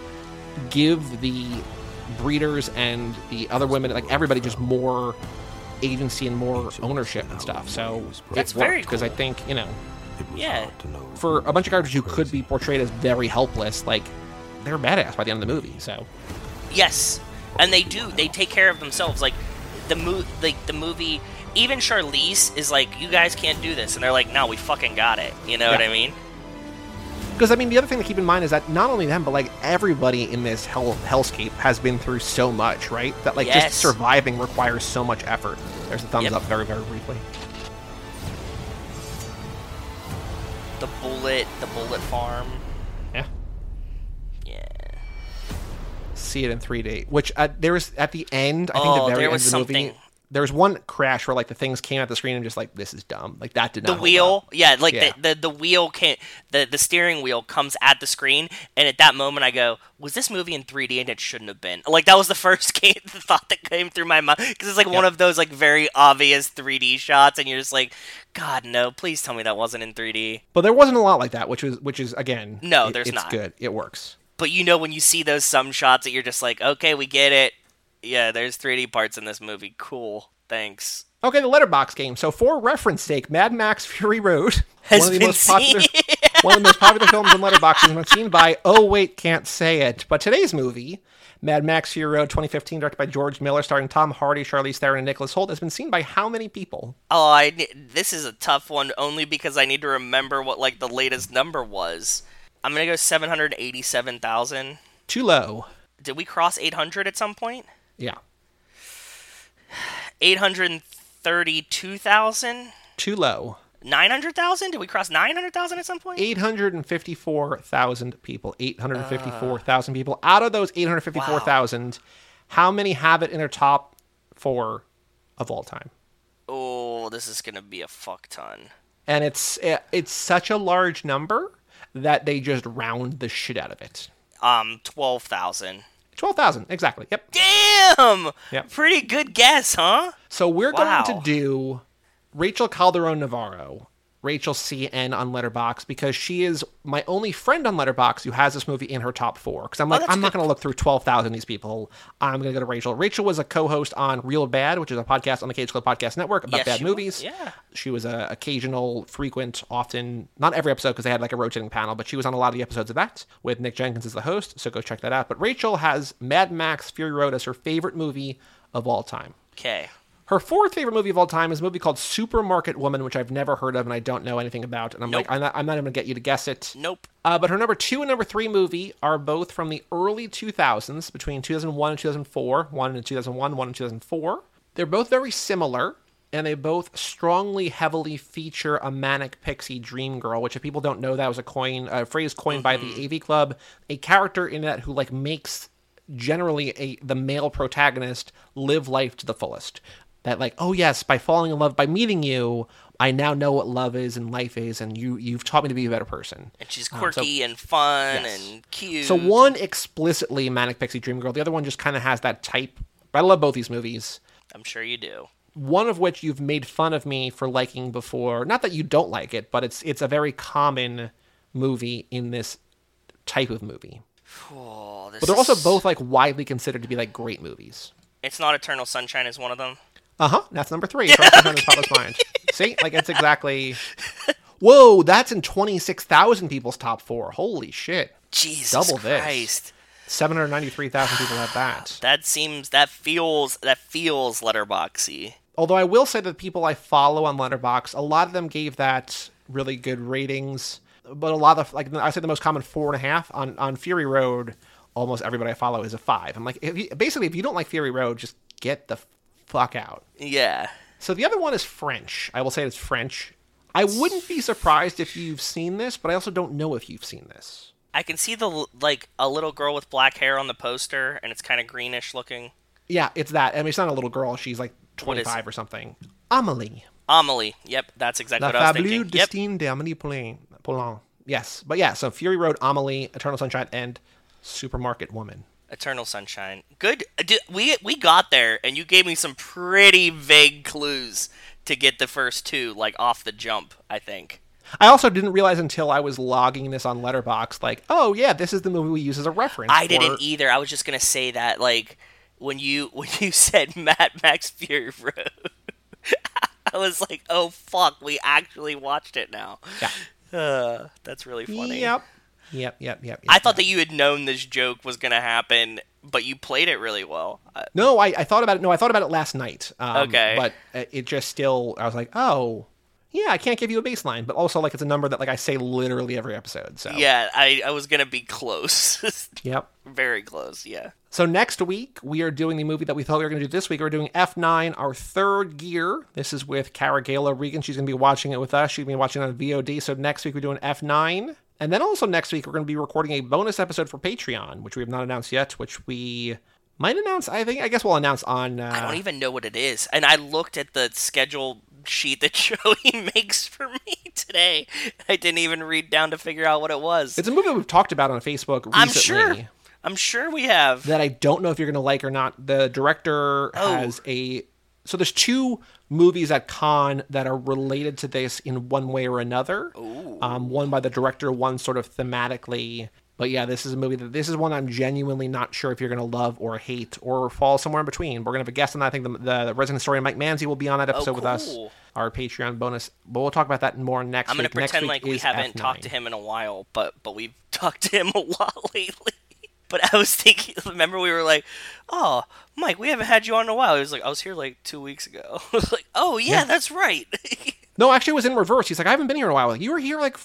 S1: give the breeders and the other women, like everybody, just more agency and more ownership and stuff. So
S2: That's
S1: it worked
S2: very
S1: because I think you know
S2: Yeah.
S1: for a bunch of characters who could be portrayed as very helpless, like they're badass by the end of the movie. So
S2: Yes, and they do. They take care of themselves. Like the mo- like the movie. Even Charlize is like, "You guys can't do this," and they're like, "No, we fucking got it." You know what I mean?
S1: Because I mean, the other thing to keep in mind is that not only them, but like everybody in this hell hellscape has been through so much, right? That like
S2: Yes.
S1: just surviving requires so much effort. There's a thumbs
S2: Yep.
S1: up, very very briefly.
S2: The bullet, the bullet farm.
S1: Yeah,
S2: Yeah.
S1: see it in 3D. Which uh, there was at the end. I think
S2: Oh,
S1: the very
S2: there
S1: end
S2: was
S1: of the movie. There was one crash where like the things came at the screen and just like this is dumb. Like that did not
S2: The wheel,
S1: up.
S2: yeah, like
S1: Yeah.
S2: The, the the wheel can the the steering wheel comes at the screen, and at that moment I go, "Was this movie in 3D?" And it shouldn't have been. Like that was the first game, the thought that came through my mind because it's like one of those like very obvious 3D shots, and you're just like, "God no, please tell me that wasn't in 3D."
S1: But there wasn't a lot like that, which was which is again.
S2: No,
S1: it-
S2: there's
S1: it's
S2: not.
S1: good. It works.
S2: But you know when you see those some shots that you're just like, okay, we get it. Yeah, there's 3D parts in this movie. Cool. Thanks.
S1: Okay, the letterbox game. So, for reference sake, Mad Max Fury Road,
S2: Has
S1: one of the
S2: been
S1: most popular, one of the most popular films in letterboxes, has been seen by Oh wait, can't say it. But today's movie, Mad Max Fury Road, 2015, directed by George Miller, starring Tom Hardy, Charlize Theron, and Nicholas Hoult, has been seen by how many people?
S2: Oh, I this is a tough one only because I need to remember what like the latest number was. I'm gonna go 787,000.
S1: Too low.
S2: Did we cross 800 at some point?
S1: Yeah,
S2: 832,000.
S1: too low.
S2: 900,000? Did we cross 900,000 at some point?
S1: 854,000 people. 854,000 people. Out of those 854,000, how many have it in their top four of all time?
S2: Oh, this is gonna be a fuck ton.
S1: and it's it's such a large number that they just round the shit out of it.
S2: Um, twelve thousand.
S1: Twelve thousand exactly. Yep.
S2: Damn.
S1: Yep.
S2: Pretty good guess, huh?
S1: So we're
S2: Wow.
S1: going to do Rachel Calderon Navarro, Rachel CN on Letterboxd because she is my only friend on Letterboxd who has this movie in her top four. Because I'm oh, like,
S2: Oh,
S1: I'm not going to look through twelve thousand of these people. I'm going to go to Rachel. Rachel was a co-host on Real Bad, which is a podcast on the Cage Club Podcast Network about
S2: Yes,
S1: bad
S2: she was.
S1: movies.
S2: Yeah.
S1: She was a occasional, frequent, often not every episode because they had like a rotating panel, but she was on a lot of the episodes of that with Nick Jenkins as the host. So go check that out. But Rachel has Mad Max Fury Road as her favorite movie of all time.
S2: Okay.
S1: Her fourth favorite movie of all time is a movie called Supermarket Woman, which I've never heard of and I don't know anything about. And I'm
S2: Nope.
S1: like, I'm not, I'm not even gonna get you to guess it.
S2: Nope.
S1: Uh, but her number two and number three movie are both from the early 2000s, between 2001 and 2004. One in 2001, one in 2004. They're both very similar, and they both strongly, heavily feature a manic pixie dream girl. Which, if people don't know, that was a coin, a phrase coined by the AV Club. A character in that who like makes generally a the male protagonist live life to the fullest. That like, oh yes, by falling in love, by meeting you, I now know what love is and life is, and you you've taught me to be a better person.
S2: And she's
S1: Um, so-
S2: quirky and fun
S1: Yes.
S2: and cute.
S1: So one explicitly manic pixie dream girl, the other one just kind of has that type. But I love both these movies.
S2: I'm sure you do.
S1: One of which you've made fun of me for liking before. Not that you don't like it, but it's it's a very common movie in this type of movie.
S2: Oh, this
S1: But they're also both like widely considered to be like great movies.
S2: It's not Eternal Sunshine is one of them.
S1: Uh huh. That's number three. Eternal Sunshine of the Mind. See, like it's exactly. Whoa, that's in twenty six thousand people's top four. Holy shit!
S2: Jesus
S1: Double this.
S2: Christ.
S1: Seven hundred ninety three thousand people have that.
S2: That seems that feels that feels letterboxy.
S1: Although I will say that the people I follow on Letterboxd, a lot of them gave that really good ratings. But a lot of like I say the most common four and a half on on Fury Road. Almost everybody I follow is a five. I'm like, if you, basically, if you don't like Fury Road, just get the fuck out.
S2: Yeah.
S1: So the other one is French. I will say it's French. I wouldn't be surprised if you've seen this, but I also don't know if you've seen this.
S2: I can see the like a little girl with black hair on the poster, and it's kind of greenish looking.
S1: Yeah, it's that. I mean, it's not a little girl. She's like 25 or something. Amelie.
S2: Amelie. Yep, that's exactly
S1: La
S2: what I was thinking. Yep.
S1: Destin d'Amélie Poulain. Poulain. Yes, but yeah, so Fury Road, Amelie, Eternal Sunshine, and Supermarket Woman.
S2: Eternal Sunshine. Good. We we got there, and you gave me some pretty vague clues to get the first two, like off the jump. I think.
S1: I also didn't realize until I was logging this on Letterboxd, like, oh yeah, this is the movie we use as a reference.
S2: I
S1: for-
S2: didn't either. I was just gonna say that, like when you when you said Mad Max Fury Road, I was like, oh fuck, we actually watched it now.
S1: Yeah.
S2: Uh, that's really funny.
S1: Yep. Yep. Yep. Yep. yep
S2: I thought that you had known this joke was gonna happen, but you played it really well. Uh,
S1: No, I, I thought about it. No, I thought about it last night. Um,
S2: Okay.
S1: But it just still, I was like, oh, yeah, I can't give you a baseline, but also like it's a number that like I say literally every episode. So
S2: yeah, I, I was gonna be close,
S1: Yep.
S2: very close. Yeah.
S1: So next week we are doing the movie that we thought we were going to do this week. We're doing F9, our third gear. This is with Cara Gala Regan. She's going to be watching it with us. She's going to be watching it on VOD. So next week we're doing F9. And then also next week we're going to be recording a bonus episode for Patreon, which we have not announced yet, which we might announce. I think, I guess we'll announce on. Uh,
S2: I don't even know what it is. And I looked at the schedule sheet that Joey makes for me today. I didn't even read down to figure out what it was.
S1: It's a movie we've talked about on Facebook recently.
S2: I'm sure. I'm sure we have.
S1: that I don't know if you're going to like or not. The director
S2: Oh.
S1: has a so there's two movies at Cannes that are related to this in one way or another. Um, one by the director, one sort of thematically. But yeah, this is a movie that this is one I'm genuinely not sure if you're going to love or hate or fall somewhere in between. We're going to have a guest on that. I think the, the resident historian Mike Manzi will be on that episode with us.
S2: Oh.
S1: Our Patreon bonus, but we'll talk about that more next
S2: I'm gonna
S1: week.
S2: Pretend like we haven't
S1: F9.
S2: talked to him in a while, but but we've talked to him a lot lately. But I was thinking, remember we were like, "Oh, Mike, we haven't had you on in a while." He was like, "I was here like two weeks ago." I was like, "Oh yeah,
S1: Yeah.
S2: that's right."
S1: No, actually, it was in reverse. He's like, I haven't been here in a while. Like, you were here like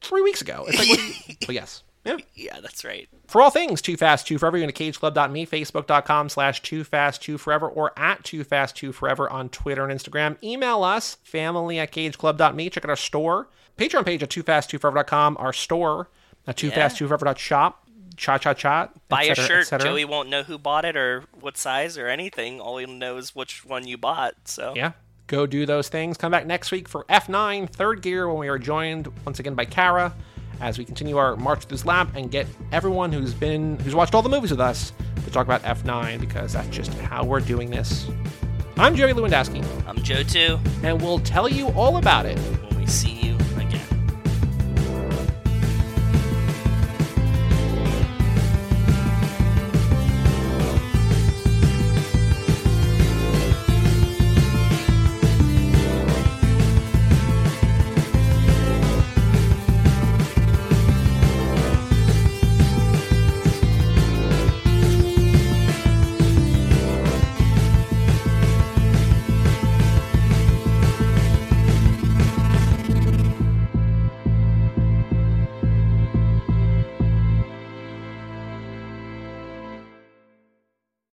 S1: three weeks ago. It's like, what do you- but yes. Yeah.
S2: yeah, that's right.
S1: For all things Too Fast, Too Forever, you go to cageclub.me, facebook.com slash Too Fast, Too Forever, or at Too Fast, Too Forever on Twitter and Instagram. Email us, family at cageclub.me. Check out our store. Patreon page at Too Fast, Too Forever.com, Our store at toofast2forever.shop. Cha cha cha.
S2: Buy a
S1: cetera, et
S2: shirt. Joey won't know who bought it or what size or anything. All he'll know is which one you bought. So
S1: Yeah. Go do those things. Come back next week for F9, third gear, when we are joined once again by Kara. as we continue our march through this lap and get everyone who's been who's watched all the movies with us to talk about F9 because that's just how we're doing this. I'm Jerry Lewandowski,
S2: I'm Joe too.
S1: and we'll tell you all about it
S2: When we see you